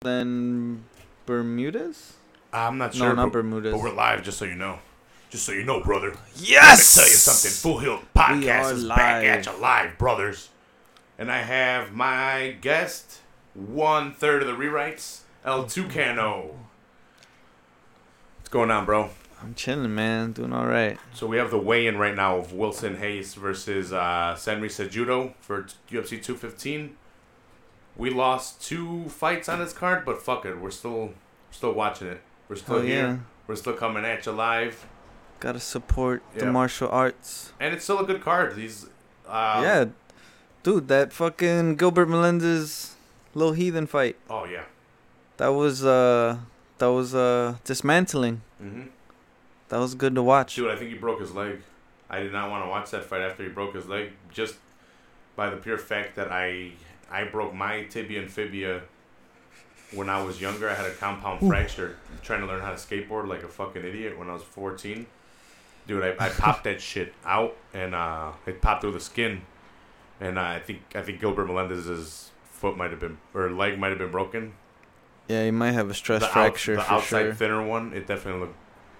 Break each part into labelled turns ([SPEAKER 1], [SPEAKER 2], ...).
[SPEAKER 1] then Bermudez.
[SPEAKER 2] I'm not sure.
[SPEAKER 1] No, not
[SPEAKER 2] but,
[SPEAKER 1] Bermudez.
[SPEAKER 2] but we're live, just so you know. Just so you know, brother.
[SPEAKER 1] Yes.
[SPEAKER 2] Let me tell you something. Full Hill Podcast is back at you live, brothers. And I have my guest, one third of the rewrites, El Tucano. What's going on, bro?
[SPEAKER 1] I'm chilling, man. Doing all right.
[SPEAKER 2] So we have the weigh-in right now of Wilson Reis versus uh, Henry Cejudo for UFC 215. We lost two fights on this card, but fuck it, we're still still watching it. We're still
[SPEAKER 1] Oh,
[SPEAKER 2] here.
[SPEAKER 1] yeah.
[SPEAKER 2] We're still coming at you live,
[SPEAKER 1] Gotta support the martial arts.
[SPEAKER 2] and it's still a good card. These, uh,
[SPEAKER 1] yeah, dude, that fucking Gilbert Melendez little heathen fight.
[SPEAKER 2] Oh yeah.
[SPEAKER 1] That was uh, that was uh, dismantling.
[SPEAKER 2] hmm
[SPEAKER 1] That was good to watch.
[SPEAKER 2] Dude, I think he broke his leg. I did not want to watch that fight after he broke his leg, just by the pure fact that I I broke my tibia and fibia when I was younger. I had a compound fracture trying to learn how to skateboard like a fucking idiot when I was 14. Dude, I, I popped that shit out and uh, it popped through the skin, and uh, I think I think Gilbert Melendez's foot might have been or leg might have been broken.
[SPEAKER 1] Yeah, you might have a stress
[SPEAKER 2] the out-
[SPEAKER 1] fracture
[SPEAKER 2] the
[SPEAKER 1] for
[SPEAKER 2] outside
[SPEAKER 1] sure.
[SPEAKER 2] thinner one, it definitely looked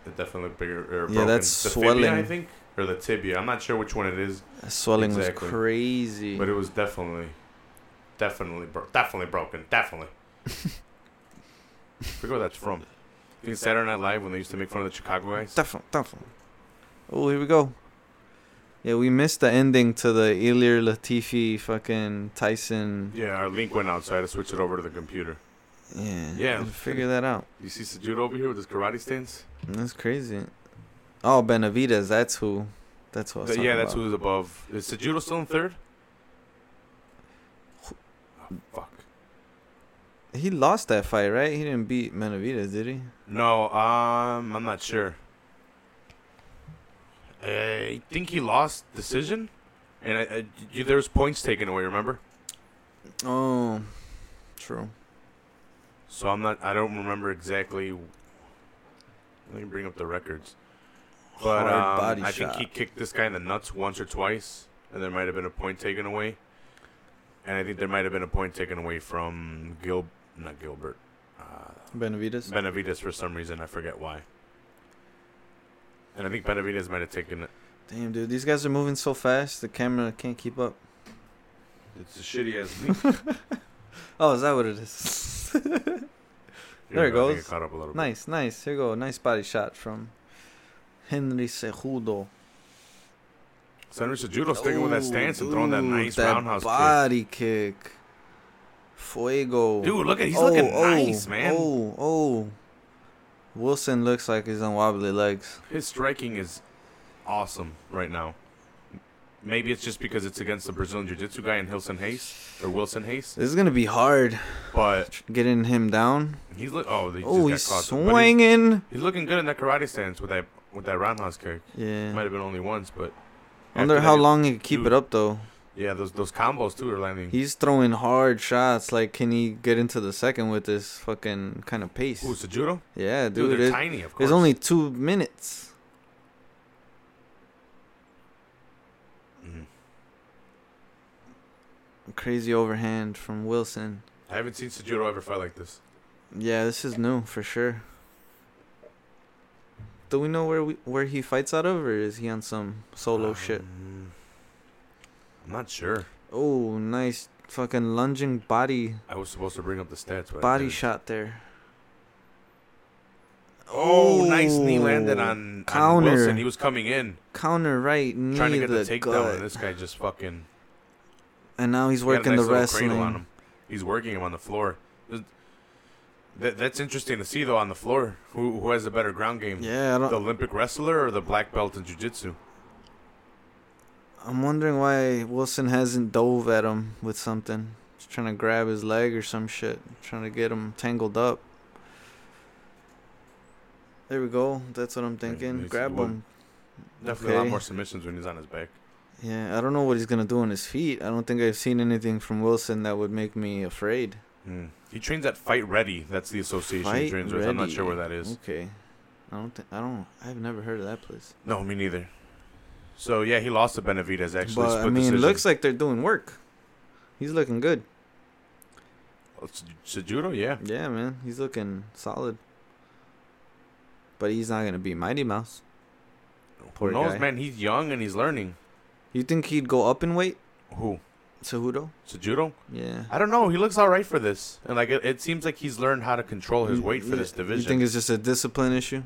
[SPEAKER 2] it definitely looked bigger. Or
[SPEAKER 1] Yeah,
[SPEAKER 2] broken.
[SPEAKER 1] that's
[SPEAKER 2] the Fibia, I think, or the tibia. I'm not sure which one it is,
[SPEAKER 1] That swelling
[SPEAKER 2] Exactly.
[SPEAKER 1] was crazy.
[SPEAKER 2] but it was definitely, definitely, bro- definitely broken. Definitely. forget where that's from. I think it's Saturday Night Live when they used to make fun of the Chicago guys.
[SPEAKER 1] Definitely, definitely. Oh, here we go. Yeah, we missed the ending to the Ilir Latifi fucking Tyson.
[SPEAKER 2] Yeah, our link went out, so I had to switch it over to the computer.
[SPEAKER 1] Yeah,
[SPEAKER 2] Yeah.
[SPEAKER 1] figure that out.
[SPEAKER 2] You see Cejudo over here with his karate stance?
[SPEAKER 1] That's crazy. Oh, Benavidez, that's who. That's what. I was
[SPEAKER 2] Th- yeah, that's
[SPEAKER 1] about.
[SPEAKER 2] who's above. Is Cejudo still in third? Fuck.
[SPEAKER 1] He lost that fight, right? He didn't beat Benavidez, did he?
[SPEAKER 2] No, um, I'm not sure. I think he lost decision, and I, I, you, there was points taken away. Remember?
[SPEAKER 1] Oh, true.
[SPEAKER 2] So I'm not. I don't remember exactly. Let me bring up the records. But um, I
[SPEAKER 1] shot.
[SPEAKER 2] think he kicked this guy in the nuts once or twice, and there might have been a point taken away. And I think there might have been a point taken away from Gil, not Gilbert, uh,
[SPEAKER 1] Benavidez.
[SPEAKER 2] Benavidez for some reason. I forget why. And I think Benavidez might have taken it.
[SPEAKER 1] Damn, dude, these guys are moving so fast. The camera can't keep up.
[SPEAKER 2] It's a shitty ass link.
[SPEAKER 1] Oh, is that what it is? There it goes.
[SPEAKER 2] Caught up a little bit.
[SPEAKER 1] nice, nice. Here you go. Nice body shot from Henry Cejudo.
[SPEAKER 2] Senator Sejudo sticking with that stance and throwing that nice
[SPEAKER 1] that
[SPEAKER 2] roundhouse
[SPEAKER 1] body kick. Fuego.
[SPEAKER 2] Dude, look at he's
[SPEAKER 1] Oh,
[SPEAKER 2] looking
[SPEAKER 1] oh,
[SPEAKER 2] nice, man.
[SPEAKER 1] Oh, oh. Wilson looks like he's on wobbly legs.
[SPEAKER 2] His striking is awesome right now. Maybe it's just because it's against the Brazilian Jiu-Jitsu guy in Hilson Reis or Wilson Reis,
[SPEAKER 1] This is gonna be hard
[SPEAKER 2] but
[SPEAKER 1] getting him down.
[SPEAKER 2] he's look. Oh, they
[SPEAKER 1] Oh,
[SPEAKER 2] just caught. But he's,
[SPEAKER 1] swinging.
[SPEAKER 2] he's looking good in that karate stance with that with that roundhouse kick.
[SPEAKER 1] Yeah.
[SPEAKER 2] Might have been only once, but
[SPEAKER 1] wonder how long he can keep
[SPEAKER 2] Dude.
[SPEAKER 1] it up though.
[SPEAKER 2] Yeah, those those combos too are landing.
[SPEAKER 1] He's throwing hard shots. Like, can he get into the second with this fucking kind of pace?
[SPEAKER 2] Who's the judo?
[SPEAKER 1] Yeah,
[SPEAKER 2] Dude,
[SPEAKER 1] dude.
[SPEAKER 2] they're
[SPEAKER 1] it-
[SPEAKER 2] tiny, of course.
[SPEAKER 1] It's only two minutes.
[SPEAKER 2] Mhm.
[SPEAKER 1] Crazy overhand from Wilson.
[SPEAKER 2] I haven't seen Cejudo ever fight like this.
[SPEAKER 1] Yeah, this is new for sure. Do we know where we where he fights out of, or is he on some solo shit?
[SPEAKER 2] Um, I'm not sure.
[SPEAKER 1] Oh, nice fucking lunging body
[SPEAKER 2] I was supposed to bring up the stats, but
[SPEAKER 1] body shot there.
[SPEAKER 2] Oh, nice knee landed on, on
[SPEAKER 1] Counter.
[SPEAKER 2] Wilson. He was coming in,
[SPEAKER 1] Counter right knee
[SPEAKER 2] trying to get
[SPEAKER 1] the,
[SPEAKER 2] the takedown, and this guy just fucking
[SPEAKER 1] and now he's
[SPEAKER 2] he had a
[SPEAKER 1] working
[SPEAKER 2] nice
[SPEAKER 1] the wrestling.
[SPEAKER 2] on him. He's working him on the floor. That, that's interesting to see though on the floor. Who who has a better ground game?
[SPEAKER 1] Yeah, I don't,
[SPEAKER 2] The Olympic wrestler or the black belt in jiu-jitsu?
[SPEAKER 1] I'm wondering why Wilson hasn't dove at him with something. Just trying to grab his leg or some shit. Trying to get him tangled up. There we go. That's what I'm thinking.
[SPEAKER 2] he's-
[SPEAKER 1] Grab him.
[SPEAKER 2] Definitely a lot more submissions when he's on his back.
[SPEAKER 1] Yeah, I don't know what he's gonna do on his feet. I don't think I've seen anything from Wilson that would make me afraid.
[SPEAKER 2] Hmm. He trains at Fight Ready. That's the association he
[SPEAKER 1] Fight
[SPEAKER 2] trains with. I'm not sure where that is.
[SPEAKER 1] Okay. I don't think I don't. I've never heard of that place.
[SPEAKER 2] No, me neither. So yeah, he lost to Benavidez actually.
[SPEAKER 1] but I mean,
[SPEAKER 2] decision.
[SPEAKER 1] it looks like they're doing work. He's looking good.
[SPEAKER 2] Cejudo, yeah.
[SPEAKER 1] Yeah, man, he's looking solid. But he's not gonna be Mighty Mouse. Poor
[SPEAKER 2] Who knows,
[SPEAKER 1] guy.
[SPEAKER 2] man? He's young and he's learning.
[SPEAKER 1] You think he'd go up in weight,
[SPEAKER 2] Who?
[SPEAKER 1] Cejudo?
[SPEAKER 2] Sejudo?
[SPEAKER 1] Yeah.
[SPEAKER 2] I don't know. He looks all right for this, and like it, it seems like he's learned how to control his weight for this division.
[SPEAKER 1] You think it's just a discipline issue?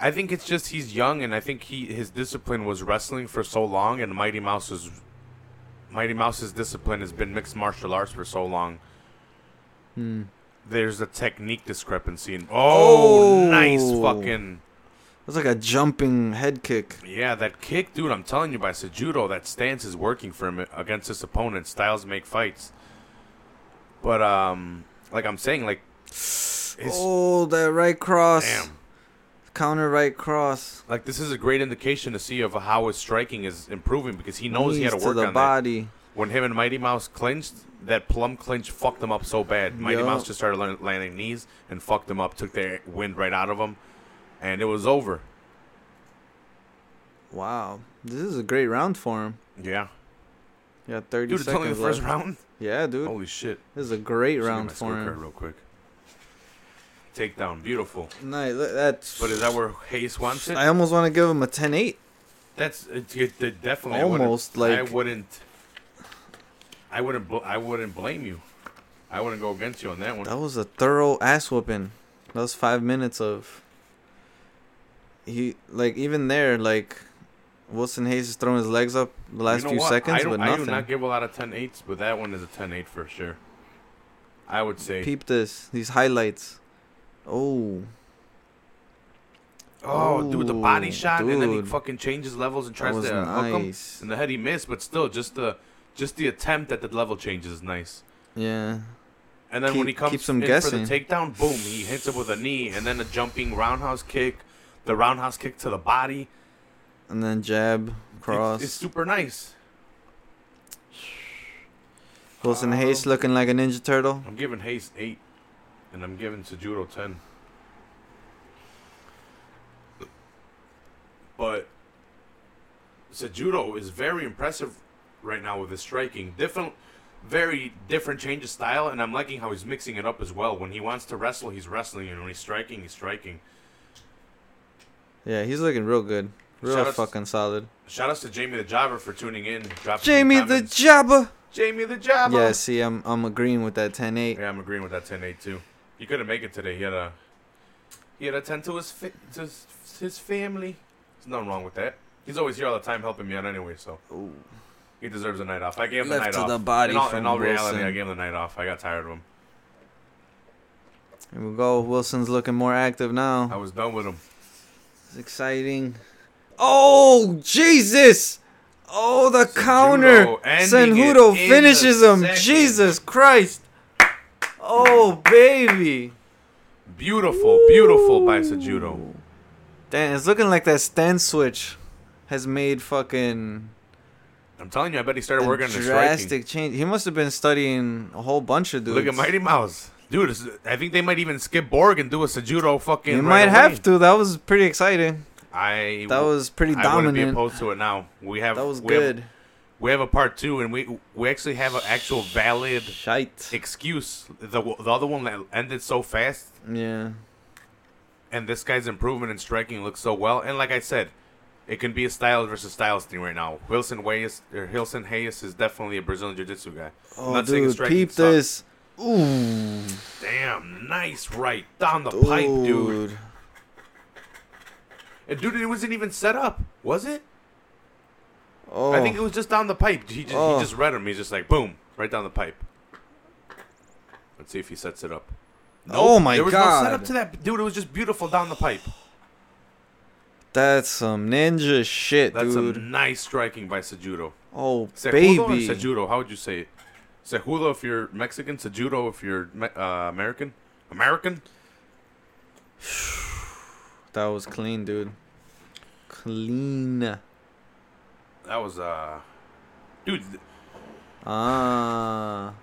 [SPEAKER 2] I think it's just he's young, and I think he his discipline was wrestling for so long, and Mighty Mouse's Mighty Mouse's discipline has been mixed martial arts for so long.
[SPEAKER 1] Hmm.
[SPEAKER 2] There's a technique discrepancy. Oh,
[SPEAKER 1] Oh.
[SPEAKER 2] nice fucking
[SPEAKER 1] It's like a jumping head kick.
[SPEAKER 2] yeah, that kick, dude. I'm telling you, by Cejudo, that stance is working for him against his opponent. Styles make fights, but um, like I'm saying, like
[SPEAKER 1] oh, that right cross.
[SPEAKER 2] damn.
[SPEAKER 1] Counter right cross.
[SPEAKER 2] Like this is a great indication to see of how his striking is improving because he knows he had to
[SPEAKER 1] Knees
[SPEAKER 2] work
[SPEAKER 1] the
[SPEAKER 2] on that.
[SPEAKER 1] body.
[SPEAKER 2] When him and Mighty Mouse clinched, that plum clinch fucked them up so bad. Mighty
[SPEAKER 1] Yup.
[SPEAKER 2] Mouse just started landing knees and fucked them up, took their wind right out of him, and it was over.
[SPEAKER 1] Wow. This is a great round for him.
[SPEAKER 2] Yeah,
[SPEAKER 1] Yeah, 30
[SPEAKER 2] dude, it's only the
[SPEAKER 1] seconds
[SPEAKER 2] first round.
[SPEAKER 1] Yeah, dude.
[SPEAKER 2] Holy shit!
[SPEAKER 1] This is a great round for him.
[SPEAKER 2] real quick. Takedown, beautiful.
[SPEAKER 1] Nice. That's.
[SPEAKER 2] But is that where Reis wants it?
[SPEAKER 1] I almost want to give him a 10-8.
[SPEAKER 2] That's it, it, it definitely I
[SPEAKER 1] Almost,
[SPEAKER 2] I
[SPEAKER 1] like-
[SPEAKER 2] wouldn't. I wouldn't. bl- I wouldn't blame you. I wouldn't go against you on that one.
[SPEAKER 1] That was a thorough ass whooping. That was five minutes of. He like even there like, Wilson Reis is throwing his legs up the last
[SPEAKER 2] You know
[SPEAKER 1] few
[SPEAKER 2] what?
[SPEAKER 1] seconds,
[SPEAKER 2] I don't, I do not give a lot of 10 8s, but that one is a 10 8 for sure. I would say.
[SPEAKER 1] Peep this. These highlights. Oh.
[SPEAKER 2] oh, dude, the body
[SPEAKER 1] Oh,
[SPEAKER 2] shot, and then he fucking changes levels and tries to hook him.
[SPEAKER 1] nice.
[SPEAKER 2] In the head, he missed, but still, just the just the attempt at the level changes is nice.
[SPEAKER 1] Yeah.
[SPEAKER 2] And then when he comes in
[SPEAKER 1] guessing.
[SPEAKER 2] for the takedown, boom, he hits him with a knee, and then a jumping roundhouse kick, the roundhouse kick to the body.
[SPEAKER 1] And then jab, cross.
[SPEAKER 2] It's, super nice.
[SPEAKER 1] Wilson
[SPEAKER 2] Uh,
[SPEAKER 1] Reis looking like a Ninja Turtle.
[SPEAKER 2] I'm giving Reis eight, and I'm giving Cejudo ten. But Cejudo is very impressive right now with his striking. Different, very different change of style, and I'm liking how he's mixing it up as well. When he wants to wrestle, he's wrestling, and when he's striking, he's striking.
[SPEAKER 1] Yeah, he's looking real good. Real
[SPEAKER 2] Shout outs-
[SPEAKER 1] fucking solid.
[SPEAKER 2] Shout outs to Jamie the Jobber for tuning in.
[SPEAKER 1] Jamie the. Jabba.
[SPEAKER 2] Jamie the Jobber.
[SPEAKER 1] Yeah, see, I'm I'm agreeing with that 10-8.
[SPEAKER 2] Yeah, I'm agreeing with that 10-8 too. He couldn't make it today. He had a he had to attend to his fa- to his, his family. There's nothing wrong with that. He's always here all the time helping me out anyway, so
[SPEAKER 1] Ooh.
[SPEAKER 2] he deserves a night off. I gave him the
[SPEAKER 1] Left
[SPEAKER 2] night
[SPEAKER 1] to
[SPEAKER 2] off.
[SPEAKER 1] the body
[SPEAKER 2] in all,
[SPEAKER 1] from
[SPEAKER 2] in all reality,
[SPEAKER 1] Wilson.
[SPEAKER 2] I gave him the night off. I got tired of him.
[SPEAKER 1] Here we go. Wilson's looking more active now.
[SPEAKER 2] I
[SPEAKER 1] now.
[SPEAKER 2] was done with him.
[SPEAKER 1] It's exciting. Oh, Jesus! Oh, the counter!
[SPEAKER 2] Cejudo
[SPEAKER 1] finishes him.
[SPEAKER 2] second.
[SPEAKER 1] Jesus Christ! Oh, baby!
[SPEAKER 2] Beautiful, beautiful by Cejudo.
[SPEAKER 1] Damn, it's looking like that stand switch has made fucking
[SPEAKER 2] I'm telling you, I bet he started working on his striking.
[SPEAKER 1] drastic change. He must have been studying a whole bunch of dudes.
[SPEAKER 2] Look at Mighty Mouse. Dude, I think they might even skip Borg and do a Cejudo fucking.
[SPEAKER 1] You
[SPEAKER 2] right
[SPEAKER 1] might have to. That was pretty exciting.
[SPEAKER 2] I
[SPEAKER 1] That was pretty
[SPEAKER 2] I wouldn't be opposed to it now. We have
[SPEAKER 1] That was
[SPEAKER 2] we have-
[SPEAKER 1] good.
[SPEAKER 2] we have a part two, and we we actually have an actual valid
[SPEAKER 1] Shite.
[SPEAKER 2] excuse. The the other one that ended so fast,
[SPEAKER 1] Yeah.
[SPEAKER 2] and this guy's improvement in striking looks so well. And like I said, it can be a style versus styles thing right now. Wilson Reis or Hilson Reis is definitely a Brazilian Jiu-Jitsu guy.
[SPEAKER 1] Oh,
[SPEAKER 2] not saying his
[SPEAKER 1] dude, peep
[SPEAKER 2] sucks.
[SPEAKER 1] this. Ooh,
[SPEAKER 2] Damn, nice right down the pipe, dude.
[SPEAKER 1] dude.
[SPEAKER 2] And dude, it wasn't even set up, was it?
[SPEAKER 1] Oh,
[SPEAKER 2] I think it was just down the pipe. He just
[SPEAKER 1] Oh.
[SPEAKER 2] he just read him. He's just like boom, right down the pipe. Let's see if he sets it up.
[SPEAKER 1] Oh my god!
[SPEAKER 2] there was
[SPEAKER 1] God.
[SPEAKER 2] no setup to that, dude. It was just beautiful down the pipe.
[SPEAKER 1] that's some ninja shit,
[SPEAKER 2] That's
[SPEAKER 1] dude.
[SPEAKER 2] a nice striking by Cejudo.
[SPEAKER 1] oh,
[SPEAKER 2] Cejudo
[SPEAKER 1] baby.
[SPEAKER 2] or Sejudo? How would you say it? Sejudo if you're Mexican, Sejudo if you're uh, American. American?
[SPEAKER 1] That was clean, dude. Clean.
[SPEAKER 2] That was uh, dude. th-
[SPEAKER 1] Ah.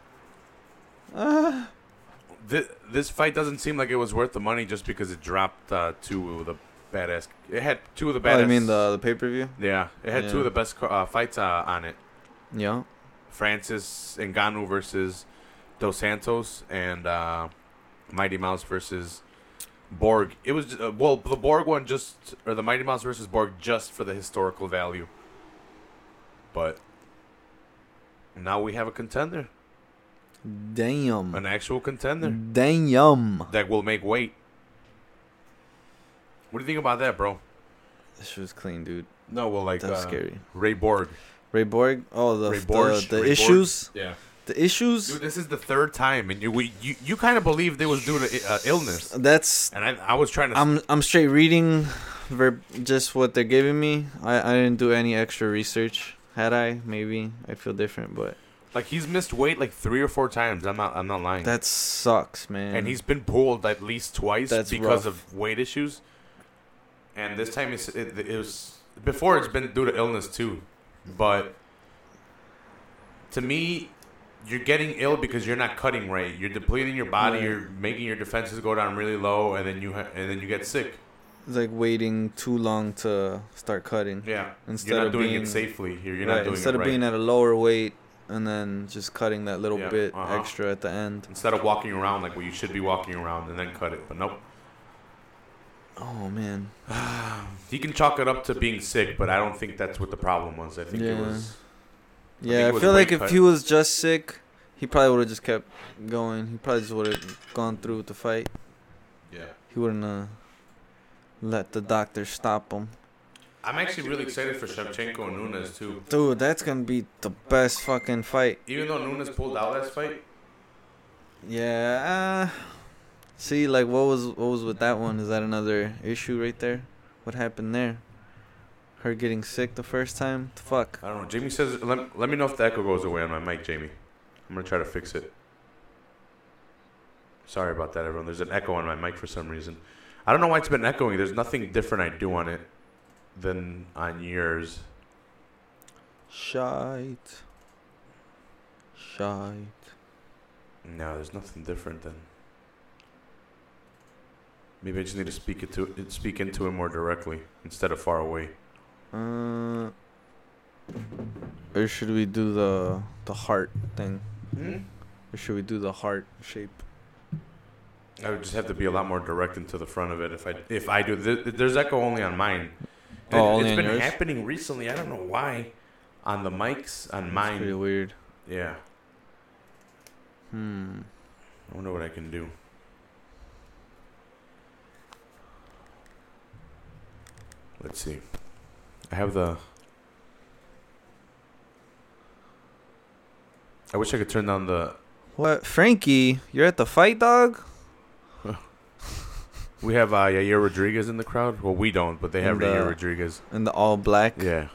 [SPEAKER 1] Ah.
[SPEAKER 2] Th- this fight doesn't seem like it was worth the money just because it dropped uh, two of the badass. It had two of the
[SPEAKER 1] Oh,
[SPEAKER 2] badass.
[SPEAKER 1] I mean the the pay per view.
[SPEAKER 2] Yeah, it had two of the best uh, fights uh, on it.
[SPEAKER 1] Yeah.
[SPEAKER 2] Francis Ngannou versus Dos Santos and uh, Mighty Mouse versus Borg. It was uh, well the Borg one just or the Mighty Mouse versus Borg just for the historical value. But now we have a contender,
[SPEAKER 1] Damn.
[SPEAKER 2] an actual contender
[SPEAKER 1] Damn.
[SPEAKER 2] that will make weight. What do you think about that, bro?
[SPEAKER 1] This was clean, dude.
[SPEAKER 2] No, well, like
[SPEAKER 1] That's
[SPEAKER 2] uh,
[SPEAKER 1] scary.
[SPEAKER 2] Ray Borg.
[SPEAKER 1] Ray Borg. Oh, the
[SPEAKER 2] Ray
[SPEAKER 1] the,
[SPEAKER 2] Borg,
[SPEAKER 1] the
[SPEAKER 2] Ray Borg.
[SPEAKER 1] issues.
[SPEAKER 2] Yeah.
[SPEAKER 1] The issues.
[SPEAKER 2] Dude, this is the third time, and you we, you you kind of believed it was due to uh, illness,
[SPEAKER 1] That's.
[SPEAKER 2] and I I was trying to.
[SPEAKER 1] I'm I'm straight reading, ver- just what they're giving me. I I didn't do any extra research. Had I, maybe I'd feel different, but
[SPEAKER 2] like he's missed weight like three or four times. I'm not I'm not lying.
[SPEAKER 1] that sucks, man.
[SPEAKER 2] and he's been pulled at least twice
[SPEAKER 1] That's
[SPEAKER 2] because
[SPEAKER 1] rough.
[SPEAKER 2] of weight issues. And this time it's, it, it was before it's been due to illness too, but to me, you're getting ill because you're not cutting right. You're depleting your body.
[SPEAKER 1] Right.
[SPEAKER 2] You're making your defenses go down really low, and then you ha- and then you get sick.
[SPEAKER 1] It's like waiting too long to start cutting.
[SPEAKER 2] Yeah,
[SPEAKER 1] Instead
[SPEAKER 2] you're not
[SPEAKER 1] of
[SPEAKER 2] doing
[SPEAKER 1] being
[SPEAKER 2] it safely. You're, you're
[SPEAKER 1] right,
[SPEAKER 2] not doing it.
[SPEAKER 1] instead
[SPEAKER 2] it
[SPEAKER 1] of
[SPEAKER 2] right.
[SPEAKER 1] being at a lower weight and then just cutting that little
[SPEAKER 2] Yeah,
[SPEAKER 1] bit
[SPEAKER 2] uh-huh.
[SPEAKER 1] extra at the end.
[SPEAKER 2] Instead of walking around like what you should be walking around and then cut it, but nope.
[SPEAKER 1] Oh man.
[SPEAKER 2] He can chalk it up to being sick, but I don't think that's what the problem was. I think it
[SPEAKER 1] Yeah.
[SPEAKER 2] was. I
[SPEAKER 1] Yeah,
[SPEAKER 2] it
[SPEAKER 1] I,
[SPEAKER 2] was
[SPEAKER 1] feel like
[SPEAKER 2] weight
[SPEAKER 1] if he was just sick, he probably would have just kept going. He probably just would have gone through with the fight.
[SPEAKER 2] Yeah.
[SPEAKER 1] He wouldn't uh, let the doctor stop him.
[SPEAKER 2] I'm actually really excited for Shevchenko and Nunes too.
[SPEAKER 1] Dude, that's gonna be the best fucking fight.
[SPEAKER 2] Even though Nunes pulled out last fight,
[SPEAKER 1] Yeah. Uh, see, like what was what was with that one? Is that another issue right there? What happened there? Her getting sick the first time? Fuck.
[SPEAKER 2] I don't know. Jamie says, let, let me know if the echo goes away on my mic, Jamie. I'm gonna try to fix it. Sorry about that, everyone. There's an echo on my mic for some reason. I don't know why it's been echoing. There's nothing different I do on it than on yours.
[SPEAKER 1] Shite. Shite.
[SPEAKER 2] No, there's nothing different then. Maybe I just need to speak it to speak into it more directly instead of far away.
[SPEAKER 1] Uh, or should we do the the heart thing? Or should we do the heart shape?
[SPEAKER 2] I would just have to be a lot more direct into the front of it if I if I do. Th- there's echo only on mine.
[SPEAKER 1] Oh,
[SPEAKER 2] it,
[SPEAKER 1] only on
[SPEAKER 2] been
[SPEAKER 1] yours?
[SPEAKER 2] happening recently. I don't know why. On the mics on
[SPEAKER 1] It's pretty
[SPEAKER 2] mine.
[SPEAKER 1] weird.
[SPEAKER 2] Yeah.
[SPEAKER 1] Hmm.
[SPEAKER 2] I wonder what I can do. Let's see. I have the. I wish I could turn down the.
[SPEAKER 1] What, Frankie? You're at the fight, dog?
[SPEAKER 2] We have uh, Yair Rodriguez in the crowd. Well, we don't, but they have
[SPEAKER 1] And,
[SPEAKER 2] Yair Rodriguez.
[SPEAKER 1] In the all black,
[SPEAKER 2] Yeah,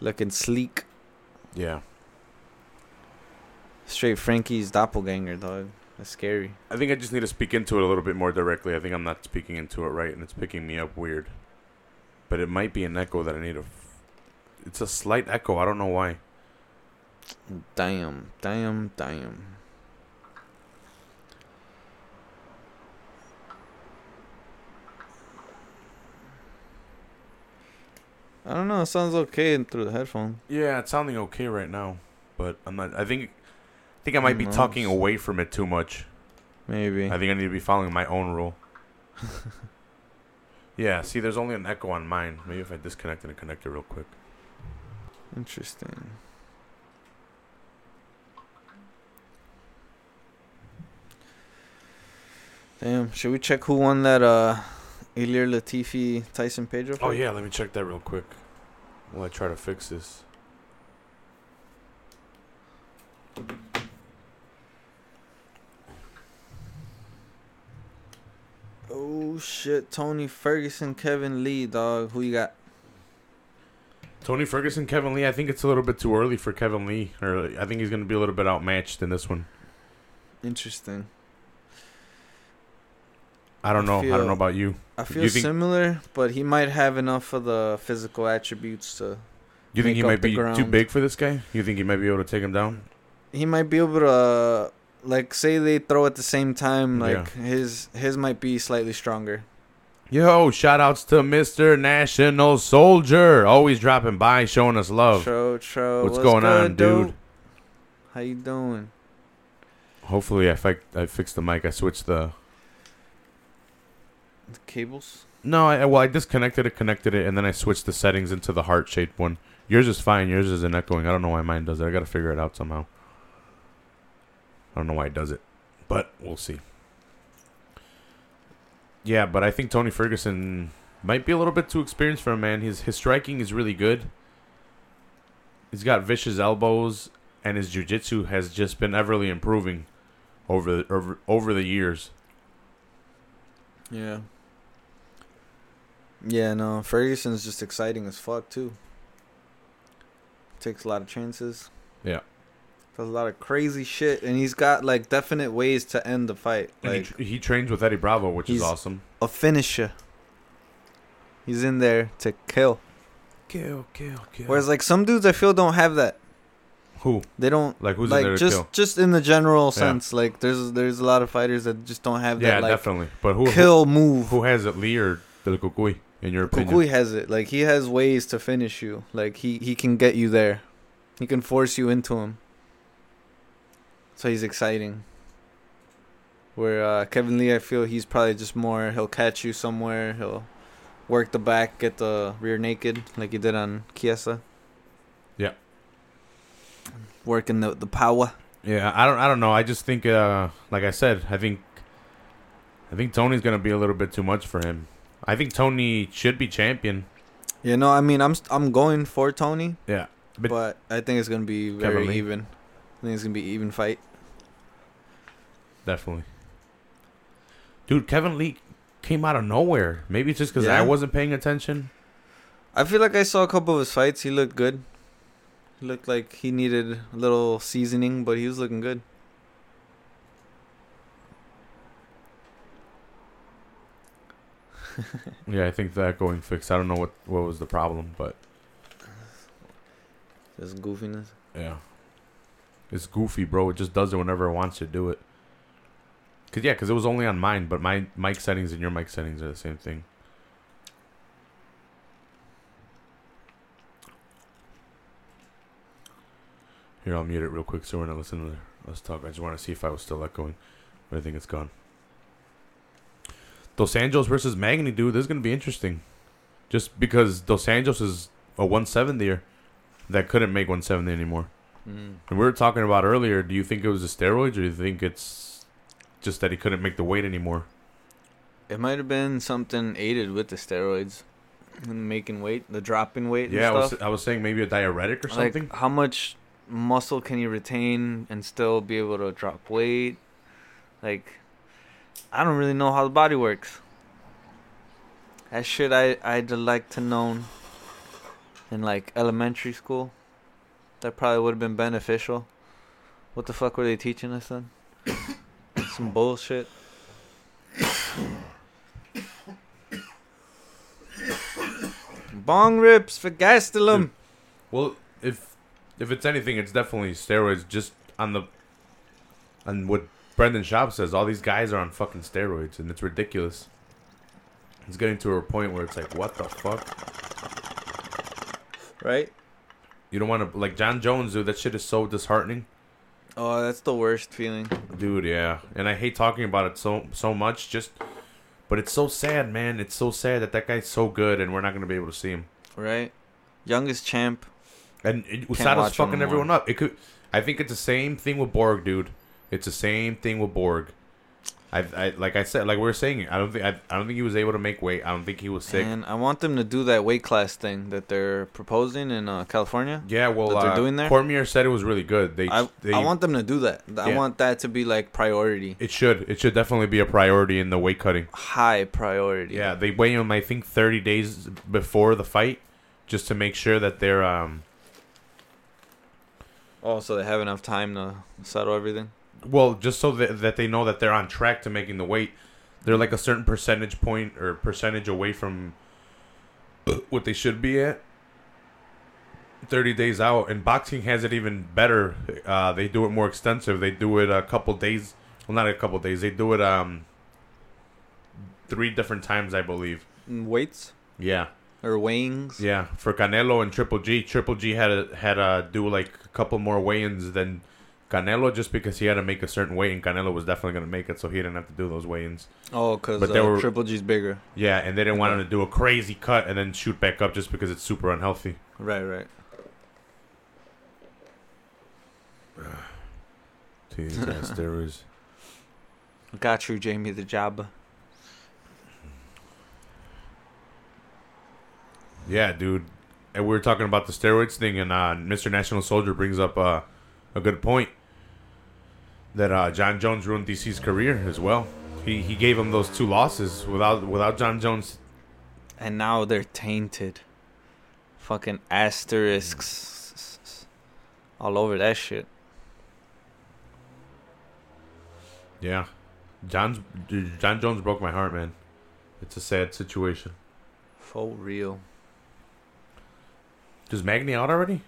[SPEAKER 1] looking sleek.
[SPEAKER 2] yeah.
[SPEAKER 1] Straight Frankie's doppelganger, dog. That's scary.
[SPEAKER 2] I think I just need to speak into it a little bit more directly. I think I'm not speaking into it right, and it's picking me up weird. But it might be an echo that I need to. F- it's a slight echo. I don't know why.
[SPEAKER 1] Damn, damn, damn. I don't know. It sounds okay through the headphone.
[SPEAKER 2] Yeah, it's sounding okay right now, but I'm not. I think. I think I might be
[SPEAKER 1] Who
[SPEAKER 2] talking away from it too much.
[SPEAKER 1] Maybe.
[SPEAKER 2] I think I need to be following my own rule. yeah. See, there's only an echo on mine. Maybe if I disconnect and connect it real quick.
[SPEAKER 1] Interesting. Damn. Should we check who won that uh Ilir Latifi Tyson Pedro fight?
[SPEAKER 2] Oh yeah, let me check that real quick. While I try to fix this.
[SPEAKER 1] Oh shit, Tony Ferguson, Kevin Lee, dog. Who you got?
[SPEAKER 2] Tony Ferguson, Kevin Lee. I think it's a little bit too early for Kevin Lee. Or I think he's going to be a little bit outmatched in this one.
[SPEAKER 1] Interesting.
[SPEAKER 2] I don't
[SPEAKER 1] I
[SPEAKER 2] know. I don't know about you.
[SPEAKER 1] I feel
[SPEAKER 2] You think-
[SPEAKER 1] similar, but he might have enough of the physical attributes to.
[SPEAKER 2] You think he might be too big for this guy? You think he might be able to take him down?
[SPEAKER 1] He might be able to, uh, like, say they throw at the same time.
[SPEAKER 2] Yeah.
[SPEAKER 1] Like his his might be slightly stronger.
[SPEAKER 2] Yo, shout outs to Mr. National Soldier. Always dropping by, showing us love.
[SPEAKER 1] Tro, tro,
[SPEAKER 2] What's going on,
[SPEAKER 1] good,
[SPEAKER 2] dude?
[SPEAKER 1] How you doing?
[SPEAKER 2] Hopefully, I fi- I fixed the mic. I switched the.
[SPEAKER 1] The cables.
[SPEAKER 2] No, I well, I disconnected it, connected it, and then I switched the settings into the heart shaped one. Yours is fine. Yours isn't echoing. I don't know why mine does it. I gotta figure it out somehow. I don't know why it does it, but we'll see. Yeah, but I think Tony Ferguson might be a little bit too experienced for a man. His his striking is really good. He's got vicious elbows, and his jiu-jitsu has just been everly improving over the over, over the years.
[SPEAKER 1] Yeah. Yeah, no, Ferguson's just exciting as fuck too. Takes a lot of chances.
[SPEAKER 2] Yeah.
[SPEAKER 1] Does a lot of crazy shit, and he's got like definite ways to end the fight,
[SPEAKER 2] And
[SPEAKER 1] like
[SPEAKER 2] he, he trains with Eddie Bravo, which is awesome.
[SPEAKER 1] a finisher. He's in there to kill.
[SPEAKER 2] Kill, kill, kill.
[SPEAKER 1] Whereas like some dudes, I feel don't have that.
[SPEAKER 2] who?
[SPEAKER 1] They don't
[SPEAKER 2] Like who's
[SPEAKER 1] like
[SPEAKER 2] in there to
[SPEAKER 1] just
[SPEAKER 2] kill?
[SPEAKER 1] just in the general
[SPEAKER 2] Yeah.
[SPEAKER 1] sense. Like there's there's a lot of fighters that just don't have
[SPEAKER 2] Yeah,
[SPEAKER 1] that like
[SPEAKER 2] definitely. But who?
[SPEAKER 1] kill move.
[SPEAKER 2] Who, who has it, Lee or Del Cucuy, in your opinion?
[SPEAKER 1] Kukui has it. Like he has ways to finish you. Like he he can get you there. He can force you into him. So he's exciting. Where uh, Kevin Lee, I feel he's probably just more. He'll catch you somewhere. He'll work the back, get the rear naked, like he did on Chiesa.
[SPEAKER 2] Yeah.
[SPEAKER 1] Working the the power.
[SPEAKER 2] Yeah, I don't. I don't know. I just think, uh, like I said, I think, I think Tony's gonna be a little bit too much for him. I think Tony should be champion.
[SPEAKER 1] You know, I mean, I'm I'm going for Tony,
[SPEAKER 2] Yeah,
[SPEAKER 1] but,
[SPEAKER 2] But-
[SPEAKER 1] I think it's gonna be very even. I think it's gonna be even fight.
[SPEAKER 2] Definitely. Dude, Kevin Lee came out of nowhere. Maybe it's just because I wasn't paying attention.
[SPEAKER 1] I feel like I saw a couple of his fights. He looked good. He looked like he needed a little seasoning, but he was looking good.
[SPEAKER 2] Yeah, I think that going fixed. I don't know what what was the problem, but
[SPEAKER 1] Just goofiness.
[SPEAKER 2] yeah, it's goofy, bro. It just does it whenever it wants to do it. Cause yeah, cause it was only on mine, but my mic settings and your mic settings are the same thing. Here, I'll mute it real quick so we're not listening to us talk. I just want to see if I was still echoing, but I think it's gone. Dos Anjos versus Magny, dude. This is gonna be interesting, just because Dos Anjos is a 170er that couldn't make 170 anymore.
[SPEAKER 1] Mm.
[SPEAKER 2] And we were talking about earlier. Do you think it was the steroids, or do you think it's just that he couldn't make the weight anymore?
[SPEAKER 1] It might have been something aided with the steroids, and making weight, the drop in weight.
[SPEAKER 2] Yeah, I was. I was saying maybe a diuretic or
[SPEAKER 1] like
[SPEAKER 2] something.
[SPEAKER 1] how much muscle can you retain and still be able to drop weight? Like, I don't really know how the body works. That shit I I'd like to known in like elementary school. That probably would have been beneficial. What the fuck were they teaching us then? Some bullshit. Bong rips for Gastelum.
[SPEAKER 2] Well, if if it's anything, it's definitely steroids. Just on the on what Brendan Schaub says, all these guys are on fucking steroids, and it's ridiculous. It's getting to a point where it's like, what the fuck?
[SPEAKER 1] Right?
[SPEAKER 2] You don't want to like Jon Jones, dude. That shit is so disheartening,
[SPEAKER 1] Oh, that's the worst feeling.
[SPEAKER 2] dude. Yeah, and I hate talking about it so so much. Just, but it's so sad, man. It's so sad that that guy's so good, and we're not gonna be able to see him.
[SPEAKER 1] Right? Youngest champ.
[SPEAKER 2] And it, USADA's fucking everyone up. It could. I think it's the same thing with Borg, dude. It's the same thing with Borg. I, I like I said, like we were saying, I don't think I, I don't think he was able to make weight. I don't think he was sick.
[SPEAKER 1] And I want them to do that weight class thing that they're proposing in uh, California.
[SPEAKER 2] yeah, well,
[SPEAKER 1] that they're
[SPEAKER 2] uh,
[SPEAKER 1] doing there?
[SPEAKER 2] Cormier said it was really good. They,
[SPEAKER 1] I,
[SPEAKER 2] they,
[SPEAKER 1] I want them to do that. I
[SPEAKER 2] Yeah.
[SPEAKER 1] want that to be like priority.
[SPEAKER 2] it should it should definitely be a priority in the weight cutting.
[SPEAKER 1] High priority.
[SPEAKER 2] Yeah, they weigh him. I think thirty days before the fight, just to make sure that they're um.
[SPEAKER 1] Also, they have enough time to settle everything.
[SPEAKER 2] Well, just so that, that they know that they're on track to making the weight. They're like a certain percentage point or percentage away from what they should be at. 30 days out. And boxing has it even better. Uh, they do it more extensive. They do it a couple days. Well, not a couple days. They do it um three different times, I believe.
[SPEAKER 1] Weights
[SPEAKER 2] Yeah.
[SPEAKER 1] or weighings.
[SPEAKER 2] Yeah, for Canelo and Triple G, Triple G had a, had to do like a couple more weigh-ins than Canelo just because he had to make a certain weight, and Canelo was definitely gonna make it, so he didn't have to do those weigh-ins.
[SPEAKER 1] Oh, because uh,
[SPEAKER 2] they were-
[SPEAKER 1] Triple G's bigger.
[SPEAKER 2] Yeah, and they didn't want him to do a crazy cut and then shoot back up just because it's super unhealthy.
[SPEAKER 1] Right, right.
[SPEAKER 2] Guys steroids.
[SPEAKER 1] Got you, Jamie the Jabba.
[SPEAKER 2] Yeah, dude. And we were talking about the steroids thing, and uh, Mr. National Soldier brings up uh, a good point that uh, Jon Jones ruined DC's career as well. He he gave him those two losses without without Jon Jones.
[SPEAKER 1] And now they're tainted. Fucking asterisks all over that shit.
[SPEAKER 2] Yeah, Jon's Jon Jones broke my heart, man. It's a sad situation.
[SPEAKER 1] For real.
[SPEAKER 2] Is Magny out already?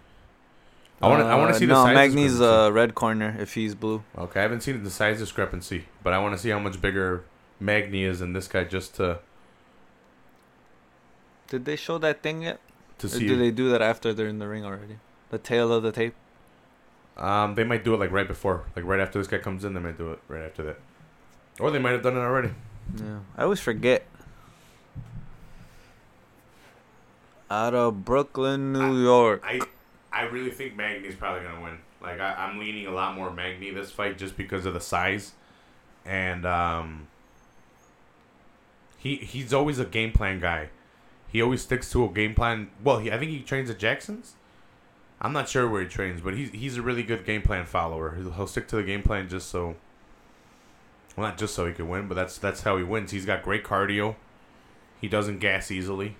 [SPEAKER 2] I want to I want
[SPEAKER 1] Uh,
[SPEAKER 2] to see the
[SPEAKER 1] no,
[SPEAKER 2] size Magny's
[SPEAKER 1] uh, red corner if he's blue.
[SPEAKER 2] Okay, I haven't seen the size discrepancy, but I want to see how much bigger Magny is than this guy just to
[SPEAKER 1] Did they show that thing yet?
[SPEAKER 2] to
[SPEAKER 1] Or
[SPEAKER 2] see.
[SPEAKER 1] did they do that after they're in the ring already? The tail of the tape?
[SPEAKER 2] Um, they might do it like right before, like right after this guy comes in. They might do it right after that, or they might have done it already.
[SPEAKER 1] Yeah. I always forget. Out of Brooklyn, New York.
[SPEAKER 2] I I really think Magny's probably gonna win. Like I, I'm leaning a lot more Magny this fight just because of the size, and um, he he's always a game plan guy. He always sticks to a game plan. Well, he I think he trains at Jackson's. I'm not sure where he trains, but he's he's a really good game plan follower. He'll, he'll stick to the game plan just so. Well, not just so he can win, but that's that's how he wins. He's got great cardio. He doesn't gas easily.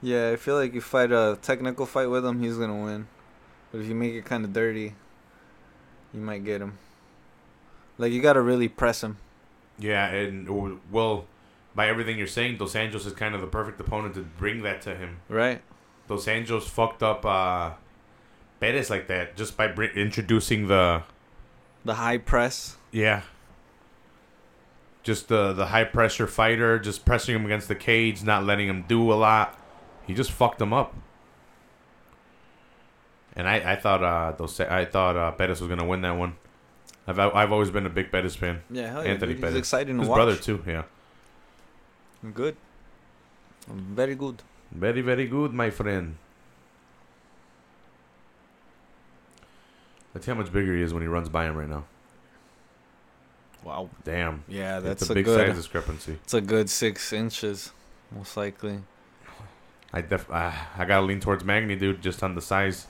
[SPEAKER 1] Yeah, I feel like you fight a technical fight with him, he's gonna win. But if you make it kind of dirty, you might get him. Like you gotta really press him.
[SPEAKER 2] Yeah, and well, by everything you're saying, Dos Anjos is kind of the perfect opponent to bring that to him.
[SPEAKER 1] Right?
[SPEAKER 2] Dos Anjos fucked up uh, Perez like that just by br- introducing the
[SPEAKER 1] The high press.
[SPEAKER 2] yeah, just the the high pressure fighter, just pressing him against the cage, not letting him do a lot. He just fucked them up. And I, I thought uh Dos I thought uh, Perez was gonna win that one. I've I've always been a big Perez fan.
[SPEAKER 1] Yeah, hell
[SPEAKER 2] Anthony
[SPEAKER 1] dude.
[SPEAKER 2] Pettis.
[SPEAKER 1] He's exciting to
[SPEAKER 2] His
[SPEAKER 1] watch.
[SPEAKER 2] brother too. Yeah,
[SPEAKER 1] Good. Very good.
[SPEAKER 2] very very good, my friend. Let's see how much bigger he is when he runs by him right now.
[SPEAKER 1] Wow.
[SPEAKER 2] Damn,
[SPEAKER 1] Yeah, that's
[SPEAKER 2] it's a,
[SPEAKER 1] a,
[SPEAKER 2] big
[SPEAKER 1] good.
[SPEAKER 2] size discrepancy.
[SPEAKER 1] It's a good six inches, most likely.
[SPEAKER 2] I def uh, I gotta lean towards Magny, dude, just on the size.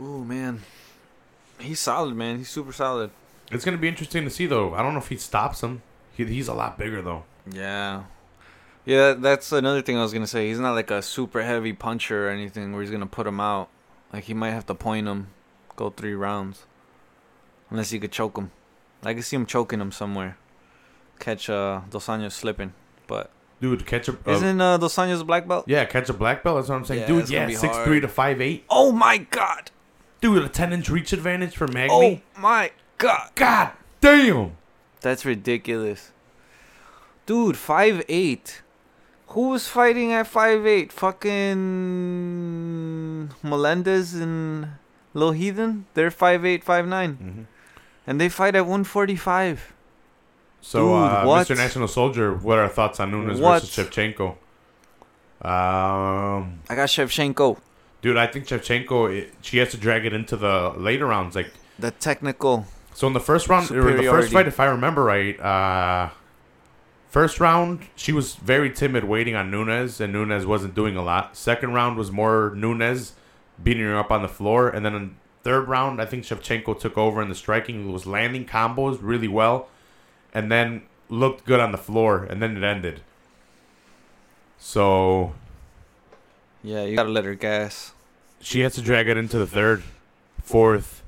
[SPEAKER 1] Ooh man, he's solid, man. He's super solid.
[SPEAKER 2] It's gonna be interesting to see though. I don't know if he stops him. He, he's a lot bigger though.
[SPEAKER 1] Yeah. Yeah, that's another thing I was gonna say. He's not like a super heavy puncher or anything where he's gonna put him out. Like he might have to point him, go three rounds, unless he could choke him. I could see him choking him somewhere. Catch uh, Dos Anjos slipping, but
[SPEAKER 2] Dude, catch a uh,
[SPEAKER 1] isn't uh, Dos Anjos a black belt?
[SPEAKER 2] yeah, catch a black belt. That's what I'm saying,
[SPEAKER 1] Yeah,
[SPEAKER 2] dude.
[SPEAKER 1] it's gonna
[SPEAKER 2] Yeah,
[SPEAKER 1] be
[SPEAKER 2] six
[SPEAKER 1] hard.
[SPEAKER 2] three to five eight.
[SPEAKER 1] Oh my god!
[SPEAKER 2] Dude, a ten inch reach advantage for Magny.
[SPEAKER 1] Oh my god!
[SPEAKER 2] God damn.
[SPEAKER 1] That's ridiculous. Dude, five eight. Who was fighting at five eight? Fucking Melendez and Lil Heathen? They're five eight, five nine.
[SPEAKER 2] Mm-hmm.
[SPEAKER 1] And they fight at one forty five.
[SPEAKER 2] So,
[SPEAKER 1] Dude,
[SPEAKER 2] uh,
[SPEAKER 1] what?
[SPEAKER 2] Mr. National Soldier, what are our thoughts on Nunes
[SPEAKER 1] What?
[SPEAKER 2] versus Shevchenko? Um,
[SPEAKER 1] I got Shevchenko.
[SPEAKER 2] dude, I think Shevchenko, it, she has to drag it into the later rounds. Like,
[SPEAKER 1] The technical.
[SPEAKER 2] so in the first round, or in the first fight, if I remember right, uh, first round she was very timid, waiting on Nunes, and Nunes wasn't doing a lot. Second round was more Nunes beating her up on the floor, and then in third round, I think Shevchenko took over, and the striking was landing combos really well, and then looked good on the floor, and then it ended. So
[SPEAKER 1] Yeah, you gotta let her gas.
[SPEAKER 2] she has to drag it into the third, fourth,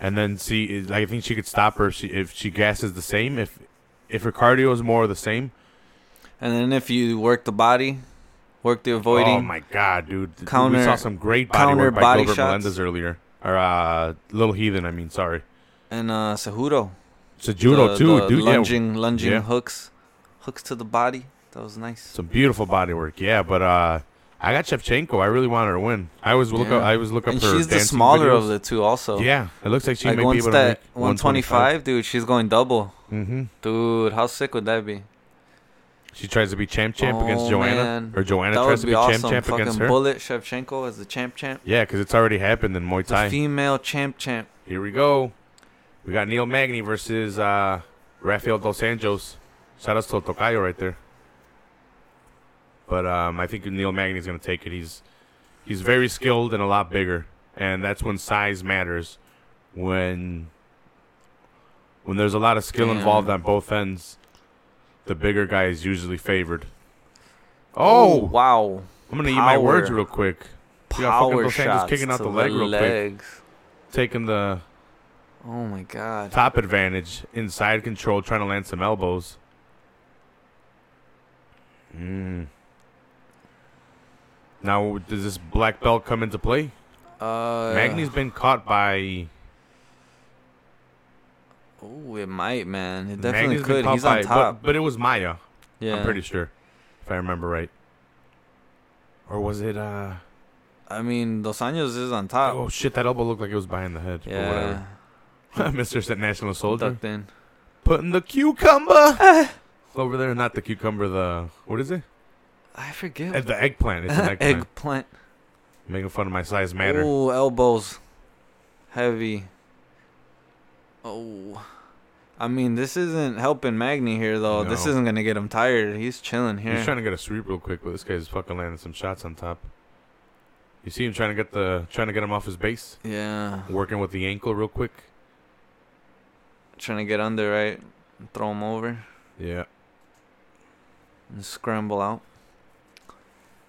[SPEAKER 2] and then see. I think she could stop her if she, if she gasses the same. If if her cardio is more the same.
[SPEAKER 1] And then if you work the body, work the avoiding.
[SPEAKER 2] Oh my god, dude! we saw some great body
[SPEAKER 1] counter
[SPEAKER 2] work by
[SPEAKER 1] body
[SPEAKER 2] Gilbert
[SPEAKER 1] shots.
[SPEAKER 2] Melendez earlier, or uh, Little Heathen. I mean, sorry.
[SPEAKER 1] And uh Cejudo.
[SPEAKER 2] So judo
[SPEAKER 1] The-
[SPEAKER 2] too,
[SPEAKER 1] the
[SPEAKER 2] dude. Yeah,
[SPEAKER 1] Lunging lunging
[SPEAKER 2] Yeah.
[SPEAKER 1] hooks. Hooks to the body. That was nice.
[SPEAKER 2] some beautiful body work. Yeah, but uh, I got Shevchenko. I really wanted her to win. I was look
[SPEAKER 1] Yeah.
[SPEAKER 2] up. I was look up
[SPEAKER 1] And
[SPEAKER 2] her
[SPEAKER 1] she's the smaller
[SPEAKER 2] videos.
[SPEAKER 1] of the two, also.
[SPEAKER 2] Yeah, it looks like she
[SPEAKER 1] like
[SPEAKER 2] may be able
[SPEAKER 1] that
[SPEAKER 2] to make
[SPEAKER 1] 125, dude, she's going double.
[SPEAKER 2] Mm-hmm.
[SPEAKER 1] Dude, how sick would that be?
[SPEAKER 2] She tries to be champ champ against
[SPEAKER 1] Oh,
[SPEAKER 2] Joanna,
[SPEAKER 1] man.
[SPEAKER 2] or Joanna
[SPEAKER 1] that
[SPEAKER 2] tries to
[SPEAKER 1] be
[SPEAKER 2] be champ
[SPEAKER 1] awesome.
[SPEAKER 2] champ
[SPEAKER 1] Fucking
[SPEAKER 2] against her.
[SPEAKER 1] Bullet Shevchenko as the champ champ.
[SPEAKER 2] Yeah, because it's already happened in Muay
[SPEAKER 1] The
[SPEAKER 2] Thai.
[SPEAKER 1] female champ champ.
[SPEAKER 2] Here we go. We got Neil Magny versus uh, Rafael Dos Anjos. Shout out to Tocayo right there. But um, I think Neil Magny's gonna take it. He's he's very skilled and a lot bigger, and that's when size matters. When when there's a lot of skill
[SPEAKER 1] Damn.
[SPEAKER 2] involved on both ends, the bigger guy is usually favored. Oh,
[SPEAKER 1] wow.
[SPEAKER 2] I'm gonna eat my words real quick. We got fucking
[SPEAKER 1] Power
[SPEAKER 2] Dos Anjos
[SPEAKER 1] shots
[SPEAKER 2] kicking out
[SPEAKER 1] to
[SPEAKER 2] the leg real quick. Taking the
[SPEAKER 1] Oh my god.
[SPEAKER 2] top advantage, inside control, trying to land some elbows. Mm. Now, does this black belt come into play?
[SPEAKER 1] Uh,
[SPEAKER 2] Magny's been caught by.
[SPEAKER 1] Oh, it might, man. It definitely
[SPEAKER 2] Magny's
[SPEAKER 1] could. He's
[SPEAKER 2] by,
[SPEAKER 1] on top.
[SPEAKER 2] But, but it was Maia.
[SPEAKER 1] yeah.
[SPEAKER 2] I'm pretty sure, if I remember right. Or was it? uh
[SPEAKER 1] I mean, Dos Anjos is on top.
[SPEAKER 2] Oh shit! That elbow looked like it was behind the head.
[SPEAKER 1] yeah.
[SPEAKER 2] But whatever. Mr. National Soldier
[SPEAKER 1] Ducked in.
[SPEAKER 2] putting the cucumber over there. Not the cucumber. The what is it?
[SPEAKER 1] I forget.
[SPEAKER 2] Uh, The eggplant. It's an eggplant.
[SPEAKER 1] Eggplant.
[SPEAKER 2] Making fun of my size matter.
[SPEAKER 1] Oh, elbows. Heavy. Oh. I mean, this isn't helping Magny here, though. This
[SPEAKER 2] No.
[SPEAKER 1] isn't going to get him tired. He's chilling here.
[SPEAKER 2] He's trying to get a sweep real quick, but this guy's fucking landing some shots on top. You see him trying to get the trying to get him off his base,
[SPEAKER 1] yeah.
[SPEAKER 2] working with the ankle real quick.
[SPEAKER 1] Trying to get under, right? And throw him over
[SPEAKER 2] Yeah.
[SPEAKER 1] and scramble out.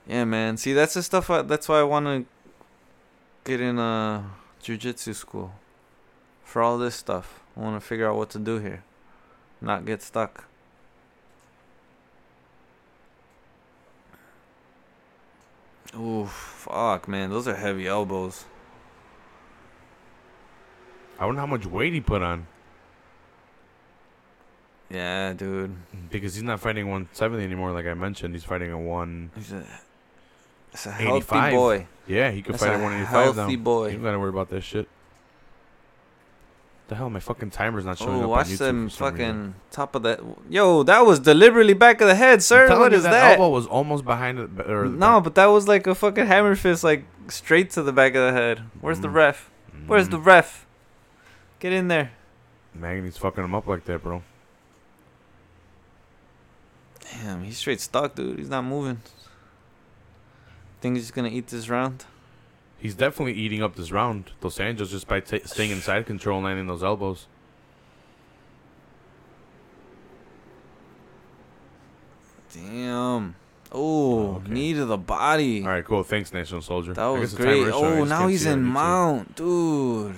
[SPEAKER 1] Yeah, man. See, that's the stuff. I, that's why I want to get in uh, a jujitsu school. For all this stuff. I want to figure out what to do here. Not get stuck. Ooh, fuck, man. Those are heavy elbows.
[SPEAKER 2] I wonder how much weight he put on
[SPEAKER 1] Yeah, dude.
[SPEAKER 2] because he's not fighting 170 anymore. Like I mentioned, he's fighting a one.
[SPEAKER 1] He's a, it's a healthy
[SPEAKER 2] 85.
[SPEAKER 1] boy.
[SPEAKER 2] Yeah, he could
[SPEAKER 1] That's
[SPEAKER 2] fight
[SPEAKER 1] a
[SPEAKER 2] at 185 now.
[SPEAKER 1] healthy
[SPEAKER 2] You
[SPEAKER 1] boy.
[SPEAKER 2] don't gotta worry about this shit. The hell, my fucking timer's not showing
[SPEAKER 1] Oh,
[SPEAKER 2] up
[SPEAKER 1] watch
[SPEAKER 2] on YouTube
[SPEAKER 1] them
[SPEAKER 2] some reason.
[SPEAKER 1] fucking top of that. Yo, that was deliberately back of the head, sir. What
[SPEAKER 2] you,
[SPEAKER 1] is
[SPEAKER 2] that?
[SPEAKER 1] that?
[SPEAKER 2] elbow was almost behind it. Or
[SPEAKER 1] No, but that was like a fucking hammer fist, like straight to the back of the head. Where's the
[SPEAKER 2] Mm.
[SPEAKER 1] ref? Where's the ref? Get in there.
[SPEAKER 2] Magny's fucking him up like that, bro.
[SPEAKER 1] Damn, he's straight stuck, dude. He's not moving. Think he's gonna eat this round?
[SPEAKER 2] He's definitely eating up this round. Dos Anjos just by ta staying inside control and landing those elbows.
[SPEAKER 1] Damn. Oh,
[SPEAKER 2] Okay.
[SPEAKER 1] knee to the body.
[SPEAKER 2] All right, cool. Thanks, National Soldier.
[SPEAKER 1] That was
[SPEAKER 2] guess the timer
[SPEAKER 1] great.
[SPEAKER 2] Oh, is showing, I
[SPEAKER 1] Oh, now he's
[SPEAKER 2] see it on
[SPEAKER 1] in mount, dude.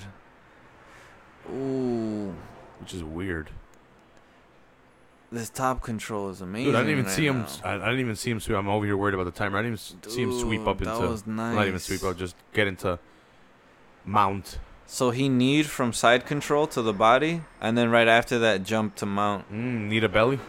[SPEAKER 1] Ooh,
[SPEAKER 2] which is weird.
[SPEAKER 1] This top control is amazing.
[SPEAKER 2] Dude, I didn't even
[SPEAKER 1] right
[SPEAKER 2] see him.
[SPEAKER 1] now.
[SPEAKER 2] I, I didn't even see him sweep. I'm over here worried about the timer. I didn't even s- see him sweep up
[SPEAKER 1] Dude,
[SPEAKER 2] into.
[SPEAKER 1] That was nice.
[SPEAKER 2] Not even sweep up. Just get into mount.
[SPEAKER 1] So he need from side control to the body, and then right after that jump to mount.
[SPEAKER 2] Mm, need a belly.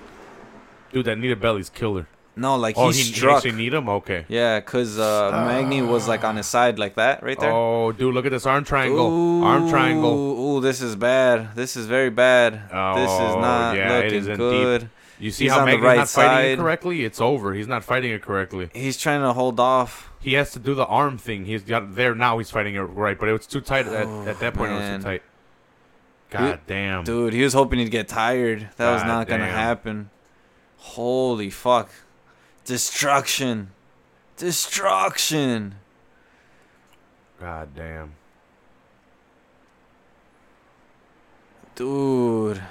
[SPEAKER 2] Dude, that need a belly's killer.
[SPEAKER 1] No, like
[SPEAKER 2] oh,
[SPEAKER 1] he,
[SPEAKER 2] he, he
[SPEAKER 1] struck.
[SPEAKER 2] actually need him. Okay.
[SPEAKER 1] yeah, cause uh, Magny was like on his side like that right there.
[SPEAKER 2] Oh, dude, look at this arm triangle. Arm triangle.
[SPEAKER 1] Ooh, this is bad. This is very bad. this is
[SPEAKER 2] Oh,
[SPEAKER 1] not
[SPEAKER 2] yeah,
[SPEAKER 1] looking good.
[SPEAKER 2] You see
[SPEAKER 1] He's
[SPEAKER 2] how Magny's
[SPEAKER 1] right
[SPEAKER 2] not fighting
[SPEAKER 1] side.
[SPEAKER 2] it correctly? It's over. He's not fighting it correctly.
[SPEAKER 1] He's trying to hold off.
[SPEAKER 2] He has to do the arm thing. He's got there now. He's fighting it right, but it was too tight at,
[SPEAKER 1] Oh,
[SPEAKER 2] at that point. It was too tight. God damn.
[SPEAKER 1] Dude, he was hoping he'd get tired. That was
[SPEAKER 2] God
[SPEAKER 1] not gonna happen. Holy fuck. Destruction. Destruction.
[SPEAKER 2] God damn.
[SPEAKER 1] Dude.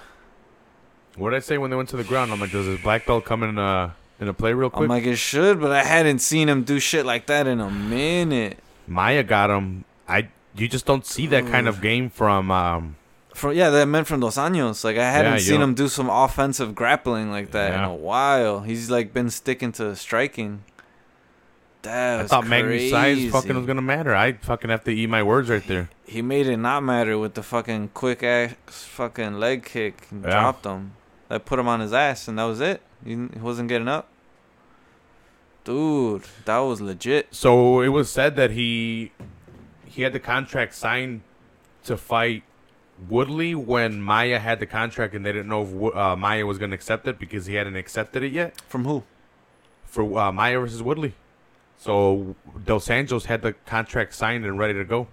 [SPEAKER 2] What did I say when they went to the ground? I'm like, does this black belt come in uh in a play real quick?
[SPEAKER 1] I'm like, it should, but I hadn't seen him do shit like that in a minute.
[SPEAKER 2] Maia got him. I you just don't see that kind of game from um
[SPEAKER 1] From yeah, that meant from Dos Anjos. Like I hadn't
[SPEAKER 2] Yeah,
[SPEAKER 1] seen him do some offensive grappling like that in a while. He's like been sticking to striking. That
[SPEAKER 2] I thought Magny's size fucking was gonna matter. I fucking have to eat my words right there.
[SPEAKER 1] He made it not matter with the fucking quick ass fucking leg kick and
[SPEAKER 2] Yeah.
[SPEAKER 1] dropped him. That put him on his ass and that was it. He, he wasn't getting up. Dude, that was legit.
[SPEAKER 2] So it was said that he he had the contract signed to fight Woodley when Maia had the contract, and they didn't know if uh, Maia was going to accept it because he hadn't accepted it yet
[SPEAKER 1] From who?
[SPEAKER 2] for uh, Maia versus Woodley. So Dos Anjos had the contract signed and ready to go.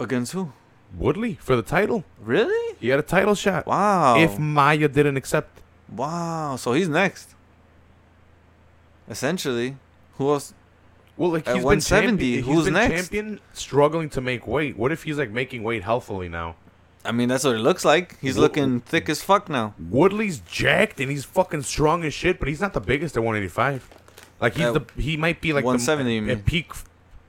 [SPEAKER 1] Against who?
[SPEAKER 2] Woodley for the title.
[SPEAKER 1] Really?
[SPEAKER 2] He had a title shot.
[SPEAKER 1] Wow.
[SPEAKER 2] If Maia didn't accept,
[SPEAKER 1] wow. So he's next. Essentially, who else?
[SPEAKER 2] well, like
[SPEAKER 1] At
[SPEAKER 2] he's been
[SPEAKER 1] 170,
[SPEAKER 2] champion, he's
[SPEAKER 1] who's
[SPEAKER 2] been
[SPEAKER 1] next?
[SPEAKER 2] champion, struggling to make weight. What if he's like making weight healthily now?
[SPEAKER 1] I mean, that's what it looks like. He's looking thick as fuck now.
[SPEAKER 2] Woodley's jacked and he's fucking strong as shit, but he's not the biggest at 185. Like he's
[SPEAKER 1] At
[SPEAKER 2] the he might be like
[SPEAKER 1] 170, you mean?
[SPEAKER 2] at peak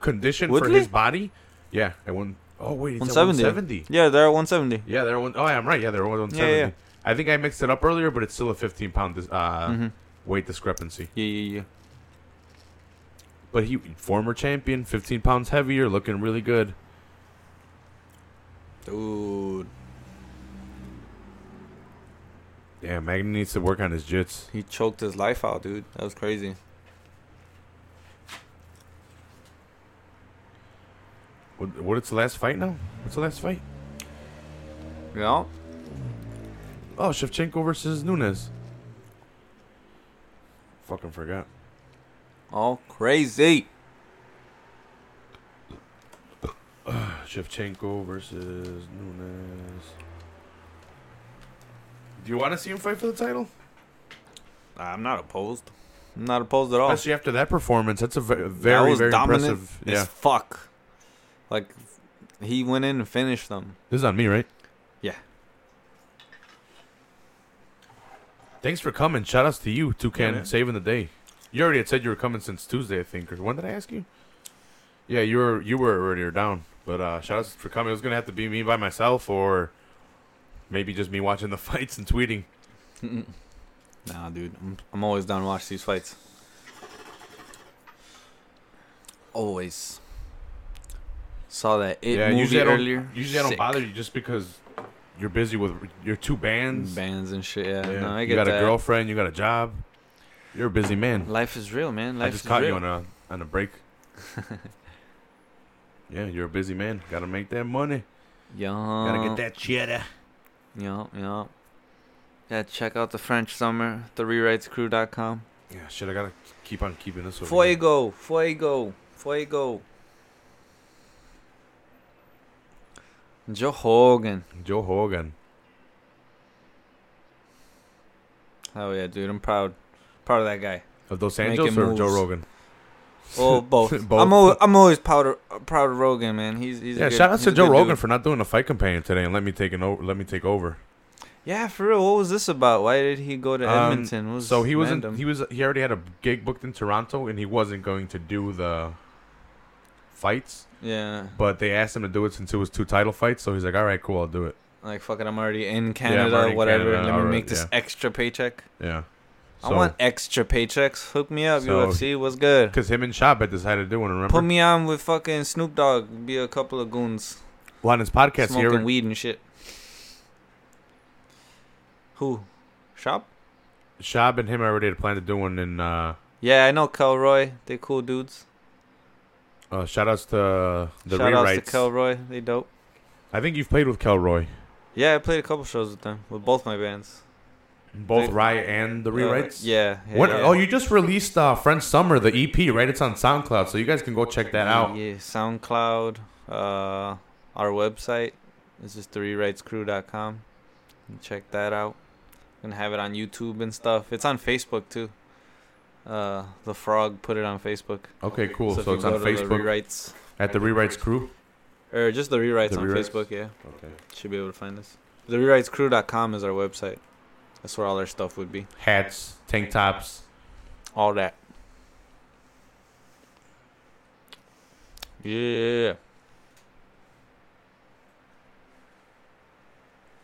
[SPEAKER 2] condition for
[SPEAKER 1] Woodley?
[SPEAKER 2] his body. Yeah, at one oh wait, it's
[SPEAKER 1] 170.
[SPEAKER 2] at 170.
[SPEAKER 1] Yeah, they're at 170.
[SPEAKER 2] Yeah, they're one. Oh, yeah, I'm right. Yeah, they're 170.
[SPEAKER 1] Yeah, yeah.
[SPEAKER 2] I think I mixed it up earlier, but it's still a 15 pound dis- uh,
[SPEAKER 1] Mhm.
[SPEAKER 2] weight discrepancy.
[SPEAKER 1] Yeah, yeah, yeah.
[SPEAKER 2] But he former champion, 15 pounds heavier, looking really good.
[SPEAKER 1] Dude,
[SPEAKER 2] Yeah, Magny needs to work on his jits.
[SPEAKER 1] he choked his life out, dude. That was crazy.
[SPEAKER 2] What, what's the last fight now? What's the last fight?
[SPEAKER 1] Yeah.
[SPEAKER 2] Oh, Shevchenko versus Nunes. Fucking forgot.
[SPEAKER 1] All crazy.
[SPEAKER 2] Shevchenko versus Nunes. Do you want to see him fight for the title?
[SPEAKER 1] I'm not opposed. I'm not opposed at all.
[SPEAKER 2] Especially after that performance, that's a very, very
[SPEAKER 1] dominant
[SPEAKER 2] impressive.
[SPEAKER 1] as
[SPEAKER 2] Yeah,
[SPEAKER 1] fuck. Like, he went in and finished them.
[SPEAKER 2] this is on me, right?
[SPEAKER 1] Yeah.
[SPEAKER 2] Thanks for coming. Shout outs to you, Toucan,
[SPEAKER 1] man.
[SPEAKER 2] saving the day. You already had said you were coming since Tuesday, I think. Or when did I ask you? Yeah, you were you were already down. But uh, shout outs for coming. It was gonna have to be me by myself, or maybe just me watching the fights and tweeting.
[SPEAKER 1] nah, dude. I'm, I'm always down to watch these fights. Always. Saw that It
[SPEAKER 2] yeah,
[SPEAKER 1] movie
[SPEAKER 2] usually I don't,
[SPEAKER 1] earlier.
[SPEAKER 2] Usually I don't bother you just because you're busy with your two bands.
[SPEAKER 1] Bands and shit. Yeah,
[SPEAKER 2] Yeah.
[SPEAKER 1] no, I
[SPEAKER 2] you got
[SPEAKER 1] that.
[SPEAKER 2] a girlfriend. You got a job. You're a busy man.
[SPEAKER 1] Life is real, man.
[SPEAKER 2] I
[SPEAKER 1] Life
[SPEAKER 2] just
[SPEAKER 1] is
[SPEAKER 2] caught
[SPEAKER 1] real.
[SPEAKER 2] you on a on a break. yeah, you're a busy man. Got to make that money.
[SPEAKER 1] Yeah.
[SPEAKER 2] Gotta get that cheddar.
[SPEAKER 1] Yeah, yeah. Yeah, check out the French Summer, the rewritescrew.com.
[SPEAKER 2] Yeah, shit. I gotta keep on keeping this. Over here.
[SPEAKER 1] Fuego, fuego, fuego. Joe Hogan.
[SPEAKER 2] Joe Hogan.
[SPEAKER 1] Oh yeah, dude, I'm proud. Proud of that guy.
[SPEAKER 2] Of Dos
[SPEAKER 1] Making
[SPEAKER 2] Anjos or Joe. Rogan?
[SPEAKER 1] Oh, both.
[SPEAKER 2] Both.
[SPEAKER 1] I'm always, I'm always proud of proud of Rogan, man. He's he's a
[SPEAKER 2] Yeah,
[SPEAKER 1] good-
[SPEAKER 2] shout out to Joe Rogan
[SPEAKER 1] dude.
[SPEAKER 2] for not doing a fight companion today and let me take an over. Let me take over.
[SPEAKER 1] Yeah, for real. What was this about? Why did he go to
[SPEAKER 2] Um,
[SPEAKER 1] Edmonton? Was
[SPEAKER 2] So he wasn't. He was. He already had a gig booked in Toronto, and he wasn't going to do the fights.
[SPEAKER 1] yeah,
[SPEAKER 2] But they asked him to do it since it was two title fights. So he's like, "All right, cool, I'll do it."
[SPEAKER 1] like fuck it. I'm already in Canada,
[SPEAKER 2] already in
[SPEAKER 1] whatever.
[SPEAKER 2] Canada,
[SPEAKER 1] Let me
[SPEAKER 2] alright,
[SPEAKER 1] make this
[SPEAKER 2] yeah.
[SPEAKER 1] extra paycheck.
[SPEAKER 2] Yeah.
[SPEAKER 1] I want extra paychecks. Hook me up,
[SPEAKER 2] So-
[SPEAKER 1] UFC. What's good?
[SPEAKER 2] because him and Schaub had decided to do it. Remember?
[SPEAKER 1] Put me on with fucking Snoop Dogg. Be a couple of goons
[SPEAKER 2] well, on his podcast,
[SPEAKER 1] smoking weed and shit. Who? Shop?
[SPEAKER 2] Schaub and him already had planned to do one. In uh,
[SPEAKER 1] Yeah, I know Kelroy. They cool dudes.
[SPEAKER 2] uh, shout outs to the
[SPEAKER 1] Shout outs to
[SPEAKER 2] rewrites.
[SPEAKER 1] Kelroy. They dope.
[SPEAKER 2] I think you've played with Kelroy,
[SPEAKER 1] Yeah, I played a couple shows with them with both my bands.
[SPEAKER 2] Both Riot and the
[SPEAKER 1] Uh,
[SPEAKER 2] rewrites.
[SPEAKER 1] yeah. yeah,
[SPEAKER 2] When,
[SPEAKER 1] yeah.
[SPEAKER 2] Oh, you just released uh, French Summer, the EP, right? It's on SoundCloud, so you guys can go check that out.
[SPEAKER 1] Yeah, SoundCloud. Uh, our website is just the rewritescrew.com. Check that out. Gonna have it on YouTube and stuff. It's on Facebook too. Uh, the Frog put it on Facebook.
[SPEAKER 2] Okay, cool. So,
[SPEAKER 1] if you
[SPEAKER 2] it's on
[SPEAKER 1] go to the
[SPEAKER 2] Facebook
[SPEAKER 1] Rewrites
[SPEAKER 2] at the Rewrites Crew.
[SPEAKER 1] or just the rewrites
[SPEAKER 2] The
[SPEAKER 1] on
[SPEAKER 2] Rewrites?
[SPEAKER 1] Facebook. Yeah,
[SPEAKER 2] Okay.
[SPEAKER 1] should be able to find us. The rewritescrew.com is our website. That's where all their stuff would be.
[SPEAKER 2] Hats, tank tops.
[SPEAKER 1] All that. Yeah.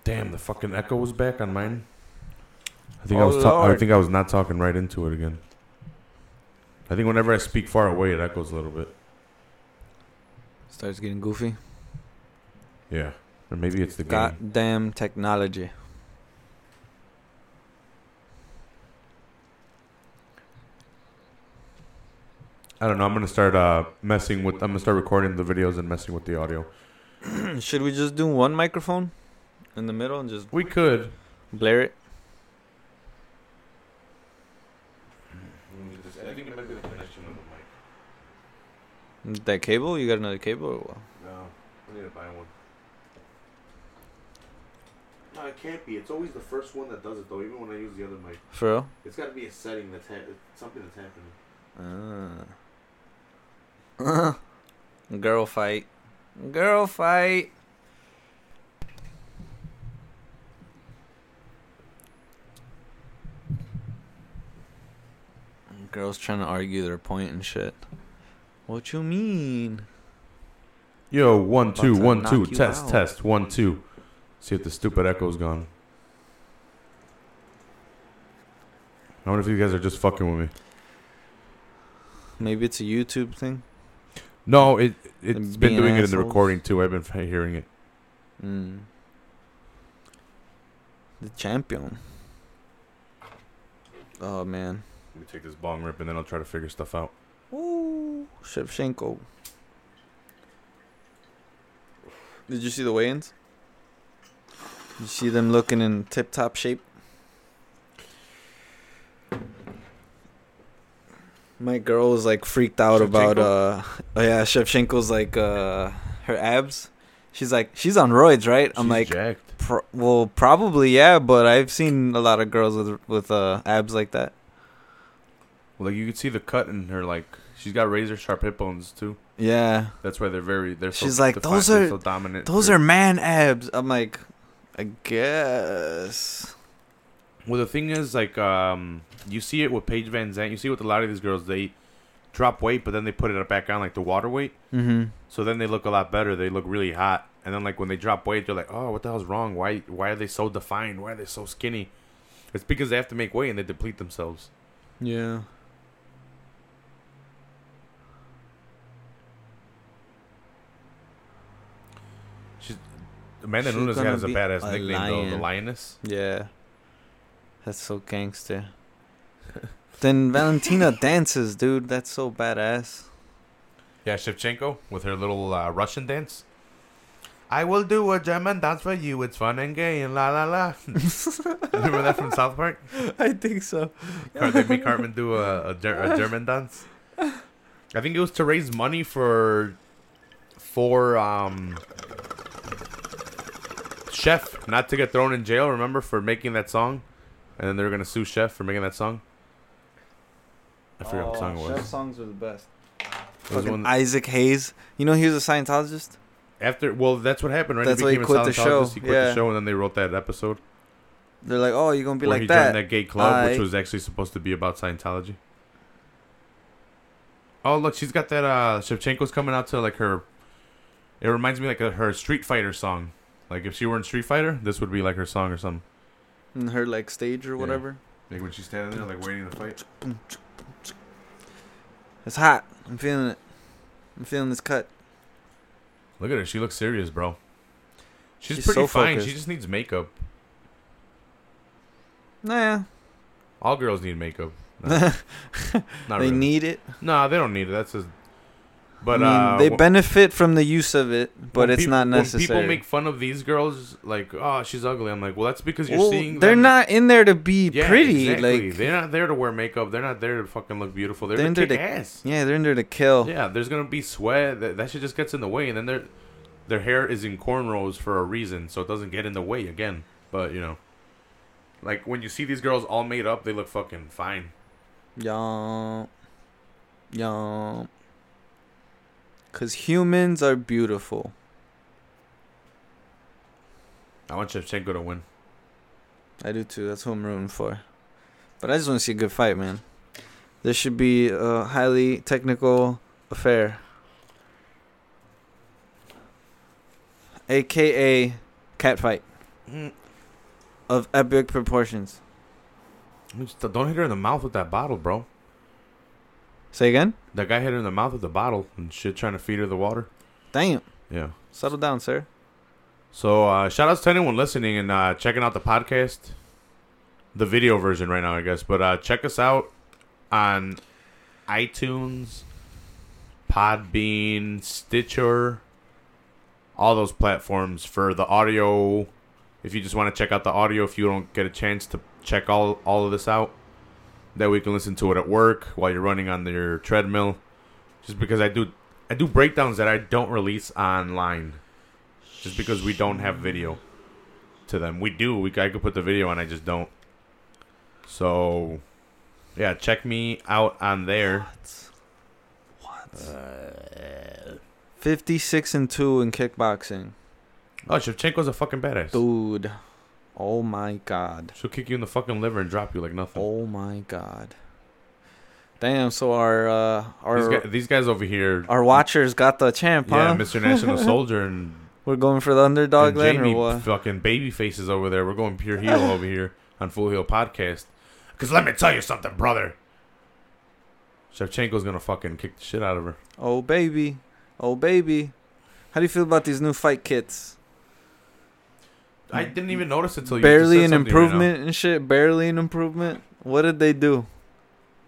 [SPEAKER 2] Damn, the fucking echo was back on mine. I think I
[SPEAKER 1] Oh,
[SPEAKER 2] was. Ta- I think I was not talking right into it again. I think whenever I speak far away, it echoes a little bit.
[SPEAKER 1] Starts getting goofy.
[SPEAKER 2] Yeah, or maybe it's the.
[SPEAKER 1] Goddamn technology.
[SPEAKER 2] I don't know. I'm gonna start uh messing with. I'm gonna start recording the videos and messing with the audio.
[SPEAKER 1] Should we just do one microphone in the middle and just
[SPEAKER 2] We could.
[SPEAKER 1] blare it?
[SPEAKER 2] I think it might be the connection of the mic.
[SPEAKER 1] That cable? You got another cable or what?
[SPEAKER 2] No, I need to buy one. No, it can't be. It's always the first one that does it though. Even when I use the other mic,
[SPEAKER 1] For real?
[SPEAKER 2] it's got to be a setting that's ha- something that's happening.
[SPEAKER 1] Ah. Girl fight. Girl fight. Girls trying to argue their point and shit. What you mean?
[SPEAKER 2] Yo, one two one two test
[SPEAKER 1] out.
[SPEAKER 2] test one two. See if the stupid echo's gone. I wonder if you guys are just fucking with me.
[SPEAKER 1] Maybe it's a YouTube thing.
[SPEAKER 2] No, it it's been doing it in the recording too. I've been hearing it.
[SPEAKER 1] Mm. The champion. Oh man.
[SPEAKER 2] Let me take this bong rip and then I'll try to figure stuff out.
[SPEAKER 1] Ooh, Shevchenko. Did you see the weigh-ins? You see them looking in tip-top shape. My girl was like freaked out about uh oh yeah Shevchenko's like uh her abs. She's like she's on roids, right? I'm
[SPEAKER 2] She's
[SPEAKER 1] like
[SPEAKER 2] jacked.
[SPEAKER 1] pro- well probably yeah, but I've seen a lot of girls with with uh abs like that.
[SPEAKER 2] Well, Like you can see the cut in her. Like she's got razor sharp hip bones too.
[SPEAKER 1] Yeah.
[SPEAKER 2] That's why they're very. They're. So
[SPEAKER 1] She's like,
[SPEAKER 2] defi-
[SPEAKER 1] "Those are-
[SPEAKER 2] so dominant.
[SPEAKER 1] Those are man abs. I'm like, I guess.
[SPEAKER 2] Well, the thing is, like, um, you see it with Paige VanZant. You see with a lot of these girls, they drop weight, but then they put it back on, like the water weight.
[SPEAKER 1] Mm-hmm.
[SPEAKER 2] So then they look a lot better. They look really hot. And then, like, when they drop weight, they're like, oh, what the hell's wrong? Why, why are they so defined? Why are they so skinny? It's because they have to make weight and they deplete themselves.
[SPEAKER 1] Yeah.
[SPEAKER 2] She's Amanda
[SPEAKER 1] She's
[SPEAKER 2] Nunes has a badass nickname though, the lioness.
[SPEAKER 1] Yeah. That's so gangster. then Valentina dances, dude. That's so badass.
[SPEAKER 2] Yeah, Shevchenko with her little uh, Russian dance. I will do a German dance for you. It's fun and gay and la la la. Remember that from South Park?
[SPEAKER 1] I think so.
[SPEAKER 2] Car- they make Cartman do a, a, Ger- a German dance. I think it was to raise money for for um Chef not to get thrown in jail. Remember for making that song, and then they were gonna sue Chef for making that song. I forgot what song it was.
[SPEAKER 1] Chef's songs are the best.
[SPEAKER 2] It was
[SPEAKER 1] Fucking
[SPEAKER 2] when-
[SPEAKER 1] Isaac Hayes. You know he was a Scientologist.
[SPEAKER 2] after well, that's what happened, right?
[SPEAKER 1] That's
[SPEAKER 2] he
[SPEAKER 1] why he
[SPEAKER 2] became a
[SPEAKER 1] quit the show,
[SPEAKER 2] Scientologist, He quit
[SPEAKER 1] yeah.
[SPEAKER 2] the show, and then they wrote that episode
[SPEAKER 1] They're like, oh, you're gonna be
[SPEAKER 2] where
[SPEAKER 1] like
[SPEAKER 2] he
[SPEAKER 1] that.
[SPEAKER 2] joined that gay club, which
[SPEAKER 1] Aight.
[SPEAKER 2] was actually supposed to be about Scientology. Oh look, she's got that. uh Shevchenko's coming out to like her. It reminds me like of her Street Fighter song. Like if she were in Street Fighter, this would be like her song or something.
[SPEAKER 1] In her like stage or whatever.
[SPEAKER 2] Like when she's standing there, like waiting to fight.
[SPEAKER 1] It's hot. I'm feeling it. I'm feeling this cut.
[SPEAKER 2] Look at her, she looks serious, bro. She's,
[SPEAKER 1] She's
[SPEAKER 2] pretty
[SPEAKER 1] so
[SPEAKER 2] fine.
[SPEAKER 1] focused.
[SPEAKER 2] She just needs makeup.
[SPEAKER 1] Nah.
[SPEAKER 2] All girls need makeup. No, not
[SPEAKER 1] they
[SPEAKER 2] really.
[SPEAKER 1] need it.
[SPEAKER 2] No, they don't need it. That's just. But
[SPEAKER 1] I mean,
[SPEAKER 2] uh,
[SPEAKER 1] they benefit from the use of it, but it's
[SPEAKER 2] peop-
[SPEAKER 1] not
[SPEAKER 2] When
[SPEAKER 1] necessary.
[SPEAKER 2] people make fun of these girls, like, oh, she's ugly. I'm like, well, that's because you're
[SPEAKER 1] Well,
[SPEAKER 2] seeing.
[SPEAKER 1] they're
[SPEAKER 2] them-
[SPEAKER 1] not in there to be
[SPEAKER 2] Yeah,
[SPEAKER 1] pretty.
[SPEAKER 2] exactly.
[SPEAKER 1] Like,
[SPEAKER 2] they're not there to wear makeup. They're not there to fucking look beautiful. They're,
[SPEAKER 1] They're in there to-
[SPEAKER 2] ass.
[SPEAKER 1] yeah, they're in there to kill.
[SPEAKER 2] Yeah, there's gonna be sweat. That, that shit just gets in the way, and then their their hair is in cornrows for a reason, so it doesn't get in the way again. But you know, like when you see these girls all made up, they look fucking fine.
[SPEAKER 1] Yum. Yum. Because humans are beautiful.
[SPEAKER 2] I want Shevchenko to win.
[SPEAKER 1] I do too. That's who I'm rooting for. But I just want to see a good fight, man. This should be a highly technical affair. AKA cat fight
[SPEAKER 2] Mm.
[SPEAKER 1] of epic proportions.
[SPEAKER 2] Don't hit her in the mouth with that bottle, bro.
[SPEAKER 1] Say again?
[SPEAKER 2] That guy hit her in the mouth with the bottle and shit, trying to feed her the water.
[SPEAKER 1] Damn.
[SPEAKER 2] Yeah.
[SPEAKER 1] Settle down, sir.
[SPEAKER 2] So uh, shout outs to anyone listening and uh, checking out the podcast, the video version right now, I guess. But uh, check us out on iTunes, Podbean, Stitcher, all those platforms for the audio. If you just want to check out the audio, if you don't get a chance to check all all of this out, that we can listen to it at work while you're running on your treadmill. Just because I do I do breakdowns that I don't release online, just because we don't have video to them. We do. We I could put the video on. I just don't. So, yeah, check me out on there.
[SPEAKER 1] What? What? Uh, fifty-six and two in kickboxing,
[SPEAKER 2] Oh, Shevchenko's a fucking badass.
[SPEAKER 1] dude. Oh my god.
[SPEAKER 2] She'll kick you in the fucking liver and drop you like nothing.
[SPEAKER 1] Oh my god. Damn. So our uh, our
[SPEAKER 2] these, guys, these guys over here,
[SPEAKER 1] our watchers got the champ,
[SPEAKER 2] yeah,
[SPEAKER 1] huh?
[SPEAKER 2] Mr. National Soldier and,
[SPEAKER 1] We're going for the underdog
[SPEAKER 2] and
[SPEAKER 1] then,
[SPEAKER 2] Jamie
[SPEAKER 1] or what?
[SPEAKER 2] fucking baby faces over there. We're going pure heel over here on Full Heel Podcast. Because let me tell you something, brother. Shevchenko's gonna fucking kick the shit out of her.
[SPEAKER 1] Oh baby, oh baby. How do you feel about these new fight kits?
[SPEAKER 2] I didn't even notice it till you
[SPEAKER 1] Barely
[SPEAKER 2] just
[SPEAKER 1] an
[SPEAKER 2] something right
[SPEAKER 1] improvement and shit. Barely an improvement. What did they do?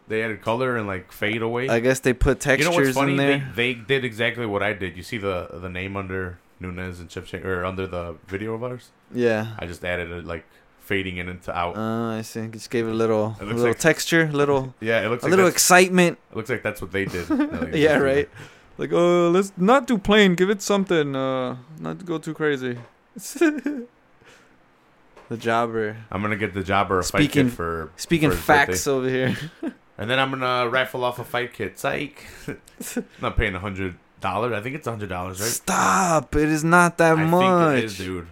[SPEAKER 2] they added color and like fade away.
[SPEAKER 1] I guess they put textures
[SPEAKER 2] you know what's funny?
[SPEAKER 1] in
[SPEAKER 2] They,
[SPEAKER 1] there.
[SPEAKER 2] they did exactly what I did. You see the the name under Nunes and Shevchenko, or under the video of ours.
[SPEAKER 1] yeah.
[SPEAKER 2] I just added it like fading in into out.
[SPEAKER 1] Uh, I see. Just gave it a little,
[SPEAKER 2] It
[SPEAKER 1] a little
[SPEAKER 2] like-
[SPEAKER 1] texture, little,
[SPEAKER 2] yeah, it looks
[SPEAKER 1] a
[SPEAKER 2] like
[SPEAKER 1] little excitement.
[SPEAKER 2] It looks like that's what they did.
[SPEAKER 1] Yeah, right. Like, oh, let's not do plain. Give it something. Uh, not go too crazy. the jobber.
[SPEAKER 2] I'm gonna get the jobber a
[SPEAKER 1] Speaking-
[SPEAKER 2] fight kit for,
[SPEAKER 1] Speaking
[SPEAKER 2] for
[SPEAKER 1] facts over here.
[SPEAKER 2] and then I'm gonna raffle off a fight kit. Psych. I'm not paying a hundred dollars. I think it's a hundred dollars, right?
[SPEAKER 1] Stop! It is not that
[SPEAKER 2] I
[SPEAKER 1] much.
[SPEAKER 2] think it is, dude.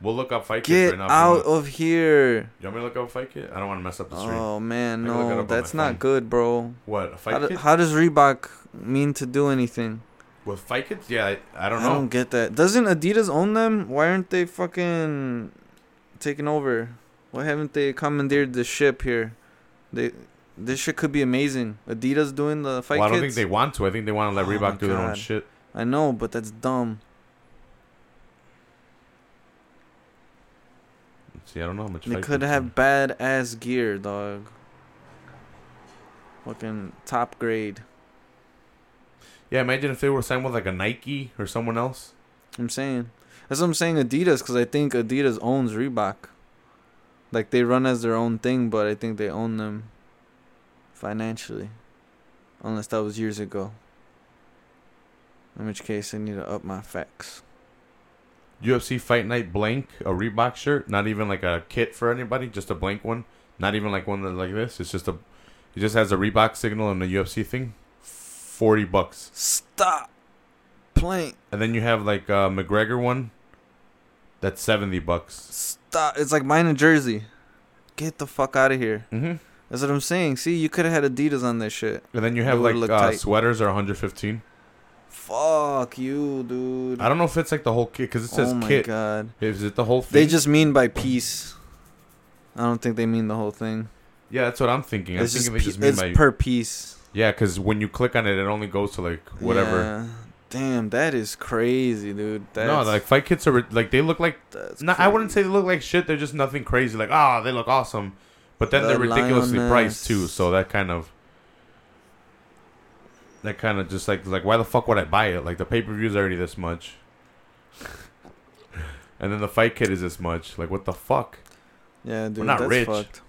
[SPEAKER 2] We'll look up fight kit
[SPEAKER 1] Get
[SPEAKER 2] right now.
[SPEAKER 1] out of here!
[SPEAKER 2] You want me to look up fight kit? I don't want to mess up the stream.
[SPEAKER 1] Oh man,
[SPEAKER 2] I can look it
[SPEAKER 1] no, that's not
[SPEAKER 2] phone.
[SPEAKER 1] good, bro.
[SPEAKER 2] What a
[SPEAKER 1] How,
[SPEAKER 2] fight
[SPEAKER 1] do-
[SPEAKER 2] kit
[SPEAKER 1] how does Reebok mean to do anything?
[SPEAKER 2] with fight kits? Yeah, I, I don't
[SPEAKER 1] I
[SPEAKER 2] know.
[SPEAKER 1] don't get that. Doesn't Adidas own them? Why aren't they fucking taking over? Why haven't they commandeered the ship here? They this shit could be amazing. Adidas doing the fight
[SPEAKER 2] well, I don't
[SPEAKER 1] kits.
[SPEAKER 2] think they want to. I think they want to let
[SPEAKER 1] Oh
[SPEAKER 2] Reebok do their own shit.
[SPEAKER 1] I know, but that's dumb.
[SPEAKER 2] See, I don't know how much.
[SPEAKER 1] They could have bad ass gear, dog. Fucking top grade.
[SPEAKER 2] Yeah, imagine if they were signed with like a Nike or someone else.
[SPEAKER 1] I'm saying. That's what I'm saying. Adidas, because I think Adidas owns Reebok. Like they run as their own thing, but I think they own them financially. Unless that was years ago. In which case, I need to up my facts.
[SPEAKER 2] UFC Fight Night blank, a Reebok shirt, not even like a kit for anybody, just a blank one. Not even like one that like this. It's just a, it just has a Reebok signal and the UFC thing. Forty bucks,
[SPEAKER 1] Stop playing.
[SPEAKER 2] and then you have like a McGregor one. That's seventy bucks.
[SPEAKER 1] Stop. It's like mine in Jersey. Get the fuck out of here.
[SPEAKER 2] Mm-hmm.
[SPEAKER 1] That's what I'm saying. See, you could have had Adidas on this shit.
[SPEAKER 2] And then you have like uh, sweaters are one hundred fifteen.
[SPEAKER 1] Fuck you, dude.
[SPEAKER 2] I don't know if it's like the whole kit because it says
[SPEAKER 1] oh my
[SPEAKER 2] kit.
[SPEAKER 1] god.
[SPEAKER 2] Is it the whole thing?
[SPEAKER 1] They just mean by piece. I don't think they mean the whole thing.
[SPEAKER 2] yeah, that's what I'm thinking. I'm
[SPEAKER 1] It's just,
[SPEAKER 2] thinking
[SPEAKER 1] pe-
[SPEAKER 2] just mean
[SPEAKER 1] it's
[SPEAKER 2] by
[SPEAKER 1] per piece.
[SPEAKER 2] yeah, because when you click on it, it only goes to like whatever.
[SPEAKER 1] Yeah. Damn, that is crazy, dude. That's,
[SPEAKER 2] no, like fight kits are like they look like
[SPEAKER 1] that's
[SPEAKER 2] No, I wouldn't say they look like shit. They're just nothing crazy. Like, ah, they look awesome, but then
[SPEAKER 1] The
[SPEAKER 2] they're ridiculously
[SPEAKER 1] lioness.
[SPEAKER 2] priced too. So that kind of, that kind of just like like why the fuck would I buy it? Like the pay per view is already this much, and then the fight kit is this much. Like what the fuck?
[SPEAKER 1] Yeah, dude,
[SPEAKER 2] not
[SPEAKER 1] that's
[SPEAKER 2] rich.
[SPEAKER 1] fucked.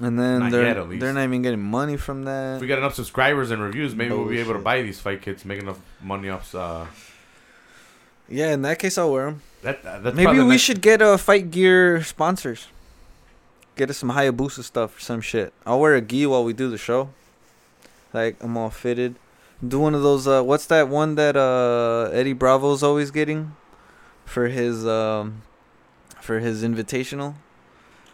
[SPEAKER 1] And then
[SPEAKER 2] Not
[SPEAKER 1] they're
[SPEAKER 2] yet,
[SPEAKER 1] they're not even getting money from that.
[SPEAKER 2] If we get enough subscribers and reviews, maybe we'll be able to buy these fight kits, make enough money off. Uh,
[SPEAKER 1] yeah, in that case, I'll wear them.
[SPEAKER 2] that that's
[SPEAKER 1] Maybe we
[SPEAKER 2] next-
[SPEAKER 1] should get a fight gear sponsors. Get us some Hayabusa stuff or some shit. I'll wear a gi while we do the show. Like I'm all fitted. Do one of those. Uh, what's that one that uh, Eddie Bravo's always getting for his um, for his invitational?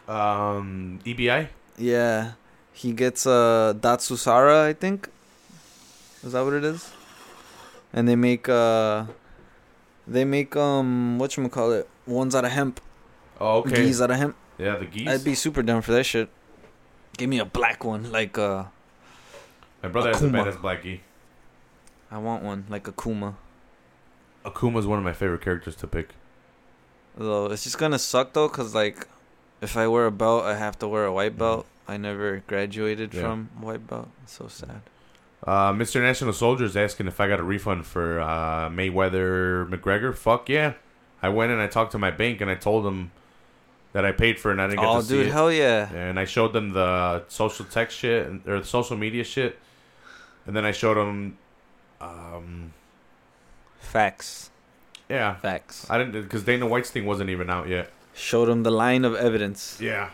[SPEAKER 2] um EBI.
[SPEAKER 1] Yeah, he gets uh Datsusara, I think. Is that what it is? And they make uh, they make um what you call it ones out of hemp.
[SPEAKER 2] Oh, okay.
[SPEAKER 1] Gis out of hemp.
[SPEAKER 2] Yeah, the geese.
[SPEAKER 1] I'd be super down for that shit. Give me a black one, like uh,
[SPEAKER 2] My brother has a
[SPEAKER 1] Akuma.
[SPEAKER 2] badass black gi.
[SPEAKER 1] I want one like Akuma.
[SPEAKER 2] Akuma's one of my favorite characters to pick.
[SPEAKER 1] Though it's just gonna suck though, cause like, if I wear a belt, I have to wear a white
[SPEAKER 2] Mhm.
[SPEAKER 1] belt. I never graduated
[SPEAKER 2] Yeah.
[SPEAKER 1] from white belt. It's so sad.
[SPEAKER 2] Uh, Mr. National Soldier is asking if I got a refund for uh, Mayweather McGregor. Fuck yeah! I went and I talked to my bank and I told them that I paid for it and I didn't get
[SPEAKER 1] Oh,
[SPEAKER 2] to see
[SPEAKER 1] Oh,
[SPEAKER 2] dude,
[SPEAKER 1] hell yeah.
[SPEAKER 2] And I showed them the social tech shit and, or the social media shit, and then I showed them, um,
[SPEAKER 1] Facts.
[SPEAKER 2] yeah,
[SPEAKER 1] Facts.
[SPEAKER 2] I didn't because Dana White's thing wasn't even out yet.
[SPEAKER 1] Showed him the line of evidence.
[SPEAKER 2] Yeah.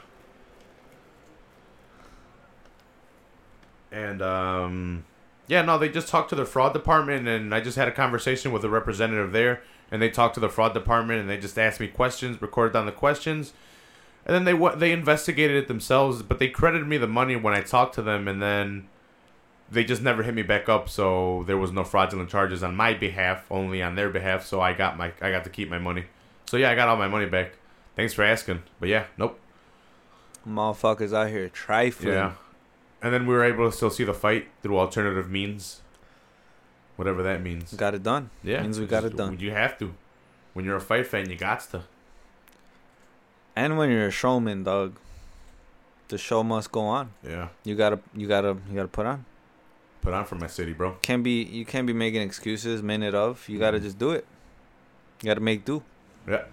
[SPEAKER 2] And um yeah, no, they just talked to the fraud department and I just had a conversation with a representative there and they talked to the fraud department and they just asked me questions, recorded down the questions. And then they they investigated it themselves, but they credited me the money when I talked to them and then they just never hit me back up, so there was no fraudulent charges on my behalf, only on their behalf, so I got my I got to keep my money. So yeah, I got all my money back. Thanks for asking. But yeah, nope.
[SPEAKER 1] Motherfuckers out here trifling.
[SPEAKER 2] Yeah. And then we were able to still see the fight through alternative means. Whatever that means.
[SPEAKER 1] Got it done.
[SPEAKER 2] Yeah.
[SPEAKER 1] Means we got it done.
[SPEAKER 2] You have to. When you're a fight fan, you got to.
[SPEAKER 1] And when you're a showman, dog, the show must go on.
[SPEAKER 2] Yeah.
[SPEAKER 1] You gotta, you gotta, you gotta put on.
[SPEAKER 2] Put on for my city, bro.
[SPEAKER 1] Can't be, you can't be making excuses minute of. You gotta
[SPEAKER 2] Mhm.
[SPEAKER 1] just do it. You gotta make do.
[SPEAKER 2] Yeah.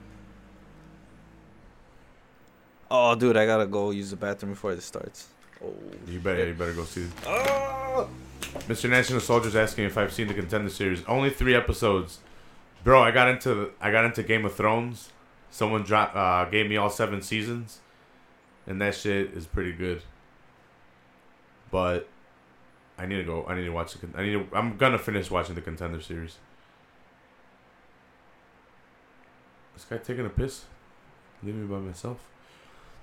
[SPEAKER 1] Oh, dude, I gotta go use the bathroom before this starts. Oh.
[SPEAKER 2] You better you better go see.
[SPEAKER 1] Oh.
[SPEAKER 2] Mr. National Soldier's asking if I've seen the contender series. Only three episodes. Bro, I got into I got into Game of Thrones. Someone dropped uh, gave me all seven seasons. And that shit is pretty good. But I need to go. I need to watch the. I need. To, I'm gonna finish watching the contender series. This guy taking a piss. Leave me by myself.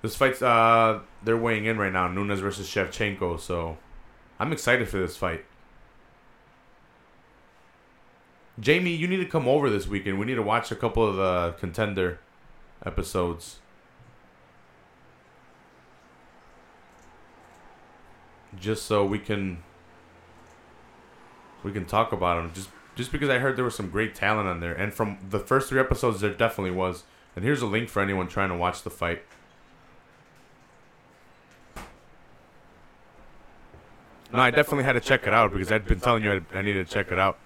[SPEAKER 2] This fight's uh they're weighing in right now. Nunes versus Shevchenko. So I'm excited for this fight. Jamie, you need to come over this weekend. We need to watch a couple of the contender episodes. Just so we can we can talk about them. Just just because I heard there was some great talent on there, and from the first three episodes, there definitely was. And here's a link for anyone trying to watch the fight. No, I definitely had to check it out because I'd been telling you I, needed to check it out.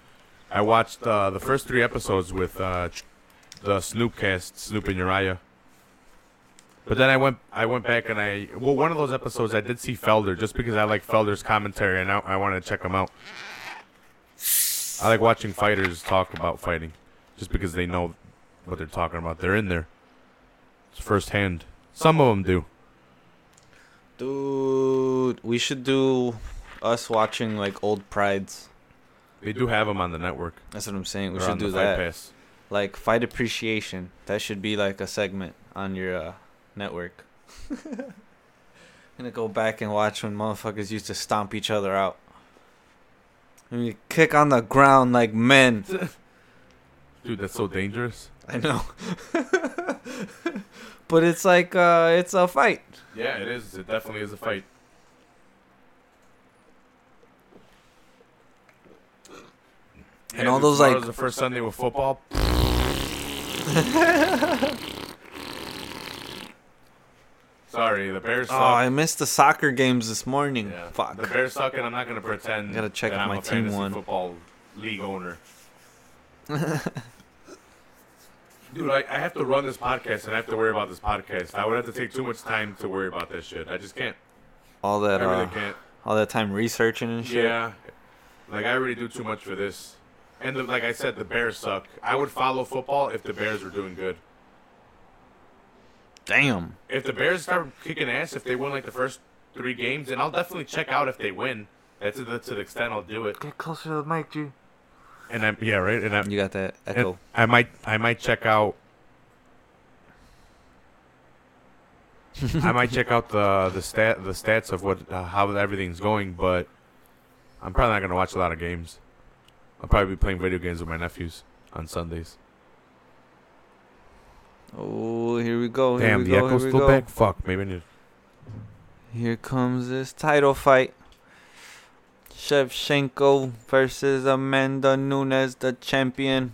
[SPEAKER 2] I watched uh, the first three episodes with uh, the Snoopcast, Snoop and Urijah. But then I went, I went back and I, well, one of those episodes I did see Felder just because I like Felder's commentary and I, I wanted to check him out. I like watching fighters talk about fighting, just because they know what they're talking about. They're in there, it's firsthand. Some of them do.
[SPEAKER 1] Dude, we should do us watching like old prides.
[SPEAKER 2] They do have them on the network.
[SPEAKER 1] That's what I'm saying. We
[SPEAKER 2] They're
[SPEAKER 1] should do that.
[SPEAKER 2] Pass.
[SPEAKER 1] Like fight appreciation. That should be like a segment on your uh, network. Gonna go back and watch when motherfuckers used to stomp each other out. And you kick on the ground like men.
[SPEAKER 2] Dude, that's so dangerous.
[SPEAKER 1] I know. but it's like uh it's a fight.
[SPEAKER 2] Yeah, it is. It definitely is a fight.
[SPEAKER 1] And all those, like- That was
[SPEAKER 2] the first Sunday with football. Sorry, the Bears
[SPEAKER 1] Oh. I missed the soccer games this morning.
[SPEAKER 2] Yeah.
[SPEAKER 1] Fuck.
[SPEAKER 2] The Bears suck, and I'm not gonna pretend.
[SPEAKER 1] I Gotta check if
[SPEAKER 2] I'm
[SPEAKER 1] my
[SPEAKER 2] a
[SPEAKER 1] team won.
[SPEAKER 2] Football league owner. Dude, I, I have to run this podcast, and I have to worry about this podcast. I would have to take too much time to worry about this shit. I just can't.
[SPEAKER 1] all that
[SPEAKER 2] I really
[SPEAKER 1] uh,
[SPEAKER 2] can't.
[SPEAKER 1] all that time researching and shit.
[SPEAKER 2] Yeah, like I already do too much for this. And the, like I said, the Bears suck. I would follow football if the Bears were doing good.
[SPEAKER 1] Damn.
[SPEAKER 2] If the Bears start kicking ass, if they win like the first three games, then I'll definitely check out if they win. That's to the, to the extent I'll do it.
[SPEAKER 1] Get closer to the mic, G.
[SPEAKER 2] And I'm yeah right. And I
[SPEAKER 1] You got that echo.
[SPEAKER 2] I might I might check out. I might check out the the stat the stats of what uh, how everything's going, but I'm probably not gonna watch a lot of games. I'll probably be playing video games with my nephews on Sundays.
[SPEAKER 1] Oh, here we go. Here
[SPEAKER 2] Damn,
[SPEAKER 1] we
[SPEAKER 2] the
[SPEAKER 1] go.
[SPEAKER 2] echo's
[SPEAKER 1] here
[SPEAKER 2] still
[SPEAKER 1] go.
[SPEAKER 2] back. Fuck, maybe I need.
[SPEAKER 1] Here comes this title fight. Shevchenko versus Amanda Nunes, the champion.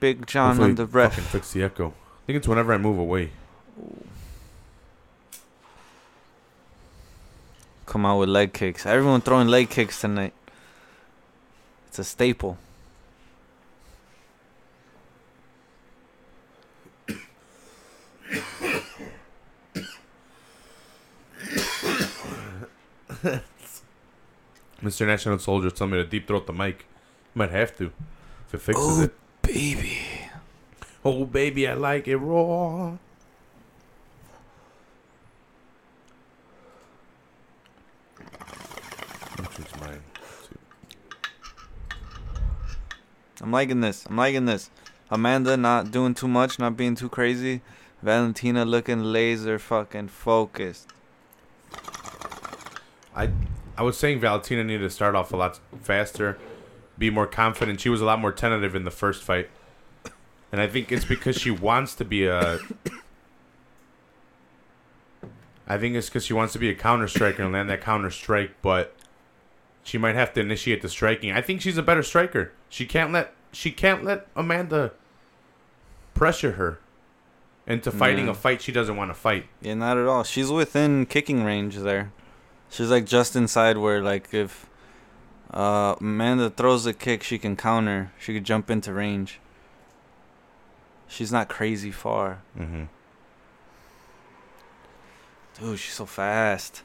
[SPEAKER 1] Big John
[SPEAKER 2] Hopefully
[SPEAKER 1] on the
[SPEAKER 2] Fucking fix the echo. I think it's whenever I move away.
[SPEAKER 1] come out with leg kicks. Everyone throwing leg kicks tonight. It's a staple.
[SPEAKER 2] Mr. National Soldier told me to deep throat the mic. Might have to. If it fixes
[SPEAKER 1] Oh,
[SPEAKER 2] it.
[SPEAKER 1] baby.
[SPEAKER 2] Oh, baby, I like it raw. Which is mine.
[SPEAKER 1] I'm liking this. I'm liking this. Amanda not doing too much, not being too crazy. Valentina looking laser fucking focused.
[SPEAKER 2] I I was saying Valentina needed to start off a lot faster, be more confident. She was a lot more tentative in the first fight. And I think it's because she wants to be a I think it's because she wants to be a counter striker and land that counter strike, but she might have to initiate the striking. I think she's a better striker. She can't let she can't let Amanda pressure her into fighting
[SPEAKER 1] Yeah.
[SPEAKER 2] a fight she doesn't want to fight.
[SPEAKER 1] Yeah, not at all. She's within kicking range there. She's like just inside where like if uh Amanda throws a kick, she can counter. She could jump into range. She's not crazy far.
[SPEAKER 2] Mm-hmm.
[SPEAKER 1] Dude, she's so fast.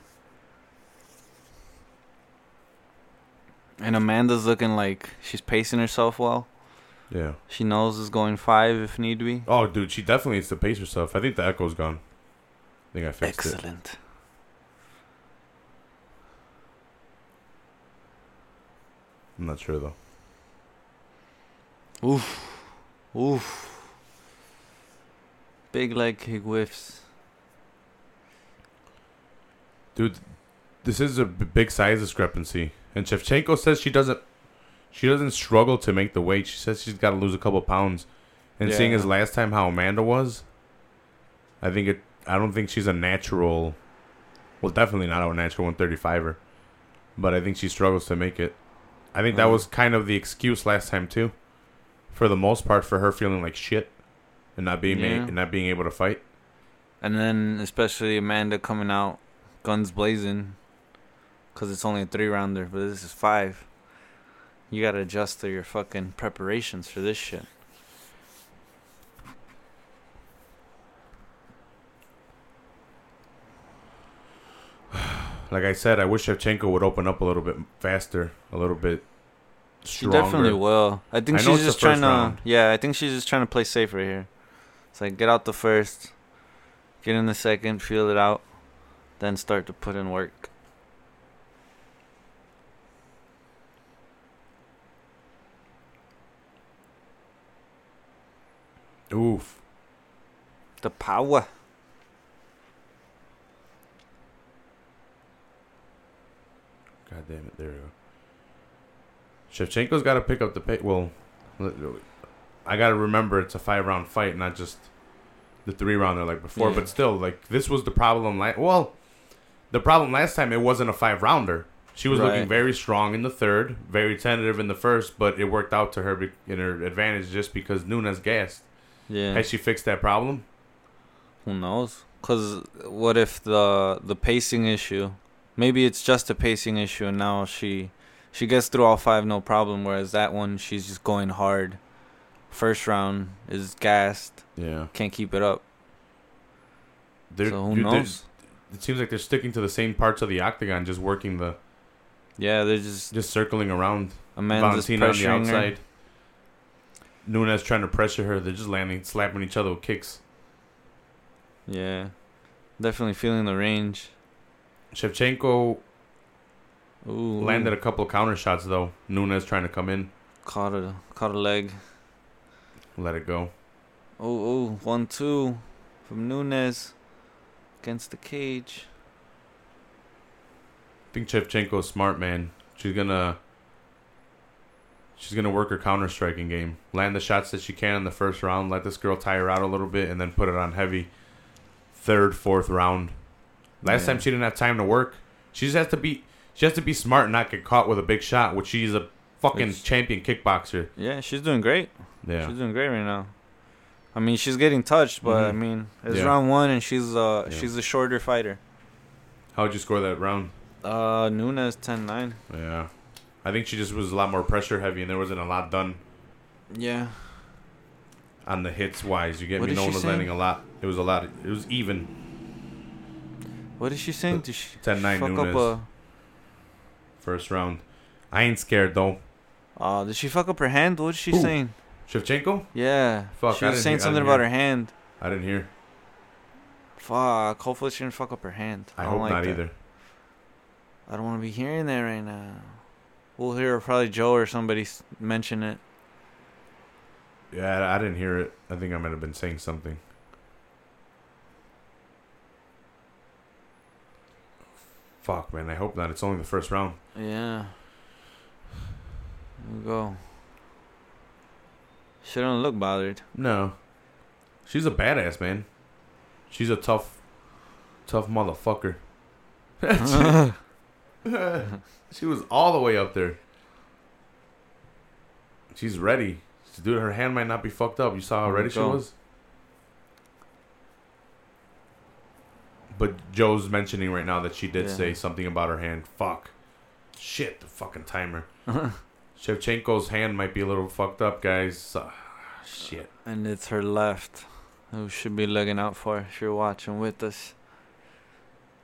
[SPEAKER 1] And Amanda's looking like she's pacing herself well.
[SPEAKER 2] Yeah.
[SPEAKER 1] She knows it's going five if need be.
[SPEAKER 2] Oh, dude, she definitely needs to pace herself. I think the echo's gone. I think I fixed it.
[SPEAKER 1] Excellent.
[SPEAKER 2] I'm not sure though.
[SPEAKER 1] Oof. Oof. Big leg kick whiffs.
[SPEAKER 2] Dude, this is a b- big size discrepancy. And Shevchenko says she doesn't she doesn't struggle to make the weight. She says she's got to lose a couple pounds. And seeing
[SPEAKER 1] Yeah.
[SPEAKER 2] as last time how Amanda was, I think it I don't think she's a natural well, definitely not a natural 135er. But I think she struggles to make it. I think that
[SPEAKER 1] Mhm.
[SPEAKER 2] was kind of the excuse last time too. For the most part for her feeling like shit and not being
[SPEAKER 1] Yeah.
[SPEAKER 2] ma- and not being able to fight.
[SPEAKER 1] And then, especially Amanda coming out guns blazing. Because it's only a three rounder, but this is five. You gotta adjust to your fucking preparations for this shit.
[SPEAKER 2] Like I said, I wish Shevchenko would open up a little bit faster, a little bit stronger.
[SPEAKER 1] She definitely will. I think
[SPEAKER 2] I
[SPEAKER 1] she's just trying to.
[SPEAKER 2] round.
[SPEAKER 1] Yeah, I think she's just trying to play safe right here. It's like get out the first, get in the second, feel it out, then start to put in work.
[SPEAKER 2] Oof.
[SPEAKER 1] The power.
[SPEAKER 2] God damn it! There we go. Shevchenko's got to pick up the pace. Well, I got to remember it's a five round fight, not just the three rounder like before.
[SPEAKER 1] Yeah.
[SPEAKER 2] But still, like this was the problem. Like, well, the problem last time it wasn't a five rounder. She was looking very strong in the third, very tentative in the first, but it worked out to her in her advantage just because Nunes gassed.
[SPEAKER 1] Yeah.
[SPEAKER 2] Has she fixed that problem?
[SPEAKER 1] Who knows? Cause what if the the pacing issue? Maybe it's just a pacing issue, and now she she gets through all five no problem. Whereas that one, she's just going hard. First round is gassed,
[SPEAKER 2] Yeah.
[SPEAKER 1] can't keep it up.
[SPEAKER 2] They're,
[SPEAKER 1] so who
[SPEAKER 2] dude,
[SPEAKER 1] knows?
[SPEAKER 2] It seems like they're sticking to the same parts of the octagon, just working the,
[SPEAKER 1] Yeah, they're just
[SPEAKER 2] just circling around.
[SPEAKER 1] Amanda's
[SPEAKER 2] Valentina on the
[SPEAKER 1] outside. her.
[SPEAKER 2] Nunes trying to pressure her. They're just landing, slapping each other with kicks.
[SPEAKER 1] Yeah, definitely feeling the range.
[SPEAKER 2] Shevchenko
[SPEAKER 1] Ooh,
[SPEAKER 2] landed a couple of counter shots though. Nunes trying to come in,
[SPEAKER 1] caught a caught a leg.
[SPEAKER 2] let it go.
[SPEAKER 1] Oh, oh, one two from Nunes against the cage.
[SPEAKER 2] I think Shevchenko's smart, man. She's gonna she's gonna work her counter striking game. Land the shots that she can in the first round. Let this girl tire out a little bit, and then put it on heavy. Third, fourth round. Last
[SPEAKER 1] Yeah.
[SPEAKER 2] time she didn't have time to work. She just has to be she has to be smart and not get caught with a big shot, which she's a fucking
[SPEAKER 1] Which-
[SPEAKER 2] champion kickboxer.
[SPEAKER 1] Yeah, she's doing great.
[SPEAKER 2] Yeah.
[SPEAKER 1] She's doing great right now. I mean, she's getting touched, but I
[SPEAKER 2] Mhm.
[SPEAKER 1] mean, it's
[SPEAKER 2] Yeah.
[SPEAKER 1] round one, and she's uh
[SPEAKER 2] Yeah.
[SPEAKER 1] she's a shorter fighter.
[SPEAKER 2] How'd you score that round?
[SPEAKER 1] Uh, Nunes 10-9.
[SPEAKER 2] Yeah. I think she just was a lot more pressure heavy, and there wasn't a lot done
[SPEAKER 1] Yeah.
[SPEAKER 2] on the hits wise. You get
[SPEAKER 1] What
[SPEAKER 2] me?
[SPEAKER 1] is
[SPEAKER 2] No
[SPEAKER 1] she
[SPEAKER 2] one was
[SPEAKER 1] saying?
[SPEAKER 2] landing a lot. It was a lot. It was even.
[SPEAKER 1] What is she saying? Did she
[SPEAKER 2] 10-9
[SPEAKER 1] fuck
[SPEAKER 2] Nunes.
[SPEAKER 1] up a?
[SPEAKER 2] First round. I ain't scared though.
[SPEAKER 1] Uh, did she fuck up her hand? What is she
[SPEAKER 2] Who?
[SPEAKER 1] saying?
[SPEAKER 2] Shevchenko?
[SPEAKER 1] Yeah.
[SPEAKER 2] Fuck,
[SPEAKER 1] She
[SPEAKER 2] I
[SPEAKER 1] was
[SPEAKER 2] didn't
[SPEAKER 1] saying
[SPEAKER 2] hear- I
[SPEAKER 1] something
[SPEAKER 2] didn't
[SPEAKER 1] about her hand.
[SPEAKER 2] I didn't hear.
[SPEAKER 1] Fuck. Hopefully she didn't fuck up her hand.
[SPEAKER 2] I,
[SPEAKER 1] don't
[SPEAKER 2] hope
[SPEAKER 1] like
[SPEAKER 2] not
[SPEAKER 1] that.
[SPEAKER 2] either.
[SPEAKER 1] I don't want to be hearing that right now. We'll hear probably Joe or somebody mention it.
[SPEAKER 2] Yeah, I didn't hear it. I think I might have been saying something. Fuck, man. I hope not. It's only the first round.
[SPEAKER 1] Yeah. There we go. She don't look bothered.
[SPEAKER 2] No. She's a badass, man. She's a tough, tough motherfucker. she was all the way up there. She's ready. Dude, her hand might not be fucked up. You saw how ready she
[SPEAKER 1] go.
[SPEAKER 2] was? But Joe's mentioning right now that she did
[SPEAKER 1] Yeah.
[SPEAKER 2] say something about her hand. Fuck. Shit, the fucking timer. Shevchenko's hand might be a little fucked up, guys. Uh, shit.
[SPEAKER 1] and it's her left. Who should be looking out for if you're watching with us.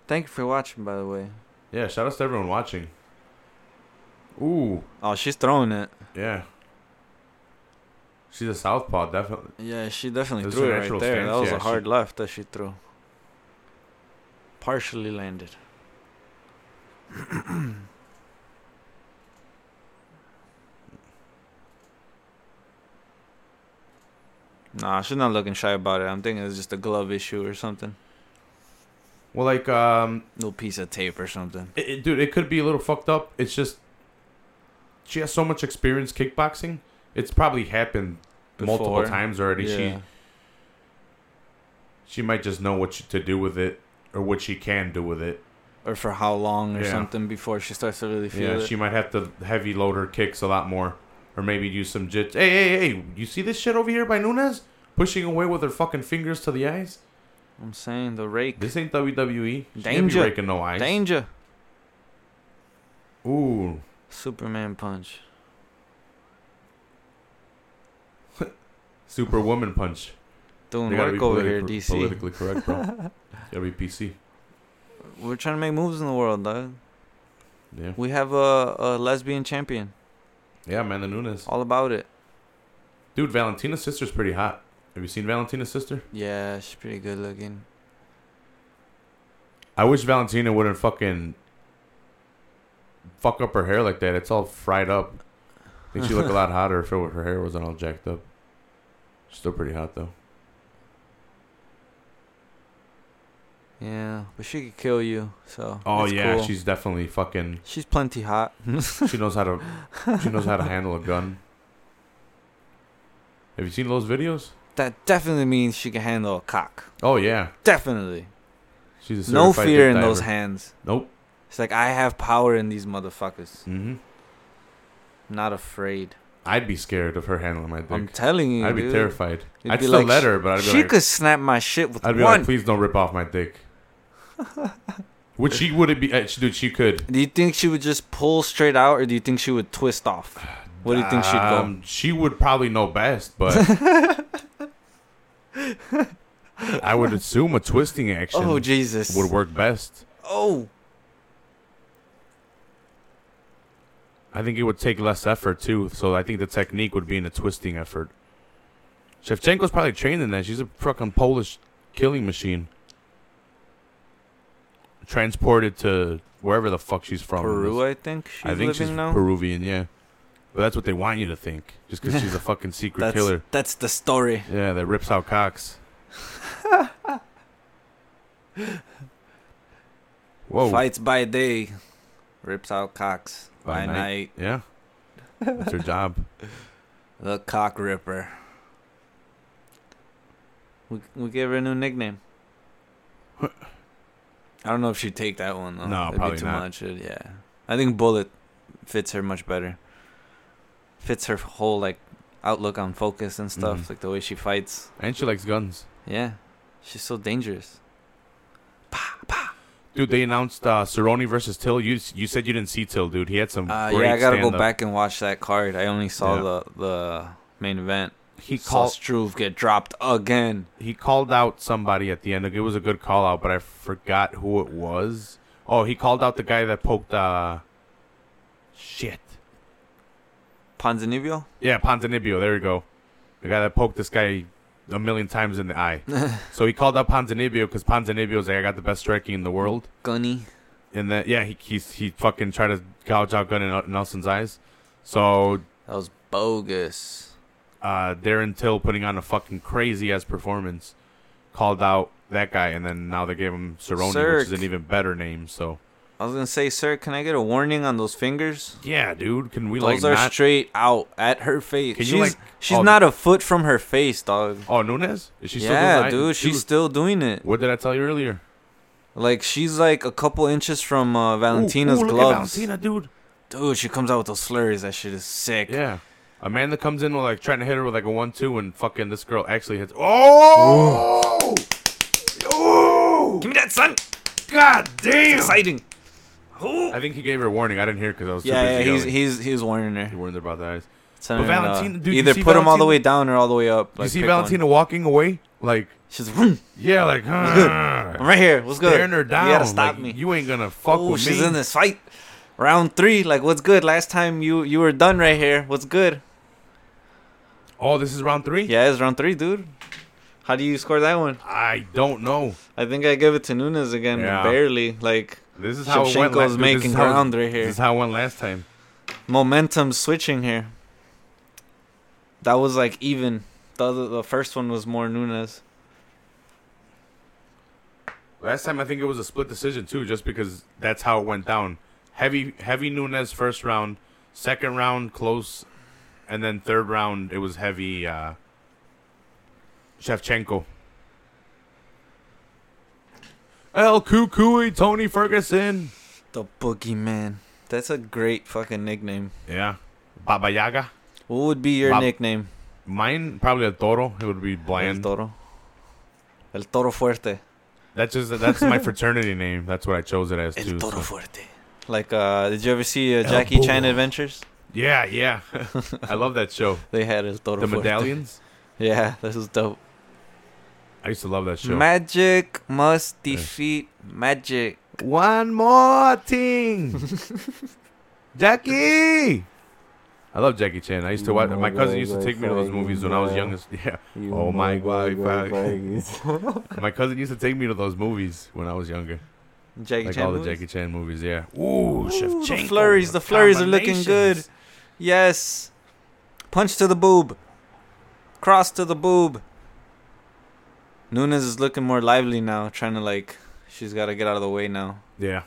[SPEAKER 1] Thank you for watching, by the way.
[SPEAKER 2] Yeah, shout out to everyone watching. Ooh,
[SPEAKER 1] Oh, she's throwing it.
[SPEAKER 2] yeah. She's a southpaw, definitely.
[SPEAKER 1] Yeah, she definitely
[SPEAKER 2] Those
[SPEAKER 1] threw it right there.
[SPEAKER 2] stance,
[SPEAKER 1] That was
[SPEAKER 2] yeah,
[SPEAKER 1] a
[SPEAKER 2] she-
[SPEAKER 1] hard left that she threw. Partially landed. nah, she's not looking shy about it. I'm thinking it's just a glove issue or something.
[SPEAKER 2] Well, like, um,
[SPEAKER 1] Little piece of tape or something.
[SPEAKER 2] it, it- dude, it could be a little fucked up. It's just she has so much experience kickboxing. It's probably happened multiple times already. She
[SPEAKER 1] Yeah.
[SPEAKER 2] she might just know what she, to do with it or what she can do with it.
[SPEAKER 1] Or for how long or
[SPEAKER 2] Yeah.
[SPEAKER 1] something before she starts to really feel
[SPEAKER 2] Yeah,
[SPEAKER 1] it.
[SPEAKER 2] she might have to heavy load her kicks a lot more, or maybe use some jits. Hey, hey, hey! You see this shit over here by Nunes pushing away with her fucking fingers to the eyes?
[SPEAKER 1] I'm saying the rake.
[SPEAKER 2] This ain't WWE. She can't be
[SPEAKER 1] Danger.
[SPEAKER 2] raking no eyes.
[SPEAKER 1] Danger.
[SPEAKER 2] Ooh,
[SPEAKER 1] Superman punch.
[SPEAKER 2] Superwoman punch.
[SPEAKER 1] Doing work over here, DC.
[SPEAKER 2] Politically correct, bro. gotta be PC.
[SPEAKER 1] We're trying to make moves in the world, dog.
[SPEAKER 2] Yeah,
[SPEAKER 1] We have a, a lesbian champion.
[SPEAKER 2] yeah, Amanda Nunes.
[SPEAKER 1] All about it.
[SPEAKER 2] Dude, Valentina's sister's pretty hot. Have you seen Valentina's sister?
[SPEAKER 1] Yeah, she's pretty good looking.
[SPEAKER 2] I wish Valentina wouldn't fucking fuck up her hair like that. It's all fried up. I think she look a lot hotter if her, her hair wasn't all jacked up. Still pretty hot though.
[SPEAKER 1] Yeah, but she could kill you. So.
[SPEAKER 2] Oh yeah,
[SPEAKER 1] cool.
[SPEAKER 2] she's definitely fucking.
[SPEAKER 1] she's plenty hot.
[SPEAKER 2] She knows how to. she knows how to handle a gun. Have you seen those videos?
[SPEAKER 1] That definitely means she can handle a cock.
[SPEAKER 2] Oh yeah,
[SPEAKER 1] Definitely.
[SPEAKER 2] she's a
[SPEAKER 1] No fear in those hands.
[SPEAKER 2] Nope.
[SPEAKER 1] It's like I have power in these motherfuckers.
[SPEAKER 2] Mm-hmm.
[SPEAKER 1] Not afraid.
[SPEAKER 2] I'd be scared of her handling my dick.
[SPEAKER 1] I'm telling you,
[SPEAKER 2] I'd be
[SPEAKER 1] dude.
[SPEAKER 2] terrified.
[SPEAKER 1] You'd
[SPEAKER 2] I'd
[SPEAKER 1] be
[SPEAKER 2] still
[SPEAKER 1] like,
[SPEAKER 2] let her, but I'd be
[SPEAKER 1] she
[SPEAKER 2] like,
[SPEAKER 1] could snap my shit with
[SPEAKER 2] I'd be
[SPEAKER 1] one.
[SPEAKER 2] like, please don't rip off my dick. Would she? Would it be? Uh, she, dude, she could.
[SPEAKER 1] Do you think she would just pull straight out, or do you think she would twist off? What do you think she'd go?
[SPEAKER 2] Um, She would probably know best, but I would assume a twisting action
[SPEAKER 1] Oh Jesus!
[SPEAKER 2] would work best.
[SPEAKER 1] Oh,
[SPEAKER 2] I think it would take less effort too, so I think the technique would be in a twisting effort. Shevchenko's probably trained in that. She's a fucking Polish killing machine. Transported to wherever the fuck she's from.
[SPEAKER 1] Peru, I think she's
[SPEAKER 2] I think
[SPEAKER 1] living
[SPEAKER 2] she's
[SPEAKER 1] now.
[SPEAKER 2] Peruvian, yeah. But that's what they want you to think, just because she's a fucking secret
[SPEAKER 1] That's
[SPEAKER 2] killer.
[SPEAKER 1] that's the story.
[SPEAKER 2] Yeah, that rips out cocks. Whoa.
[SPEAKER 1] Fights by day, rips out cocks by,
[SPEAKER 2] By night.
[SPEAKER 1] night.
[SPEAKER 2] Yeah. That's her job.
[SPEAKER 1] The cock ripper. We we gave her a new nickname. I don't know if she'd take that one though.
[SPEAKER 2] No,
[SPEAKER 1] That'd
[SPEAKER 2] probably
[SPEAKER 1] be too
[SPEAKER 2] not.
[SPEAKER 1] much. Yeah, I think Bullet fits her much better. Fits her whole like outlook on focus and stuff,
[SPEAKER 2] Mhm.
[SPEAKER 1] like the way she fights.
[SPEAKER 2] And she likes guns.
[SPEAKER 1] Yeah, she's so dangerous.
[SPEAKER 2] Dude, they announced uh, Cerrone versus Till. You you said you didn't see Till, dude. He had some.
[SPEAKER 1] Uh, yeah, I gotta go
[SPEAKER 2] stand-up.
[SPEAKER 1] back and watch that card. I only saw
[SPEAKER 2] Yeah.
[SPEAKER 1] the the main event.
[SPEAKER 2] He called
[SPEAKER 1] Struve get dropped again.
[SPEAKER 2] he called out somebody at the end. It was a good call out, but I forgot who it was. Oh, he called out the guy that poked. uh Shit.
[SPEAKER 1] Ponzinibbio?
[SPEAKER 2] Yeah, Ponzinibbio. There you go. The guy that poked this guy a million times in the eye. so he called out Ponzinibbio because Ponzinibbio's like, I got the best striking in the world.
[SPEAKER 1] Gunny.
[SPEAKER 2] And that, yeah, he he, he fucking tried to gouge out Gunny Nelson's eyes. So
[SPEAKER 1] That was bogus.
[SPEAKER 2] uh, Darren Till putting on a fucking crazy ass performance, called out that guy, and then now they gave him Cerrone, which is an even better name. So
[SPEAKER 1] I was gonna say, sir, can I get a warning on those fingers?
[SPEAKER 2] yeah, dude, can we like?
[SPEAKER 1] Those
[SPEAKER 2] like
[SPEAKER 1] are
[SPEAKER 2] not?
[SPEAKER 1] straight out at her face.
[SPEAKER 2] Can you,
[SPEAKER 1] she's
[SPEAKER 2] like-
[SPEAKER 1] she's
[SPEAKER 2] oh,
[SPEAKER 1] not a foot from her face, dog.
[SPEAKER 2] oh, Nunes, is she still
[SPEAKER 1] yeah, dude, she's still doing it.
[SPEAKER 2] What did I tell you earlier?
[SPEAKER 1] Like she's like a couple inches from uh, Valentina's
[SPEAKER 2] ooh, at
[SPEAKER 1] gloves.
[SPEAKER 2] Valentina, dude.
[SPEAKER 1] Dude, she comes out with those flurries. That shit is sick.
[SPEAKER 2] Yeah. Amanda comes in with like trying to hit her with like a one-two, and fucking this girl actually hits. Oh! Oh!
[SPEAKER 1] Give me that, son.
[SPEAKER 2] God
[SPEAKER 1] It's
[SPEAKER 2] damn!
[SPEAKER 1] exciting. Ooh.
[SPEAKER 2] I think he gave her a warning. I didn't hear because I was too
[SPEAKER 1] Yeah, yeah,
[SPEAKER 2] busy.
[SPEAKER 1] he's he's he's warning her.
[SPEAKER 2] He
[SPEAKER 1] her.
[SPEAKER 2] warned her about the eyes.
[SPEAKER 1] Telling
[SPEAKER 2] But
[SPEAKER 1] her, uh,
[SPEAKER 2] Valentina- dude, you
[SPEAKER 1] either
[SPEAKER 2] see
[SPEAKER 1] put him all the way down or all the way up.
[SPEAKER 2] you see
[SPEAKER 1] pick
[SPEAKER 2] Valentina walking away? Like,
[SPEAKER 1] She's vroom.
[SPEAKER 2] yeah, like,
[SPEAKER 1] good? I'm right here. What's good?
[SPEAKER 2] staring her down.
[SPEAKER 1] You gotta stop
[SPEAKER 2] like,
[SPEAKER 1] me.
[SPEAKER 2] You ain't gonna fuck
[SPEAKER 1] oh,
[SPEAKER 2] with
[SPEAKER 1] she's
[SPEAKER 2] me.
[SPEAKER 1] in this fight. Round three. Like, what's good? Last time you you were done right here. What's good?
[SPEAKER 2] Oh, this is round three.
[SPEAKER 1] Yeah, it's round three, dude. How do you score that one?
[SPEAKER 2] I don't know.
[SPEAKER 1] I think I give it to Nunes again,
[SPEAKER 2] Yeah.
[SPEAKER 1] barely. Like
[SPEAKER 2] This is how it went.
[SPEAKER 1] Shevchenko's
[SPEAKER 2] last- dude, this
[SPEAKER 1] making
[SPEAKER 2] is how-
[SPEAKER 1] ground right
[SPEAKER 2] This
[SPEAKER 1] here.
[SPEAKER 2] is how it went last time.
[SPEAKER 1] Momentum switching here. That was like even. The other, the first one was more Nunes.
[SPEAKER 2] Last time I think it was a split decision too, just because that's how it went down. Heavy, heavy Nunes first round, second round close, and then third round it was heavy. Uh, Shevchenko. El Cucuy, Tony Ferguson.
[SPEAKER 1] The Boogeyman. That's a great fucking nickname.
[SPEAKER 2] Yeah, Baba Yaga.
[SPEAKER 1] What would be your nickname?
[SPEAKER 2] Mine probably a Toro. It would be bland.
[SPEAKER 1] El Toro. El Toro Fuerte.
[SPEAKER 2] That's just that's my fraternity name. That's what I chose it as
[SPEAKER 1] El
[SPEAKER 2] too.
[SPEAKER 1] Toro
[SPEAKER 2] so-
[SPEAKER 1] Fuerte. Like, uh, did you ever see uh, Jackie Chan Adventures?
[SPEAKER 2] Yeah, yeah. I love that show.
[SPEAKER 1] They had El Toro
[SPEAKER 2] The
[SPEAKER 1] Fuerte.
[SPEAKER 2] medallions.
[SPEAKER 1] Yeah, this is dope.
[SPEAKER 2] I used to love that show.
[SPEAKER 1] Magic must defeat magic.
[SPEAKER 2] One more thing, Jackie. I love Jackie Chan. I used to watch. My cousin used to take me to those movies when I was young. as- Yeah. Oh my God, My cousin used to take me to those movies when I was younger.
[SPEAKER 1] Jackie
[SPEAKER 2] Like
[SPEAKER 1] Chan.
[SPEAKER 2] all the
[SPEAKER 1] movies?
[SPEAKER 2] Jackie Chan movies. Yeah. Ooh,
[SPEAKER 1] Ooh,
[SPEAKER 2] Shevchenko.
[SPEAKER 1] the flurries, the flurries are looking good. Yes. Punch to the boob. Cross to the boob. Nunes is looking more lively now, trying to like. She's got to get out of the way now.
[SPEAKER 2] Yeah.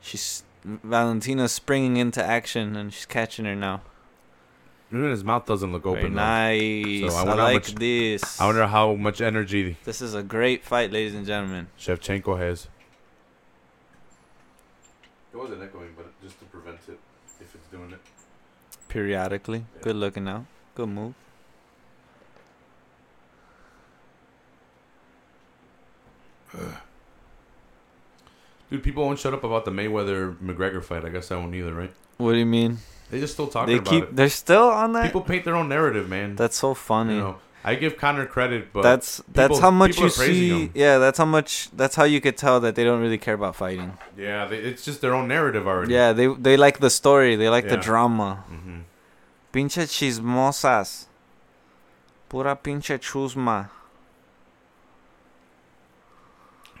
[SPEAKER 1] She's Valentina's springing into action and she's catching her now.
[SPEAKER 2] His mouth doesn't look
[SPEAKER 1] Very
[SPEAKER 2] open. though.
[SPEAKER 1] nice.
[SPEAKER 2] So I
[SPEAKER 1] I, like
[SPEAKER 2] much-
[SPEAKER 1] this.
[SPEAKER 2] I wonder how much energy
[SPEAKER 1] This is a great fight, ladies and gentlemen.
[SPEAKER 2] Shevchenko has. It wasn't echoing, but just to prevent it, if it's doing it.
[SPEAKER 1] Periodically,
[SPEAKER 2] Yeah.
[SPEAKER 1] good looking now. Good move.
[SPEAKER 2] Dude, people won't shut up about the Mayweather McGregor fight. I guess I won't either, right?
[SPEAKER 1] What do you mean?
[SPEAKER 2] They just still talking
[SPEAKER 1] They
[SPEAKER 2] about
[SPEAKER 1] keep.
[SPEAKER 2] it.
[SPEAKER 1] They're still on that.
[SPEAKER 2] People paint their own narrative, man.
[SPEAKER 1] That's so funny.
[SPEAKER 2] you know, I give Connor credit, but
[SPEAKER 1] that's that's
[SPEAKER 2] people-
[SPEAKER 1] how much
[SPEAKER 2] people
[SPEAKER 1] you
[SPEAKER 2] are praising
[SPEAKER 1] see.
[SPEAKER 2] him.
[SPEAKER 1] Yeah, that's how much. That's how you could tell that they don't really care about fighting.
[SPEAKER 2] yeah, they, it's just their own narrative already.
[SPEAKER 1] Yeah, they they like the story. They like the
[SPEAKER 2] Yeah.
[SPEAKER 1] drama.
[SPEAKER 2] hmm
[SPEAKER 1] Pinche chismosas. Pura pinche chusma.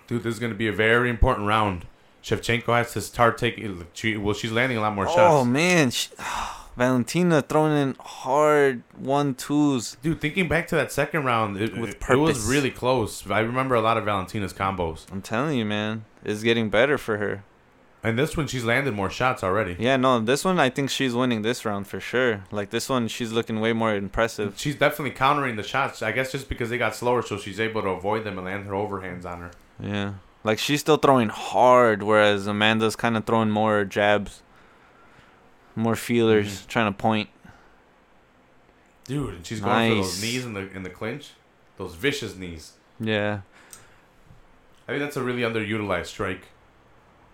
[SPEAKER 2] Dude, this is gonna be a very important round. Shevchenko has to start taking. She, well, she's landing a lot more shots.
[SPEAKER 1] Oh man, she, Valentina throwing in hard one twos.
[SPEAKER 2] Dude, thinking back to that second round, it,
[SPEAKER 1] With
[SPEAKER 2] it, it was really close. I remember a lot of Valentina's combos.
[SPEAKER 1] I'm telling you, man, it's getting better for her.
[SPEAKER 2] And this one, she's landed more shots already.
[SPEAKER 1] Yeah, no, this one I think she's winning this round for sure. Like this one, she's looking way more impressive.
[SPEAKER 2] She's definitely countering the shots. I guess just because they got slower, so she's able to avoid them and land her overhands on her.
[SPEAKER 1] Yeah, like she's still throwing hard, whereas Amanda's kind of throwing more jabs, more feelers,
[SPEAKER 2] Mhm.
[SPEAKER 1] trying to point.
[SPEAKER 2] Dude, and she's going for those knees in the in the clinch, those vicious knees.
[SPEAKER 1] Yeah,
[SPEAKER 2] I think that's a really underutilized strike.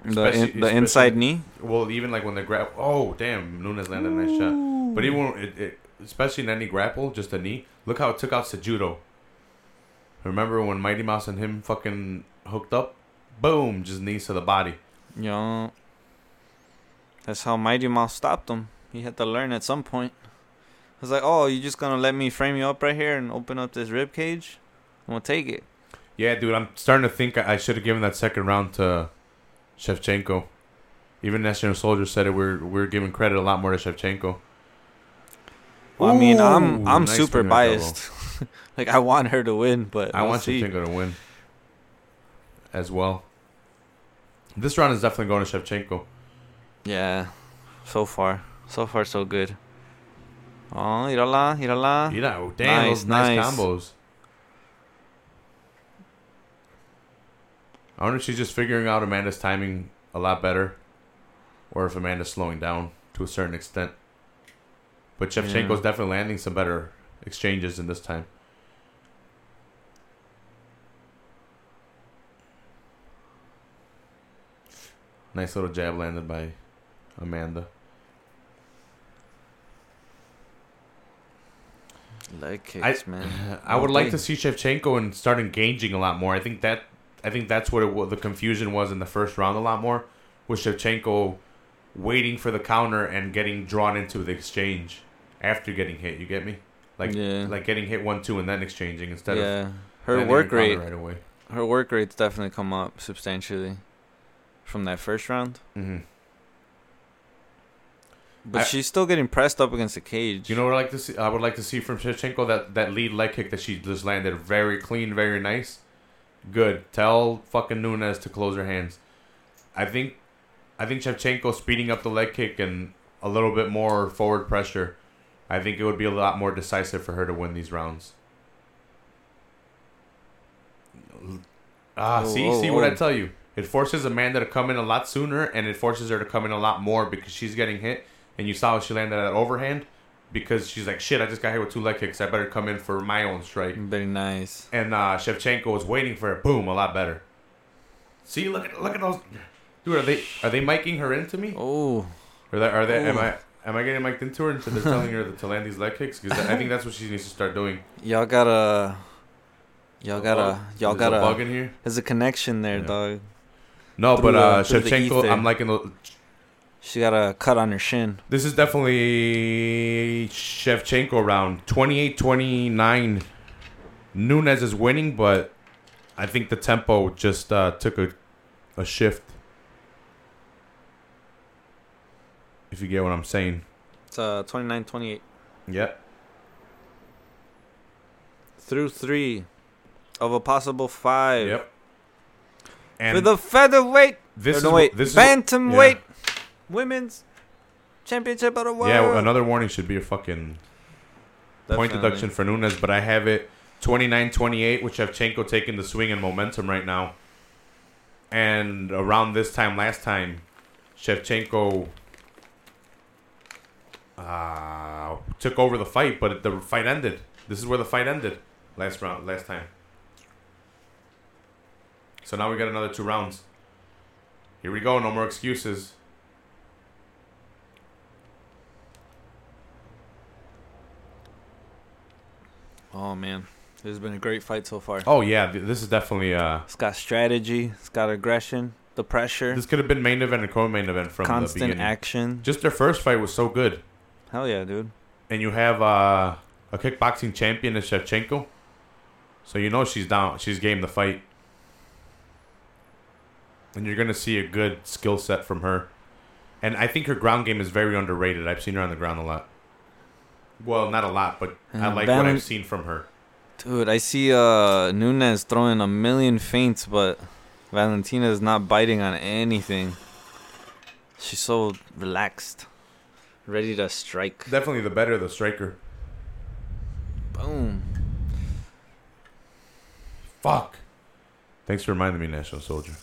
[SPEAKER 1] The in, the inside knee.
[SPEAKER 2] Well, even like when they grab. Oh, damn! Nunes landed a nice shot. But even it, it, especially in any grapple, just a knee. Look how it took out Cejudo. Remember when Mighty Mouse and him fucking hooked up? Boom! Just knees to the body.
[SPEAKER 1] Yo. That's how Mighty Mouse stopped him. He had to learn at some point. I was like, oh, you just gonna let me frame you up right here and open up this rib cage? I'm gonna take it.
[SPEAKER 2] Yeah, dude, I'm starting to think I should have given that second round to Shevchenko. Even National Soldier said it. We're we're giving credit a lot more to Shevchenko.
[SPEAKER 1] Well, I mean, I'm I'm
[SPEAKER 2] nice
[SPEAKER 1] super
[SPEAKER 2] swing on double.
[SPEAKER 1] biased. like I want her to win, but
[SPEAKER 2] I
[SPEAKER 1] we'll
[SPEAKER 2] want
[SPEAKER 1] see.
[SPEAKER 2] Shevchenko to win as well. This round is definitely going to Shevchenko.
[SPEAKER 1] Yeah, so far, so far so good. Oh, irala, irala.
[SPEAKER 2] Yeah, oh, damn,
[SPEAKER 1] Nice,
[SPEAKER 2] those nice,
[SPEAKER 1] nice.
[SPEAKER 2] combos. I wonder if she's just figuring out Amanda's timing a lot better, or if Amanda's slowing down to a certain extent. But Shevchenko's
[SPEAKER 1] Yeah.
[SPEAKER 2] definitely landing some better exchanges in this time. Nice little jab landed by Amanda.
[SPEAKER 1] Leg kicks, man.
[SPEAKER 2] I would like to see Shevchenko and start engaging a lot more. I think that I think that's what, it, what the confusion was in the first round a lot more was Shevchenko waiting for the counter and getting drawn into the exchange after getting hit. You get me? Like
[SPEAKER 1] Yeah.
[SPEAKER 2] like getting hit one two and then exchanging instead of
[SPEAKER 1] yeah, her work rate,
[SPEAKER 2] right away.
[SPEAKER 1] her work rate's definitely come up substantially from that first round.
[SPEAKER 2] hmm
[SPEAKER 1] But
[SPEAKER 2] I-
[SPEAKER 1] she's still getting pressed up against the cage.
[SPEAKER 2] You know what I like to see? I would like to see from Shevchenko that that lead leg kick that she just landed very clean, very nice, good. Tell fucking Nunes to close her hands. I think, I think Shevchenko speeding up the leg kick and a little bit more forward pressure. I think it would be a lot more decisive for her to win these rounds. Ah,
[SPEAKER 1] Oh,
[SPEAKER 2] see,
[SPEAKER 1] oh,
[SPEAKER 2] see what I tell you. It forces Amanda to come in a lot sooner, and it forces her to come in a lot more because she's getting hit. And you saw how she landed that overhand because she's like, "Shit, I just got hit with two leg kicks. I better come in for my own strike."
[SPEAKER 1] Very nice.
[SPEAKER 2] And uh, Shevchenko was waiting for it. Boom, a lot better. See, look at look at those, dude. Are they are they miking her into me?
[SPEAKER 1] Oh,
[SPEAKER 2] Or that, are they? Am I am I getting mic'd into her? And so they're telling her to land these leg kicks because I think that's what she needs to start doing.
[SPEAKER 1] y'all gotta, y'all gotta, y'all
[SPEAKER 2] There's a bug in here.
[SPEAKER 1] There's a connection there,
[SPEAKER 2] Yeah.
[SPEAKER 1] dog.
[SPEAKER 2] No, but uh,
[SPEAKER 1] the-
[SPEAKER 2] Shevchenko. I'm liking the.
[SPEAKER 1] She got a cut on her shin.
[SPEAKER 2] This is definitely Shevchenko round 28-29. Nunes is winning, but I think the tempo just uh, took a a shift. If you get what I'm saying.
[SPEAKER 1] It's uh 29-28
[SPEAKER 2] Yep.
[SPEAKER 1] through three of a possible five.
[SPEAKER 2] Yep. And
[SPEAKER 1] For the featherweight,
[SPEAKER 2] this
[SPEAKER 1] or
[SPEAKER 2] is
[SPEAKER 1] no, wait,
[SPEAKER 2] this is
[SPEAKER 1] bantamweight women's championship of the world.
[SPEAKER 2] yeah. Another warning should be a fucking point deduction for Nunes, but I have it 29-28 with Shevchenko taking the swing and momentum right now. And around this time last time, Shevchenko uh, took over the fight, but the fight ended. This is where the fight ended last round, last time. So now we got another two rounds. Here we go. No more excuses.
[SPEAKER 1] Oh man, this has been a great fight so far.
[SPEAKER 2] Oh yeah, this is definitely uh,
[SPEAKER 1] It's got strategy. It's got aggression. The pressure.
[SPEAKER 2] this could have been main event and co-main event from the
[SPEAKER 1] constant
[SPEAKER 2] beginning.
[SPEAKER 1] action.
[SPEAKER 2] Just their first fight was so good.
[SPEAKER 1] Hell yeah, dude.
[SPEAKER 2] and you have uh, a kickboxing champion in Shevchenko, so you know she's down. She's game to fight, and you're gonna see a good skill set from her. And I think her ground game is very underrated. I've seen her on the ground a lot. Well, not a lot, but I like
[SPEAKER 1] Val-
[SPEAKER 2] what I've seen from her.
[SPEAKER 1] Dude, I see uh Nunes throwing a million feints, but Valentina is not biting on anything. She's so relaxed, ready to strike.
[SPEAKER 2] Definitely the better the striker.
[SPEAKER 1] Boom.
[SPEAKER 2] Fuck. Thanks for reminding me, National Soldier.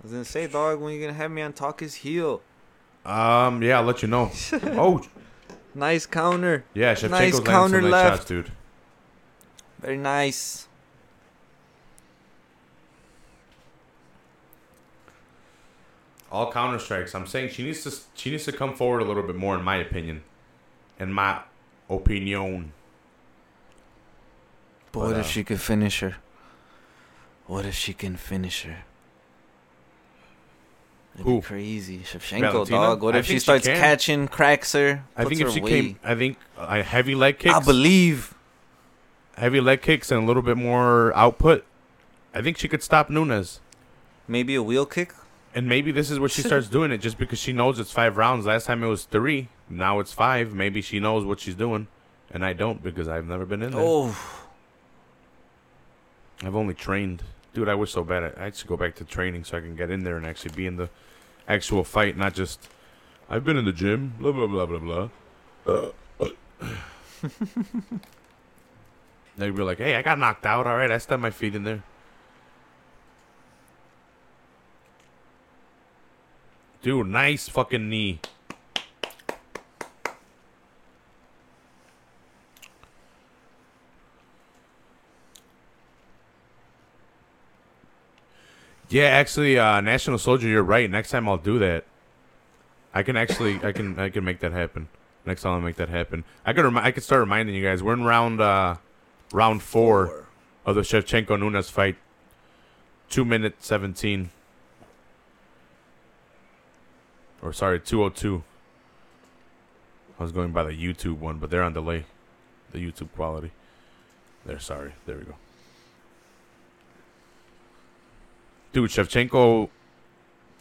[SPEAKER 1] I was gonna say, dog, when you gonna have me on talk his heel?
[SPEAKER 2] Um, yeah, I'll let you know. oh,
[SPEAKER 1] Nice counter.
[SPEAKER 2] yeah, Shevchenko's
[SPEAKER 1] Nice
[SPEAKER 2] landing
[SPEAKER 1] counter
[SPEAKER 2] some nice
[SPEAKER 1] left.
[SPEAKER 2] shots, dude.
[SPEAKER 1] Very nice.
[SPEAKER 2] All counter strikes. I'm saying she needs to she needs to come forward a little bit more, in my opinion. In my opinion.
[SPEAKER 1] But
[SPEAKER 2] But,
[SPEAKER 1] what
[SPEAKER 2] uh,
[SPEAKER 1] if she could finish her? What if she can finish her? Be crazy. Shevchenko,
[SPEAKER 2] Valentina?
[SPEAKER 1] dog. What
[SPEAKER 2] I
[SPEAKER 1] if she
[SPEAKER 2] think she
[SPEAKER 1] starts catching, cracks her?
[SPEAKER 2] I think if
[SPEAKER 1] her
[SPEAKER 2] she
[SPEAKER 1] away?
[SPEAKER 2] came, I think uh, heavy leg kicks,
[SPEAKER 1] I believe.
[SPEAKER 2] heavy leg kicks, and a little bit more output. I think she could stop Nunes.
[SPEAKER 1] Maybe a wheel kick.
[SPEAKER 2] And maybe this is where she starts doing it just because she knows it's five rounds. Last time it was three. Now it's five. Maybe she knows what she's doing. And I don't because I've never been in there.
[SPEAKER 1] Oh,
[SPEAKER 2] I've only trained. Dude, I wish so bad. I, I should go back to training so I can get in there and actually be in the actual fight, not just, I've been in the gym, blah, blah, blah, blah, blah. They'd be like, hey, I got knocked out. All right, I stepped my feet in there. Dude, nice fucking knee. Yeah, actually, uh, National Soldier, you're right. Next time I'll do that. I can actually, I can, I can make that happen. Next time I'll make that happen. I could, remi- I could start reminding you guys. We're in round, uh, round four, of the Shevchenko Nunes fight. Two minute seventeen. Or sorry, two oh two. I was going by the YouTube one, but they're on delay. The YouTube quality. There, sorry. There we go. Dude, Shevchenko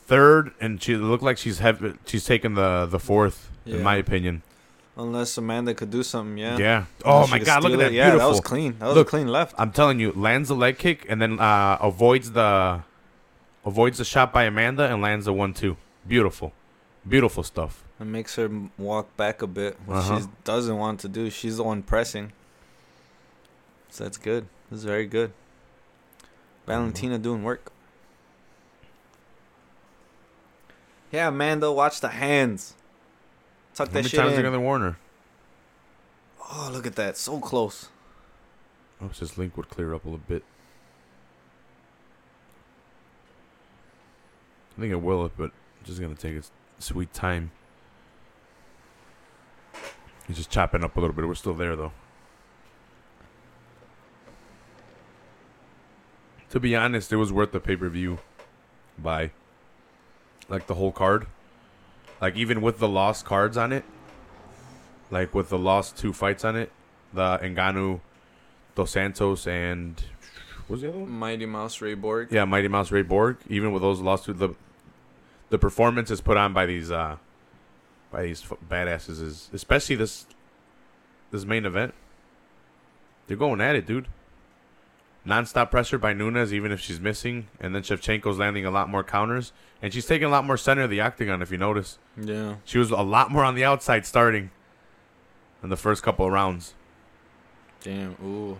[SPEAKER 2] third, and she looked like she's heavy, she's taking the the fourth, in my opinion.
[SPEAKER 1] unless Amanda could do something, yeah.
[SPEAKER 2] Yeah. Oh my God! Look at that.
[SPEAKER 1] it. Yeah,
[SPEAKER 2] Beautiful.
[SPEAKER 1] that was clean. That was
[SPEAKER 2] Look.
[SPEAKER 1] a clean left.
[SPEAKER 2] I'm telling you, lands the leg kick and then uh, avoids the avoids the shot by Amanda and lands the one two. Beautiful, beautiful stuff.
[SPEAKER 1] It makes her walk back a bit, which
[SPEAKER 2] Uh-huh.
[SPEAKER 1] she doesn't want to do. She's the one pressing. So that's good. This is very good. Valentina doing work. Yeah, Amanda, watch the hands. Tuck
[SPEAKER 2] How
[SPEAKER 1] that
[SPEAKER 2] many
[SPEAKER 1] shit
[SPEAKER 2] times
[SPEAKER 1] in.
[SPEAKER 2] are gonna warn?
[SPEAKER 1] Oh, look at that. So close.
[SPEAKER 2] I wish this link would clear up a little bit. I think it will, but it's just gonna take its sweet time. He's just chopping up a little bit. We're still there though. To be honest, it was worth the pay per view buy. Like the whole card. Like even with the lost cards on it. Like with the lost two fights on it. The Ngannou, Dos Santos, and what was the other one?
[SPEAKER 1] Mighty Mouse Ray Borg.
[SPEAKER 2] Yeah, Mighty Mouse Ray Borg. Even with those lost two, the the performance is put on by these uh by these f- badasses is especially this this main event. They're going at it, dude. Non-stop pressure by Nunes, even if she's missing, and then Shevchenko's landing a lot more counters, and she's taking a lot more center of the octagon. If you notice,
[SPEAKER 1] Yeah.
[SPEAKER 2] she was a lot more on the outside starting in the first couple of rounds.
[SPEAKER 1] Damn. Ooh.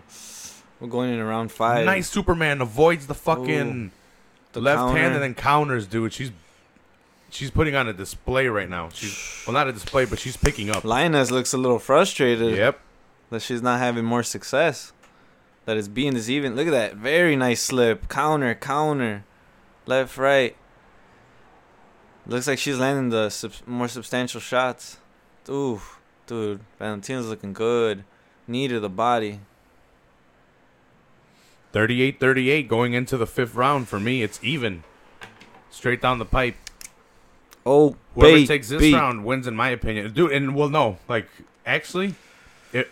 [SPEAKER 1] We're going in round five.
[SPEAKER 2] Nice Superman avoids the fucking
[SPEAKER 1] The
[SPEAKER 2] left hand
[SPEAKER 1] counter.
[SPEAKER 2] and then counters, dude. She's she's putting on a display right now. She's well, not a display, but she's picking up.
[SPEAKER 1] Lioness looks a little frustrated
[SPEAKER 2] Yep.
[SPEAKER 1] that she's not having more success. That it's being this even. Look at that. Very nice slip. Counter, counter. Left, right. Looks like she's landing the sub- more substantial shots. Ooh, dude. Valentina's looking good. Knee to the body.
[SPEAKER 2] 38-38 going into the fifth round for me. It's even. Straight down the pipe.
[SPEAKER 1] Oh,
[SPEAKER 2] Whoever takes this
[SPEAKER 1] beat.
[SPEAKER 2] round wins, in my opinion. Dude, and well, no, like actually, it.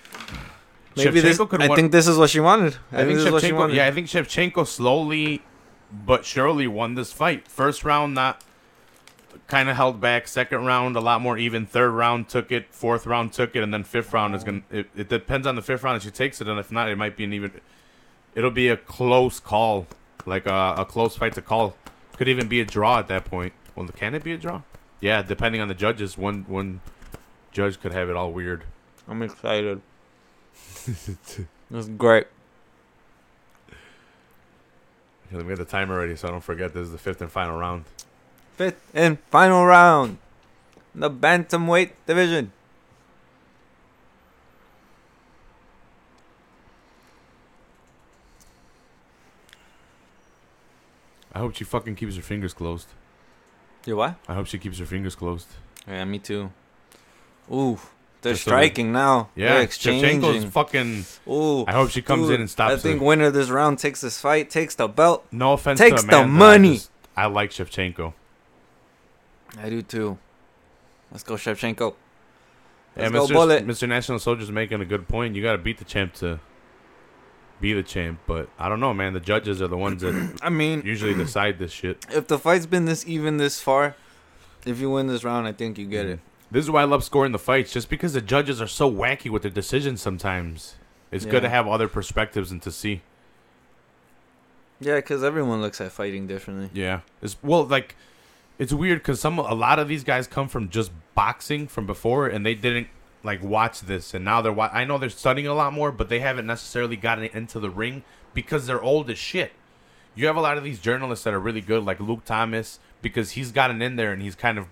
[SPEAKER 1] Maybe this.
[SPEAKER 2] Could
[SPEAKER 1] I think this is what she wanted. I,
[SPEAKER 2] I think
[SPEAKER 1] this is what she
[SPEAKER 2] Shevchenko.
[SPEAKER 1] wanted.
[SPEAKER 2] Yeah, I think Shevchenko slowly, but surely won this fight. First round, not kind of held back. Second round, a lot more even. Third round took it. Fourth round took it, and then fifth round is gonna. It, it depends on the fifth round if she takes it, and if not, it might be an even. It'll be a close call, like a, a close fight to call. Could even be a draw at that point. Well, can it be a draw? Yeah, depending on the judges. One one judge could have it all weird.
[SPEAKER 1] I'm excited. That's great.
[SPEAKER 2] Here, let me get the timer ready so I don't forget this is the fifth and final round.
[SPEAKER 1] fifth and final round. The bantamweight division.
[SPEAKER 2] I hope she fucking keeps her fingers closed.
[SPEAKER 1] You what?
[SPEAKER 2] I hope she keeps her fingers closed.
[SPEAKER 1] Yeah, me too. Ooh, they're
[SPEAKER 2] Just
[SPEAKER 1] striking now.
[SPEAKER 2] Yeah,
[SPEAKER 1] they're
[SPEAKER 2] Shevchenko's fucking.
[SPEAKER 1] Ooh,
[SPEAKER 2] I hope she comes
[SPEAKER 1] dude,
[SPEAKER 2] in and stops
[SPEAKER 1] I think
[SPEAKER 2] her.
[SPEAKER 1] winner of this round takes this fight, takes the belt.
[SPEAKER 2] No offense
[SPEAKER 1] takes
[SPEAKER 2] to
[SPEAKER 1] the money.
[SPEAKER 2] I, just- I like Shevchenko.
[SPEAKER 1] I do too. Let's go, Shevchenko. Let's go,
[SPEAKER 2] Mr.
[SPEAKER 1] Bullet.
[SPEAKER 2] Mr. National Soldier's making a good point. You got to beat the champ to be the champ. But I don't know, man. The judges are the ones that
[SPEAKER 1] I mean,
[SPEAKER 2] usually decide this shit.
[SPEAKER 1] if the fight's been this even this far, if you win this round, I think you get mm. it.
[SPEAKER 2] This is why I love scoring the fights, just because the judges are so wacky with their decisions sometimes. It's good to have other perspectives and to see.
[SPEAKER 1] Yeah, because everyone looks at fighting differently.
[SPEAKER 2] Yeah. It's well, like it's weird because some a lot of these guys come from just boxing from before, and they didn't like watch this, and now they're. Wa- I know they're studying a lot more, but they haven't necessarily gotten into the ring because they're old as shit. You have a lot of these journalists that are really good, like Luke Thomas, because he's gotten in there and he's kind of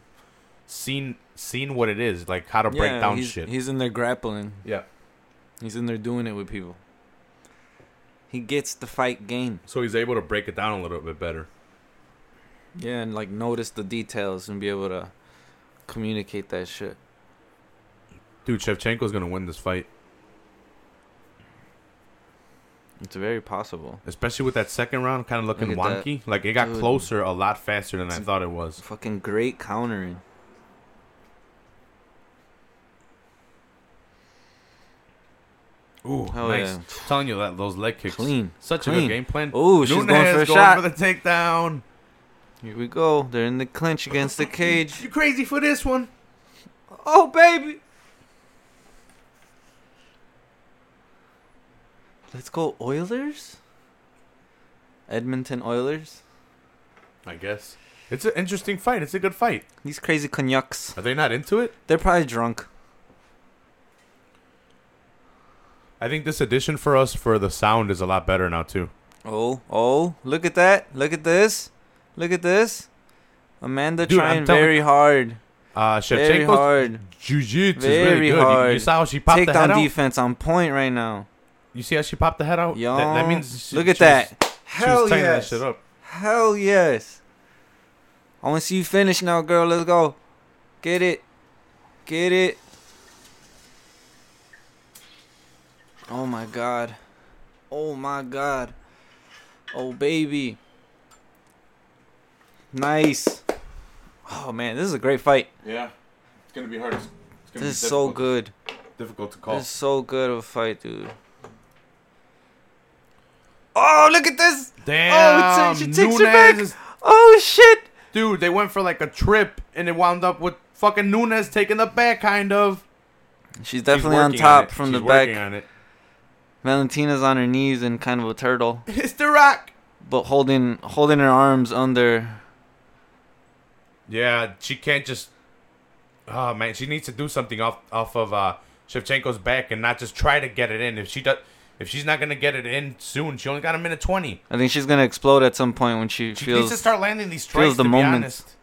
[SPEAKER 2] seen seen what it is, like how to break
[SPEAKER 1] yeah,
[SPEAKER 2] down
[SPEAKER 1] he's,
[SPEAKER 2] shit.
[SPEAKER 1] He's in there grappling.
[SPEAKER 2] yeah.
[SPEAKER 1] He's in there doing it with people. He gets the fight game.
[SPEAKER 2] So he's able to break it down a little bit better.
[SPEAKER 1] Yeah, and like notice the details and be able to communicate that shit.
[SPEAKER 2] Dude, Shevchenko's gonna win this fight,
[SPEAKER 1] It's very possible.
[SPEAKER 2] especially with that second round, kind of looking
[SPEAKER 1] Look at that.
[SPEAKER 2] wonky. Like it got
[SPEAKER 1] Dude.
[SPEAKER 2] closer a lot faster than I thought it was.
[SPEAKER 1] Fucking great countering.
[SPEAKER 2] Ooh,
[SPEAKER 1] Hell
[SPEAKER 2] nice.
[SPEAKER 1] yeah.
[SPEAKER 2] Telling you that those leg kicks,
[SPEAKER 1] Clean.
[SPEAKER 2] such a good game plan.
[SPEAKER 1] Ooh, she's
[SPEAKER 2] Nunes
[SPEAKER 1] going for a
[SPEAKER 2] going
[SPEAKER 1] shot.
[SPEAKER 2] for the takedown.
[SPEAKER 1] Here we go. They're in the clinch against the cage.
[SPEAKER 2] You crazy for this one?
[SPEAKER 1] Oh, baby. Let's go, Oilers? Edmonton Oilers?
[SPEAKER 2] I guess it's an interesting fight. It's a good fight.
[SPEAKER 1] These crazy cognacs.
[SPEAKER 2] Are they not into it?
[SPEAKER 1] They're probably drunk.
[SPEAKER 2] I think this addition for us for the sound is a lot better now too.
[SPEAKER 1] Oh, oh, look at that. Look at this. Look at this. Amanda
[SPEAKER 2] Dude,
[SPEAKER 1] trying very hard.
[SPEAKER 2] Uh,
[SPEAKER 1] Very
[SPEAKER 2] Shevchenko's
[SPEAKER 1] hard.
[SPEAKER 2] jiu-jitsu is
[SPEAKER 1] Very
[SPEAKER 2] really good. You, you saw how she popped the head
[SPEAKER 1] Takedown
[SPEAKER 2] out.
[SPEAKER 1] defense on point right now.
[SPEAKER 2] You see how she popped the head out?
[SPEAKER 1] Yo,
[SPEAKER 2] that, that means she,
[SPEAKER 1] look at
[SPEAKER 2] was-
[SPEAKER 1] that.
[SPEAKER 2] she
[SPEAKER 1] Hell
[SPEAKER 2] was
[SPEAKER 1] yes.
[SPEAKER 2] that shit up.
[SPEAKER 1] Hell yes. I want to see you finish now, girl. Let's go. Get it. Get it. Oh my god. Oh my god. Oh baby. Nice. Oh man, this is a great fight.
[SPEAKER 2] Yeah, it's gonna be hard. It's, it's
[SPEAKER 1] This is so good.
[SPEAKER 2] Difficult to call.
[SPEAKER 1] This is so good of a fight, dude. Oh, look at this.
[SPEAKER 2] Damn,
[SPEAKER 1] Oh, she takes it back.
[SPEAKER 2] Is-
[SPEAKER 1] Oh shit.
[SPEAKER 2] Dude, they went for like a trip and it wound up with fucking Nunes taking the back, kind of.
[SPEAKER 1] She's definitely
[SPEAKER 2] She's
[SPEAKER 1] on top
[SPEAKER 2] it.
[SPEAKER 1] from
[SPEAKER 2] She's
[SPEAKER 1] the back.
[SPEAKER 2] Working on it.
[SPEAKER 1] Valentina's on her knees and kind of a turtle,
[SPEAKER 2] It's the rock.
[SPEAKER 1] but holding holding her arms under.
[SPEAKER 2] Yeah, she can't just. Oh man, she needs to do something off off of uh, Shevchenko's back and not just try to get it in. If she does, if she's not gonna get it in soon, she only got a minute twenty.
[SPEAKER 1] I think she's gonna explode at some point when she,
[SPEAKER 2] She
[SPEAKER 1] feels
[SPEAKER 2] needs to start landing these strikes.
[SPEAKER 1] feels the
[SPEAKER 2] to
[SPEAKER 1] moment.
[SPEAKER 2] Be honest.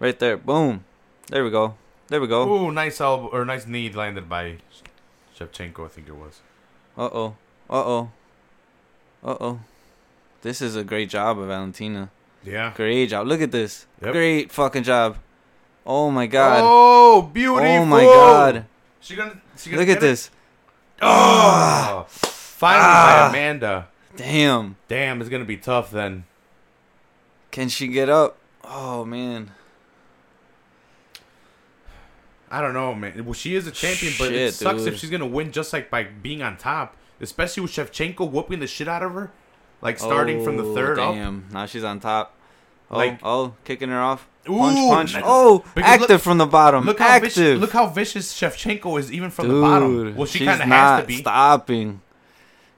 [SPEAKER 1] right there. Boom. There we go. There we go.
[SPEAKER 2] Ooh, nice elbow or nice knee landed by Shevchenko. I think it was.
[SPEAKER 1] Uh oh. Uh oh. Uh oh. This is a great job of Valentina.
[SPEAKER 2] Yeah.
[SPEAKER 1] Great job. Look at this.
[SPEAKER 2] Yep.
[SPEAKER 1] Great fucking job. Oh my god.
[SPEAKER 2] Oh, beautiful.
[SPEAKER 1] Oh my god.
[SPEAKER 2] She gonna. She gonna
[SPEAKER 1] Look at
[SPEAKER 2] it?
[SPEAKER 1] this.
[SPEAKER 2] Oh, finally
[SPEAKER 1] Ah.
[SPEAKER 2] by Amanda.
[SPEAKER 1] Damn.
[SPEAKER 2] Damn, it's gonna be tough then.
[SPEAKER 1] Can she get up? Oh man.
[SPEAKER 2] I don't know, man. Well, she is a champion, but it sucks
[SPEAKER 1] dude.
[SPEAKER 2] if she's gonna win just like by being on top, especially with Shevchenko whooping the shit out of her, like starting from the
[SPEAKER 1] Oh,
[SPEAKER 2] third up.
[SPEAKER 1] Damn. Now she's on top. Oh,
[SPEAKER 2] Like-
[SPEAKER 1] oh, kicking her off.
[SPEAKER 2] Ooh,
[SPEAKER 1] Punch, punch. Oh, active
[SPEAKER 2] look-
[SPEAKER 1] from the bottom.
[SPEAKER 2] Look how
[SPEAKER 1] active.
[SPEAKER 2] vicious, look how vicious Shevchenko is even from
[SPEAKER 1] Dude,
[SPEAKER 2] the bottom. Well, she kind of has to be.
[SPEAKER 1] stopping.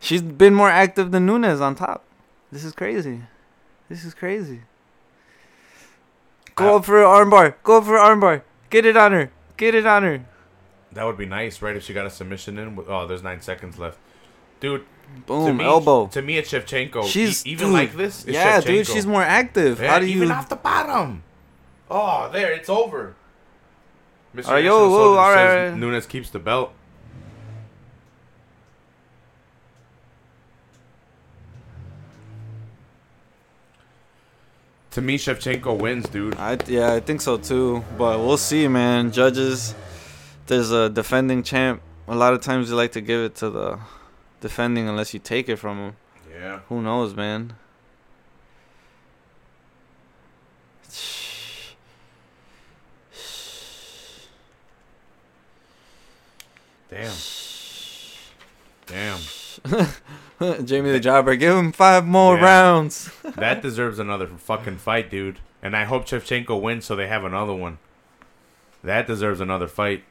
[SPEAKER 1] She's been more active than Nunes on top. This is crazy. This is crazy. Go up for an armbar. Go up for an armbar. Get it on her. Get it on her.
[SPEAKER 2] That would be nice, right? If she got a submission in. Oh, there's nine seconds left, dude.
[SPEAKER 1] Boom,
[SPEAKER 2] to me,
[SPEAKER 1] elbow.
[SPEAKER 2] To me, it's Shevchenko.
[SPEAKER 1] She's
[SPEAKER 2] E- even
[SPEAKER 1] dude,
[SPEAKER 2] like this. It's
[SPEAKER 1] yeah, dude, she's more active.
[SPEAKER 2] Yeah,
[SPEAKER 1] How do
[SPEAKER 2] even
[SPEAKER 1] you?
[SPEAKER 2] Even off the bottom? Oh, there, it's over. Mr.
[SPEAKER 1] All right, yo,
[SPEAKER 2] National
[SPEAKER 1] whoa,
[SPEAKER 2] Soldier
[SPEAKER 1] all
[SPEAKER 2] says
[SPEAKER 1] right.
[SPEAKER 2] Nunes keeps the belt. To me, Shevchenko wins, dude.
[SPEAKER 1] I yeah, I think so too. But we'll see, man. Judges, there's a defending champ. A lot of times you like to give it to the defending unless you take it from him.
[SPEAKER 2] Yeah.
[SPEAKER 1] Who knows, man?
[SPEAKER 2] Damn. Damn.
[SPEAKER 1] Jamie the Jobber, give him five more
[SPEAKER 2] Yeah.
[SPEAKER 1] rounds.
[SPEAKER 2] That deserves another fucking fight, dude. And I hope Shevchenko wins so they have another one. That deserves another fight.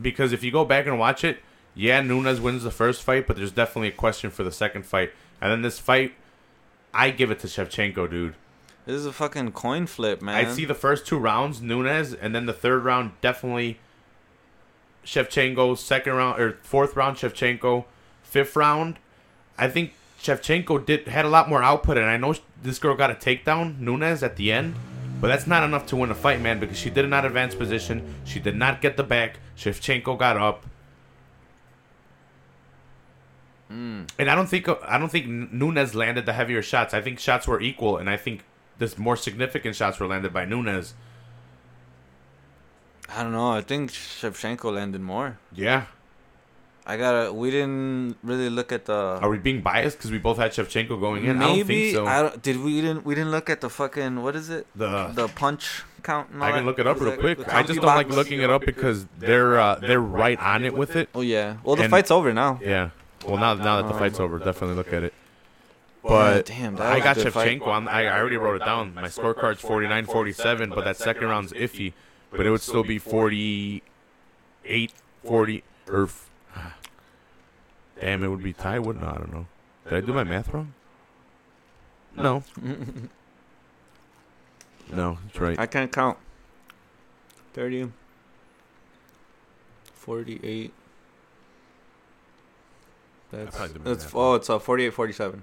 [SPEAKER 2] Because if you go back and watch it, yeah, Nunes wins the first fight, but there's definitely a question for the second fight. And then this fight, I give it to Shevchenko, dude.
[SPEAKER 1] This is a fucking coin flip, man.
[SPEAKER 2] I see the first two rounds, Nunes, and then the third round, definitely Shevchenko. Second round or fourth round, Shevchenko. Fifth round, I think Shevchenko did had a lot more output, and I know this girl got a takedown, Nunes, at the end, but that's not enough to win a fight, man, because she did not advance position. She did not get the back. Shevchenko got up.
[SPEAKER 1] Mm.
[SPEAKER 2] And I don't think I don't think Nunes landed the heavier shots. I think shots were equal, and I think this more significant shots were landed by Nunes.
[SPEAKER 1] I don't know. I think Shevchenko landed more.
[SPEAKER 2] Yeah.
[SPEAKER 1] I gotta. We didn't really look at the.
[SPEAKER 2] Are we being biased because we both had Shevchenko going in? I don't think
[SPEAKER 1] Maybe
[SPEAKER 2] so.
[SPEAKER 1] I don't, did we didn't we didn't look at the fucking what is it
[SPEAKER 2] the
[SPEAKER 1] the punch count? and all
[SPEAKER 2] I can
[SPEAKER 1] that?
[SPEAKER 2] look it up real
[SPEAKER 1] that?
[SPEAKER 2] quick. I just don't like looking it up because they're uh, they're right on it with it.
[SPEAKER 1] Oh yeah. Well, the
[SPEAKER 2] and-
[SPEAKER 1] fight's over now.
[SPEAKER 2] Yeah. Well, now now that the fight's over, definitely look at it.
[SPEAKER 1] Yeah,
[SPEAKER 2] But
[SPEAKER 1] damn, that
[SPEAKER 2] I got
[SPEAKER 1] a good fight.
[SPEAKER 2] Shevchenko. On, I I already wrote it down. My scorecard's 49-47, but that second round's iffy. But it would still be 48, 40, or f- damn, it would be tied. Wouldn't it? I don't know. Did I do my math wrong? No, no, that's right.
[SPEAKER 1] I can't count. 30, 48. That's, that's oh, it's uh, 48, 47.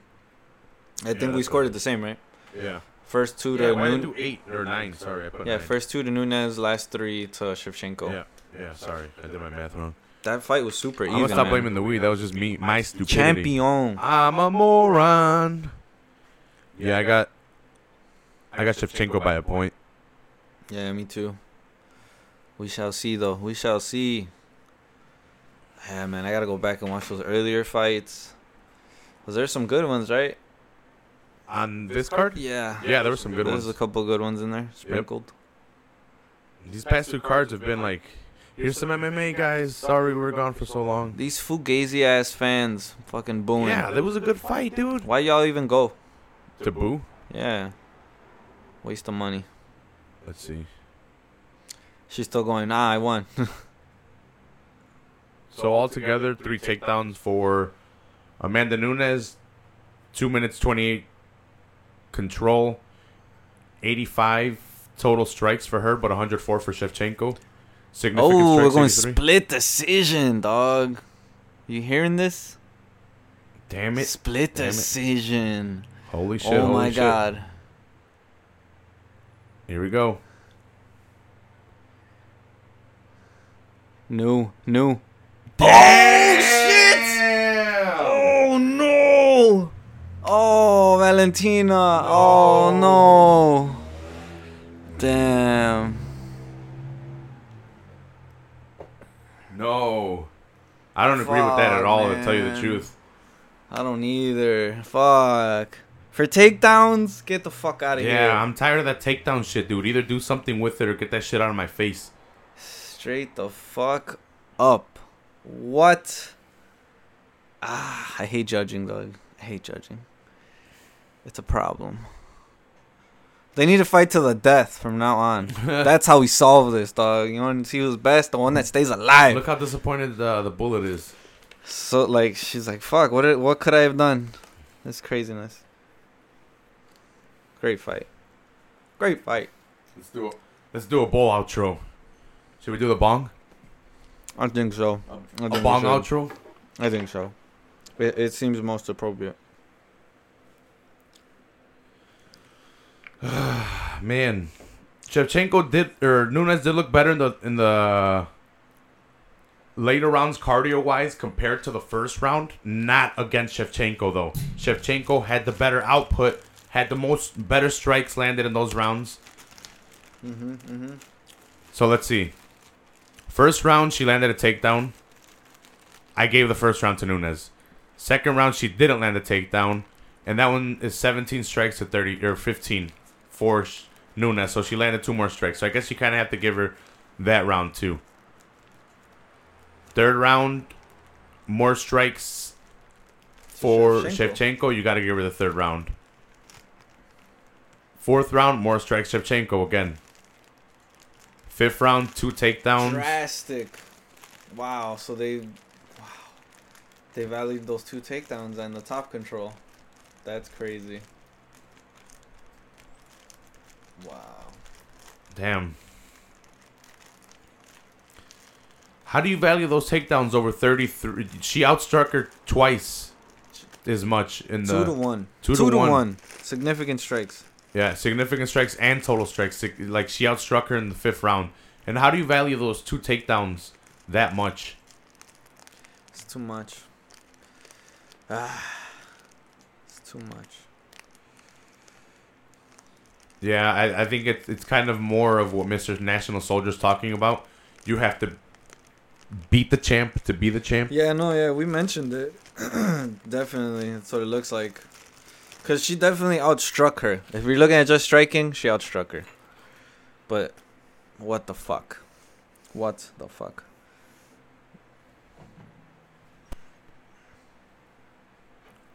[SPEAKER 1] I think we
[SPEAKER 2] that's
[SPEAKER 1] scored it the same, right?
[SPEAKER 2] Yeah.
[SPEAKER 1] First two
[SPEAKER 2] Yeah,
[SPEAKER 1] to
[SPEAKER 2] why did I
[SPEAKER 1] Nun-
[SPEAKER 2] do eight or nine? Sorry, I put
[SPEAKER 1] yeah,
[SPEAKER 2] nine.
[SPEAKER 1] first two to Nunes, last three to Shevchenko.
[SPEAKER 2] Yeah, yeah. Sorry, I did my math wrong.
[SPEAKER 1] That fight was super easy.
[SPEAKER 2] I'm
[SPEAKER 1] even.
[SPEAKER 2] gonna stop
[SPEAKER 1] man.
[SPEAKER 2] blaming the weed. That was just me, my stupidity.
[SPEAKER 1] Champion.
[SPEAKER 2] I'm a moron. Yeah, I got, I got Shevchenko by a point.
[SPEAKER 1] Yeah, me too. We shall see, though. We shall see. Yeah, man, I gotta go back and watch those earlier fights. Was there some good ones, right?
[SPEAKER 2] On this card,
[SPEAKER 1] Yeah.
[SPEAKER 2] yeah, there were some good ones.
[SPEAKER 1] There's
[SPEAKER 2] ones.
[SPEAKER 1] a couple good ones in there, sprinkled.
[SPEAKER 2] These past two cards have been like, here's some MMA guys. Sorry we were gone for so long.
[SPEAKER 1] These fugazi ass fans fucking booing.
[SPEAKER 2] Yeah, that was a good fight, dude.
[SPEAKER 1] Why y'all even go?
[SPEAKER 2] To boo.
[SPEAKER 1] Yeah. Waste of money.
[SPEAKER 2] Let's see.
[SPEAKER 1] She's still going, nah, I won.
[SPEAKER 2] So altogether, three takedowns for Amanda Nunes, two minutes twenty-eight control, eighty-five total strikes for her, but one hundred four for Shevchenko. Significant
[SPEAKER 1] oh, we're going
[SPEAKER 2] 83.
[SPEAKER 1] split decision, dog. You hearing this?
[SPEAKER 2] Damn it!
[SPEAKER 1] Split
[SPEAKER 2] Damn it.
[SPEAKER 1] decision.
[SPEAKER 2] Holy oh shit!
[SPEAKER 1] oh
[SPEAKER 2] holy
[SPEAKER 1] my
[SPEAKER 2] shit.
[SPEAKER 1] god.
[SPEAKER 2] Here we go.
[SPEAKER 1] No, no.
[SPEAKER 2] Oh
[SPEAKER 1] shit! Oh no! Oh, Valentina. Oh no. Damn.
[SPEAKER 2] No, I don't agree with that at
[SPEAKER 1] Fuck,
[SPEAKER 2] all. To tell you the truth.
[SPEAKER 1] I don't either. Fuck. For takedowns, get the fuck out of here.
[SPEAKER 2] Yeah, I'm tired of that takedown shit, dude. Either do something with it or get that shit out of my face.
[SPEAKER 1] Straight the fuck up. What? Ah, I hate judging, dog. I hate judging. It's a problem. They need to fight to the death from now on. That's how we solve this, dog. You want to see who's best? The one that stays alive.
[SPEAKER 2] Look how disappointed uh, the bullet is.
[SPEAKER 1] So, like, she's like, "Fuck! What? Did, what could I have done? This craziness." Great fight. Great fight.
[SPEAKER 2] Let's do a let's do a bowl outro. Should we do the bong?
[SPEAKER 1] I think so. I
[SPEAKER 2] A
[SPEAKER 1] think
[SPEAKER 2] bong
[SPEAKER 1] so.
[SPEAKER 2] outro.
[SPEAKER 1] I think so. It, it seems most appropriate.
[SPEAKER 2] Man, Shevchenko did or Nunes did look better in the in the later rounds cardio wise compared to the first round. Not against Shevchenko though. Shevchenko had the better output, had the most better strikes landed in those rounds.
[SPEAKER 1] Mm-hmm. Mm-hmm.
[SPEAKER 2] So let's see. First round she landed a takedown. I gave the first round to Nunes. Second round she didn't land a takedown, and that one is 17 strikes to 30 or 15 for Nunes. So she landed two more strikes. So I guess you kind of have to give her that round too. Third round, more strikes for
[SPEAKER 1] Shevchenko.
[SPEAKER 2] Shevchenko. You got to give her the third round. Fourth round, more strikes Shevchenko again. Fifth round, two takedowns.
[SPEAKER 1] Drastic. Wow. So they, wow, they valued those two takedowns and the top control. That's crazy. Wow.
[SPEAKER 2] Damn. How do you value those takedowns over 33? She outstruck her twice as much in the
[SPEAKER 1] two to one.
[SPEAKER 2] two to one.
[SPEAKER 1] Significant strikes.
[SPEAKER 2] Yeah, significant strikes and total strikes. Like she outstruck her in the fifth round. And how do you value those two takedowns that much?
[SPEAKER 1] It's too much. Ah, it's too much.
[SPEAKER 2] Yeah, I, I think it's it's kind of more of what Mr. National Soldier's talking about. You have to beat the champ to be the champ.
[SPEAKER 1] Yeah, no, yeah, we mentioned it. definitely, that's what it looks like. Cause she definitely outstruck her. If you're looking at just striking, she outstruck her. But, what the fuck? What the fuck?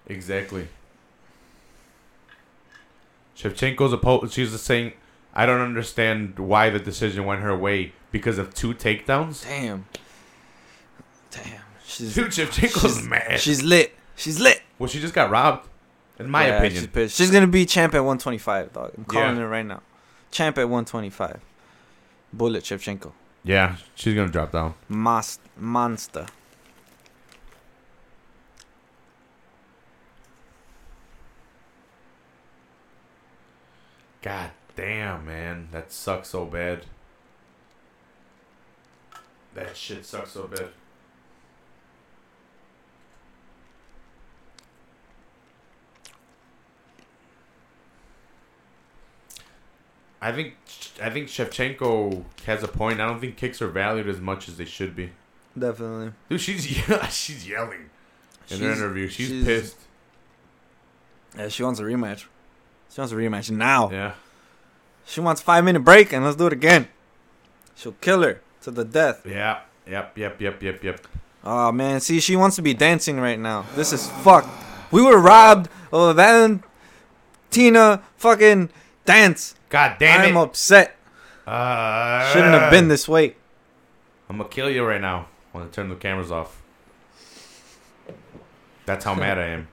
[SPEAKER 2] Exactly. Shevchenko's opponent. She's just saying, I don't understand why the decision went her way because of two takedowns.
[SPEAKER 1] Damn. Damn. She's
[SPEAKER 2] Dude, Shevchenko's
[SPEAKER 1] she's,
[SPEAKER 2] mad.
[SPEAKER 1] she's lit. She's lit.
[SPEAKER 2] well, she just got robbed, in my
[SPEAKER 1] Yeah,
[SPEAKER 2] opinion.
[SPEAKER 1] She's pissed. She's gonna be champ at 125, dog. I'm calling
[SPEAKER 2] Yeah.
[SPEAKER 1] it right now. Champ at 125. Bullet Shevchenko.
[SPEAKER 2] Yeah, she's gonna drop down.
[SPEAKER 1] Mas- monster.
[SPEAKER 2] God damn, man, that sucks so bad. That shit sucks so bad. I think I think Shevchenko has a point. I don't think kicks are valued as much as they should be.
[SPEAKER 1] Definitely.
[SPEAKER 2] Dude, she's yeah, she's yelling in her interview. She's,
[SPEAKER 1] she's-
[SPEAKER 2] pissed.
[SPEAKER 1] Yeah, she wants a rematch. She wants a rematch now.
[SPEAKER 2] Yeah.
[SPEAKER 1] She wants five minute break and let's do it again. She'll kill her to the death.
[SPEAKER 2] Yeah. Yep. Yep. Yep. Yep. Yep.
[SPEAKER 1] Oh man, see, she wants to be dancing right now. This is fucked. We were robbed of a Valentina fucking dance.
[SPEAKER 2] God damn it!
[SPEAKER 1] I'm upset.
[SPEAKER 2] Uh,
[SPEAKER 1] Shouldn't have been this way.
[SPEAKER 2] I'm gonna kill you right now. I'm gonna turn the cameras off. That's how mad I am.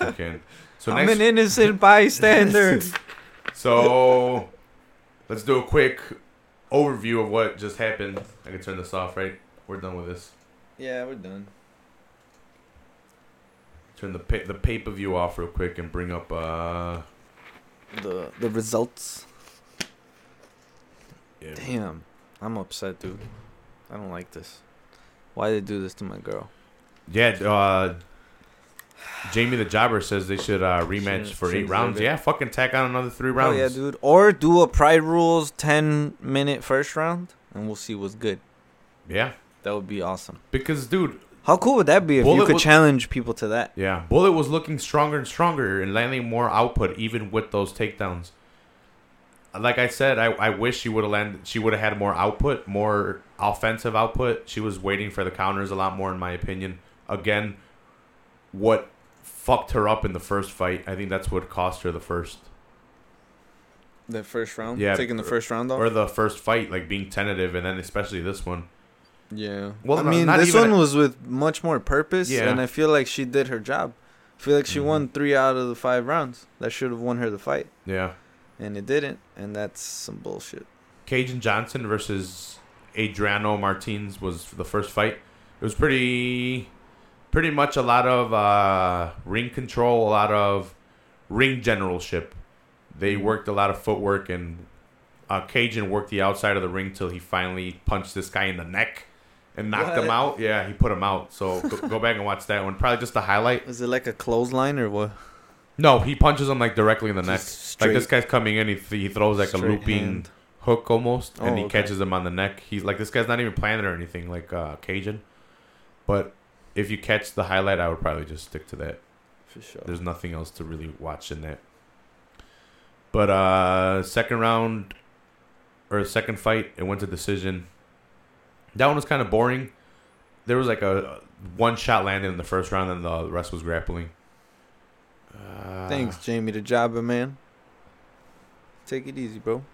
[SPEAKER 2] Okay. So
[SPEAKER 1] I'm an innocent bystander.
[SPEAKER 2] so let's do a quick overview of what just happened. I can turn this off, right? We're done with this.
[SPEAKER 1] yeah, we're done.
[SPEAKER 2] Turn the pa- the pay per view off real quick and bring up uh.
[SPEAKER 1] The the results.
[SPEAKER 2] yeah.
[SPEAKER 1] Damn, I'm upset, dude. I don't like this. Why did they do this to my girl?
[SPEAKER 2] Yeah, uh, Jamie the Jobber says they should uh, rematch
[SPEAKER 1] Should-
[SPEAKER 2] for
[SPEAKER 1] should
[SPEAKER 2] eight rounds.
[SPEAKER 1] deserve it.
[SPEAKER 2] Yeah, fucking tack on another three rounds.
[SPEAKER 1] yeah, dude. Or do a Pride Rules 10 minute first round, and we'll see what's good.
[SPEAKER 2] Yeah,
[SPEAKER 1] That would be awesome.
[SPEAKER 2] because dude,
[SPEAKER 1] How cool would that be if you could
[SPEAKER 2] was-
[SPEAKER 1] challenge people to that?
[SPEAKER 2] yeah, Bullet was looking stronger and stronger and landing more output even with those takedowns. Like I said, I, I wish she would have landed. She would have had more output, more offensive output. She was waiting for the counters a lot more, in my opinion. Again, what fucked her up in the first fight? I think that's what cost her the first.
[SPEAKER 1] The first round?
[SPEAKER 2] Yeah,
[SPEAKER 1] Taking the first round off?
[SPEAKER 2] or the first fight, like being tentative, and then especially this one.
[SPEAKER 1] yeah.
[SPEAKER 2] Well,
[SPEAKER 1] I
[SPEAKER 2] no,
[SPEAKER 1] mean,
[SPEAKER 2] not
[SPEAKER 1] this one
[SPEAKER 2] a-
[SPEAKER 1] was with much more purpose,
[SPEAKER 2] Yeah.
[SPEAKER 1] and I feel like she did her job. I feel like she
[SPEAKER 2] Mhm.
[SPEAKER 1] won three out of the five rounds. That should have won her the fight,
[SPEAKER 2] Yeah,
[SPEAKER 1] and it didn't, and that's some bullshit.
[SPEAKER 2] Kajan Johnson versus Adriano Martins was the first fight. It was pretty. Pretty much a lot of uh, ring control, a lot of ring generalship. They worked a lot of footwork, and uh, Kajan worked the outside of the ring till he finally punched this guy in the neck and knocked him out. Yeah, he put him out. So go, go back and watch that one. Probably just a highlight.
[SPEAKER 1] Is it like a clothesline or what?
[SPEAKER 2] No, he punches him like directly in the neck.
[SPEAKER 1] Just
[SPEAKER 2] Like this guy's coming in, he, he throws like a looping
[SPEAKER 1] hand.
[SPEAKER 2] hook almost, and
[SPEAKER 1] Oh,
[SPEAKER 2] he
[SPEAKER 1] okay.
[SPEAKER 2] catches him on the neck. He's like this guy's not even planning or anything like uh, Kajan. But if you catch the highlight, I would probably just stick to that.
[SPEAKER 1] For sure.
[SPEAKER 2] There's nothing else to really watch in that. But uh second round or second fight, it went to decision. That one was kind of boring. There was like a one shot landed in the first round, and the rest was grappling. Uh,
[SPEAKER 1] Thanks, Jamie the Jobber, man. Take it easy, bro.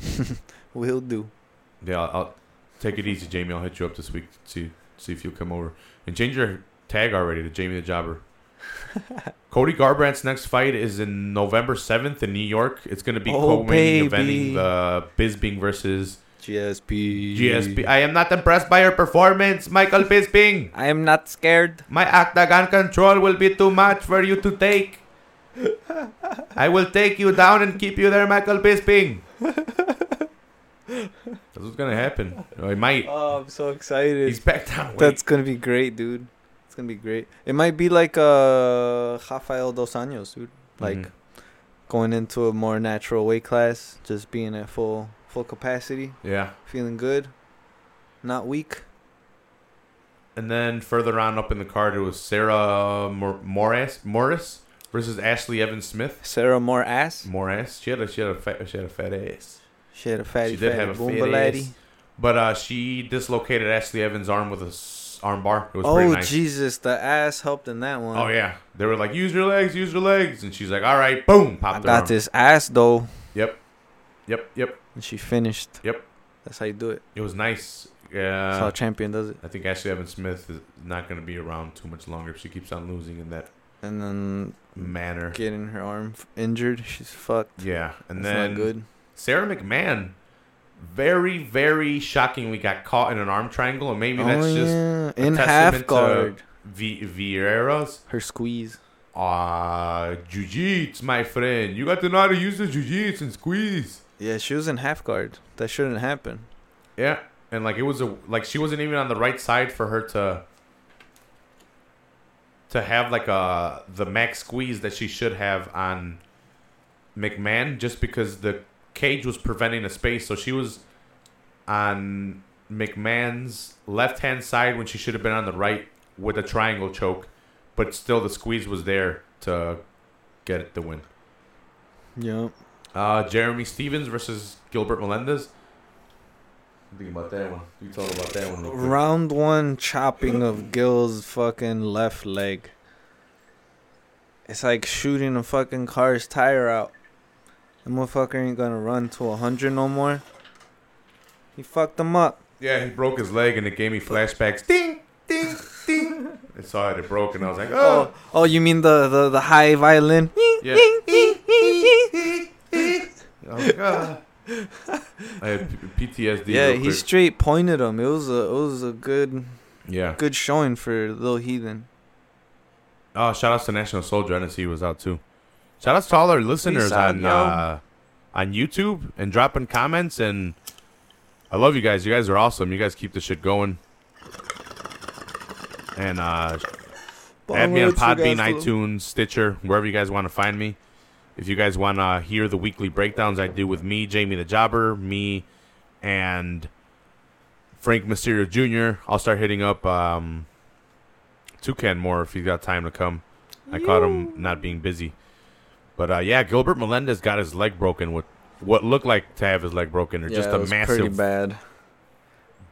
[SPEAKER 1] Will do.
[SPEAKER 2] Yeah, I'll, I'll take it easy, Jamie. I'll hit you up this week to see if you'll come over and change your tag already to Jamie the Jobber. Cody Garbrandt's next fight is in November seventh in New York. It's going to be
[SPEAKER 1] Oh,
[SPEAKER 2] co-main eventing the Bisping versus
[SPEAKER 1] GSP.
[SPEAKER 2] GSP. I am not impressed by your performance, Michael Bisping.
[SPEAKER 1] I am not scared.
[SPEAKER 2] My octagon control will be too much for you to take. I will take you down and keep you there, Michael Bisping. That's what's gonna happen. Or It might.
[SPEAKER 1] Oh, I'm so excited.
[SPEAKER 2] He's back down. Wait.
[SPEAKER 1] That's gonna be great, dude. It's gonna be great. It might be like uh Rafael dos Anjos, dude. Like
[SPEAKER 2] Mhm.
[SPEAKER 1] going into a more natural weight class, just being at full full capacity,
[SPEAKER 2] yeah.
[SPEAKER 1] feeling good, not weak.
[SPEAKER 2] And then further on up in the card, it was Sarah Mor- Morris Morris versus Ashley Evans Smith.
[SPEAKER 1] Sarah more ass.
[SPEAKER 2] Morris. She had a she had a fat, she had a fat ass.
[SPEAKER 1] She had a fatty,
[SPEAKER 2] She did
[SPEAKER 1] fatty
[SPEAKER 2] have a
[SPEAKER 1] laddie.
[SPEAKER 2] ass. But uh, she dislocated Ashley Evans' arm with a s- arm bar. It was pretty
[SPEAKER 1] Oh
[SPEAKER 2] nice.
[SPEAKER 1] Jesus, the ass helped in that one.
[SPEAKER 2] Oh yeah, they were like, "Use your legs, use your legs," and she's like, "All right, boom,
[SPEAKER 1] I
[SPEAKER 2] popped her
[SPEAKER 1] got
[SPEAKER 2] arm.
[SPEAKER 1] this ass though,
[SPEAKER 2] Yep, yep, yep.
[SPEAKER 1] and she finished.
[SPEAKER 2] Yep.
[SPEAKER 1] That's how you do it.
[SPEAKER 2] It was nice.
[SPEAKER 1] That's how
[SPEAKER 2] Yeah,
[SPEAKER 1] a champion does it.
[SPEAKER 2] I think Ashley Evans Smith is not going to be around too much longer if she keeps on losing in that
[SPEAKER 1] And then
[SPEAKER 2] manner.
[SPEAKER 1] getting her arm f- injured, she's fucked.
[SPEAKER 2] Yeah, and
[SPEAKER 1] That's
[SPEAKER 2] then
[SPEAKER 1] not good.
[SPEAKER 2] Sarah McMann, very, very shocking. We got caught in an arm triangle, and maybe
[SPEAKER 1] oh
[SPEAKER 2] that's just
[SPEAKER 1] yeah,
[SPEAKER 2] a
[SPEAKER 1] in half guard.
[SPEAKER 2] v- Vieira's.
[SPEAKER 1] Her squeeze.
[SPEAKER 2] Ah, jiu-jitsu, my friend. You got to know how to use the jiu-jitsu and squeeze.
[SPEAKER 1] Yeah, she was in half guard. That shouldn't happen.
[SPEAKER 2] Yeah, and like it was a like she wasn't even on the right side for her to to have like a the max squeeze that she should have on McMann just because the cage was preventing a space. So she was on McMann's left hand side when she should have been on the right with a triangle choke, but still the squeeze was there to get the win.
[SPEAKER 1] Yeah.
[SPEAKER 2] Uh, Jeremy Stephens versus Gilbert Melendez. Think about that one. You talk about that one. Real quick.
[SPEAKER 1] Round one chopping of Gil's fucking left leg. It's like shooting a fucking car's tire out. The motherfucker ain't gonna run to a hundred no more. He fucked him up.
[SPEAKER 2] Yeah, he broke his leg and it gave me flashbacks. Ding, ding, ding. I saw it, it broke, and I was like,
[SPEAKER 1] Oh,
[SPEAKER 2] oh,
[SPEAKER 1] oh, you mean the the, the high violin?
[SPEAKER 2] yeah. I was like, ah. I had PTSD.
[SPEAKER 1] Yeah, he straight pointed him. It was a it was a good
[SPEAKER 2] yeah.
[SPEAKER 1] good showing for Lil Heathen.
[SPEAKER 2] Oh, shout outs to National Soldier. I didn't see he was out too. Shout outs to all our listeners
[SPEAKER 1] Peace out,
[SPEAKER 2] on uh, on YouTube and dropping comments and I love you guys. You guys are awesome. You guys keep the shit going. And uh, add me on Podbean, iTunes, Stitcher, wherever you guys want to find me. If you guys want to hear the weekly breakdowns I do with me, Jamie the Jobber, me, and Frank Mysterio Jr., I'll start hitting up um, Toucan more if he's got time to come. I caught him not being busy. But uh, yeah, Gilbert Melendez got his leg broken with what looked like to have his leg broken, or
[SPEAKER 1] Yeah,
[SPEAKER 2] just a
[SPEAKER 1] was pretty
[SPEAKER 2] massive.
[SPEAKER 1] bad.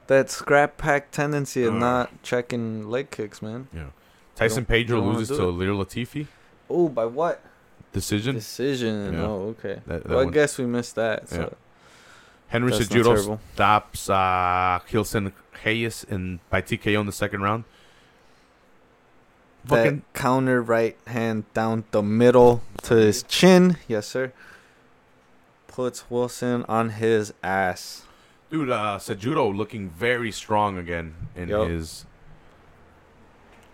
[SPEAKER 1] That Skrap Pack tendency of
[SPEAKER 2] Ugh.
[SPEAKER 1] not checking leg kicks, man.
[SPEAKER 2] Yeah.
[SPEAKER 1] Tyson
[SPEAKER 2] Pedro loses to. Ilir Latifi.
[SPEAKER 1] Oh, by what
[SPEAKER 2] Decision.
[SPEAKER 1] decision?
[SPEAKER 2] Yeah.
[SPEAKER 1] Oh, okay.
[SPEAKER 2] That- that
[SPEAKER 1] well, I guess we missed that. So
[SPEAKER 2] Yeah. Henry Cejudo stops uh, Wilson Reis in by TKO in the second round. Fucking
[SPEAKER 1] That counter right hand down the middle to his chin. Yes, sir. Puts Wilson on his ass.
[SPEAKER 2] dude, uh, Cejudo looking very strong again in
[SPEAKER 1] Yup.
[SPEAKER 2] his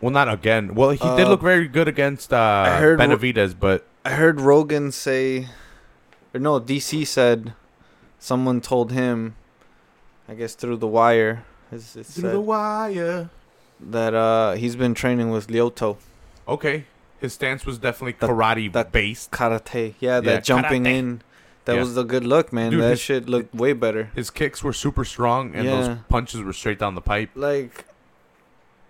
[SPEAKER 2] Well, not again. Well, he did
[SPEAKER 1] Uh,
[SPEAKER 2] look very good against uh,
[SPEAKER 1] heard-
[SPEAKER 2] Benavidez, but
[SPEAKER 1] I heard Rogan say, or no, DC said, someone told him, I guess through the wire, as it
[SPEAKER 2] through
[SPEAKER 1] said,
[SPEAKER 2] the wire.
[SPEAKER 1] That uh he's been training with Lyoto
[SPEAKER 2] Okay, his stance was definitely
[SPEAKER 1] That-
[SPEAKER 2] karate
[SPEAKER 1] that-
[SPEAKER 2] based.
[SPEAKER 1] karate. Yeah,
[SPEAKER 2] Yeah,
[SPEAKER 1] that jumping
[SPEAKER 2] karate.
[SPEAKER 1] in, that
[SPEAKER 2] Yeah.
[SPEAKER 1] was the good look, man.
[SPEAKER 2] Dude,
[SPEAKER 1] that
[SPEAKER 2] his-
[SPEAKER 1] shit looked way better.
[SPEAKER 2] His kicks were super strong, and
[SPEAKER 1] Yeah.
[SPEAKER 2] those punches were straight down the pipe.
[SPEAKER 1] Like,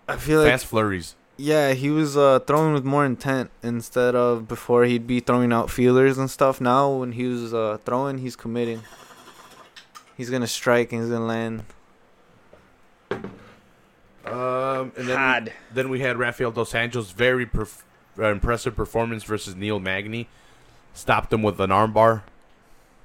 [SPEAKER 1] I feel like
[SPEAKER 2] Fast flurries.
[SPEAKER 1] Yeah, he was uh, throwing with more intent instead of before he'd be throwing out feelers and stuff. Now when he was uh, throwing, he's committing. He's gonna strike and he's gonna land.
[SPEAKER 2] Um, and then we, then we had Rafael dos Anjos, very perf- uh, impressive performance versus Neil Magny. Stopped him with an armbar,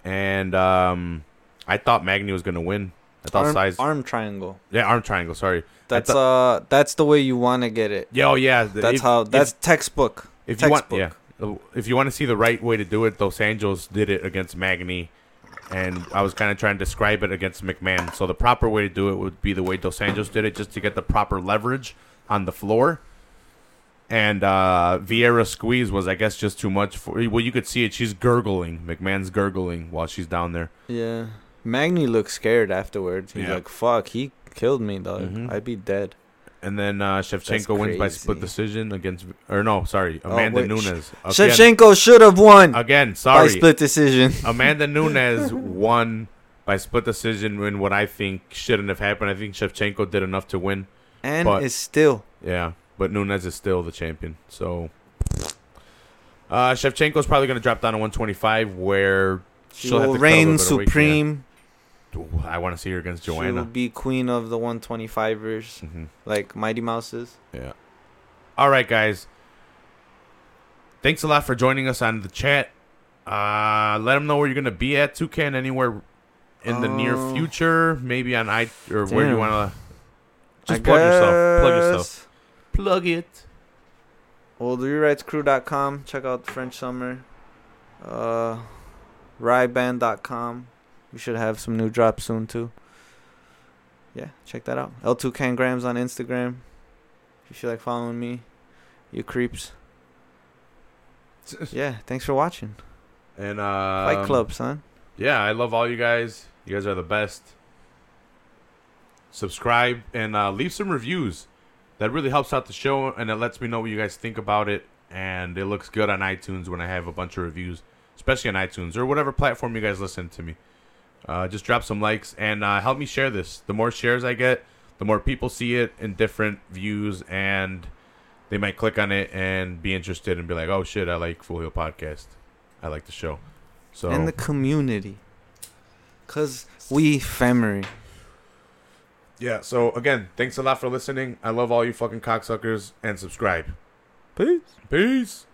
[SPEAKER 2] and um, I thought Magny was gonna win. I thought
[SPEAKER 1] arm,
[SPEAKER 2] size,
[SPEAKER 1] arm triangle.
[SPEAKER 2] yeah, arm triangle. Sorry.
[SPEAKER 1] That's
[SPEAKER 2] thought-
[SPEAKER 1] uh, that's the way you want to get it.
[SPEAKER 2] Yeah, oh yeah.
[SPEAKER 1] That's
[SPEAKER 2] if-
[SPEAKER 1] how.
[SPEAKER 2] if-
[SPEAKER 1] That's textbook.
[SPEAKER 2] if you want, yeah, if you want to see the right way to do it, Dos Anjos did it against Magny, and I was kind of trying to describe it against McMann. So the proper way to do it would be the way Dos Anjos did it, just to get the proper leverage on the floor. And uh, Vieira squeeze was, I guess, just too much for. Well, you could see it. She's gurgling. McMann's gurgling while she's down there.
[SPEAKER 1] Yeah. Magny looked scared afterwards. He's
[SPEAKER 2] Yeah.
[SPEAKER 1] like, "Fuck, he killed me, dog.
[SPEAKER 2] Mhm.
[SPEAKER 1] I'd be dead."
[SPEAKER 2] And then uh, Shevchenko wins by split decision against, or no, sorry,
[SPEAKER 1] Oh,
[SPEAKER 2] Amanda
[SPEAKER 1] wait,
[SPEAKER 2] Nunes. Again,
[SPEAKER 1] Shevchenko should have won
[SPEAKER 2] again, sorry.
[SPEAKER 1] by split decision.
[SPEAKER 2] Amanda Nunes won by split decision in what I think shouldn't have happened. I think Shevchenko did enough to win.
[SPEAKER 1] And
[SPEAKER 2] But-
[SPEAKER 1] is still
[SPEAKER 2] Yeah, but Nunes is still the champion. So uh, Shevchenko's probably going to drop down to 125, where
[SPEAKER 1] she
[SPEAKER 2] she'll have
[SPEAKER 1] will
[SPEAKER 2] to
[SPEAKER 1] reign
[SPEAKER 2] little bit of weight, yeah.
[SPEAKER 1] supreme.
[SPEAKER 2] I want to see her against Joanna.
[SPEAKER 1] She will be queen of the 125ers,
[SPEAKER 2] hmm
[SPEAKER 1] like Mighty Mouses.
[SPEAKER 2] Yeah. All right, guys. Thanks a lot for joining us on the chat. Uh, let them know where you're going to be at, Toucan, anywhere in the near
[SPEAKER 1] Uh,
[SPEAKER 2] future, maybe on i or where you want to. Just
[SPEAKER 1] I
[SPEAKER 2] plug yourself. Plug yourself. Plug it.
[SPEAKER 1] Well, the rewritescrew.com. Check out the French Summer. Uh, Ryband.com. We should have some new drops soon too. Yeah, check that out. L2 Cangrams on Instagram. If you feel like following me, you creeps. Yeah, thanks for watching.
[SPEAKER 2] And uh,
[SPEAKER 1] Fight Club, son.
[SPEAKER 2] Yeah, I love all you guys. You guys are the best. Subscribe and uh, leave some reviews. That really helps out the show, and it lets me know what you guys think about it. And it looks good on iTunes when I have a bunch of reviews, especially on iTunes or whatever platform you guys listen to me. Uh, just drop some likes and uh, help me share this. The more shares I get, the more people see it in different views, and they might click on it and be interested and be like, "Oh shit, I like Full Heel Podcast. I like the show." So
[SPEAKER 1] And the community. Cause we family.
[SPEAKER 2] Yeah, so again, thanks a lot for listening. I love all you fucking cocksuckers and subscribe.
[SPEAKER 1] Peace.
[SPEAKER 2] Peace.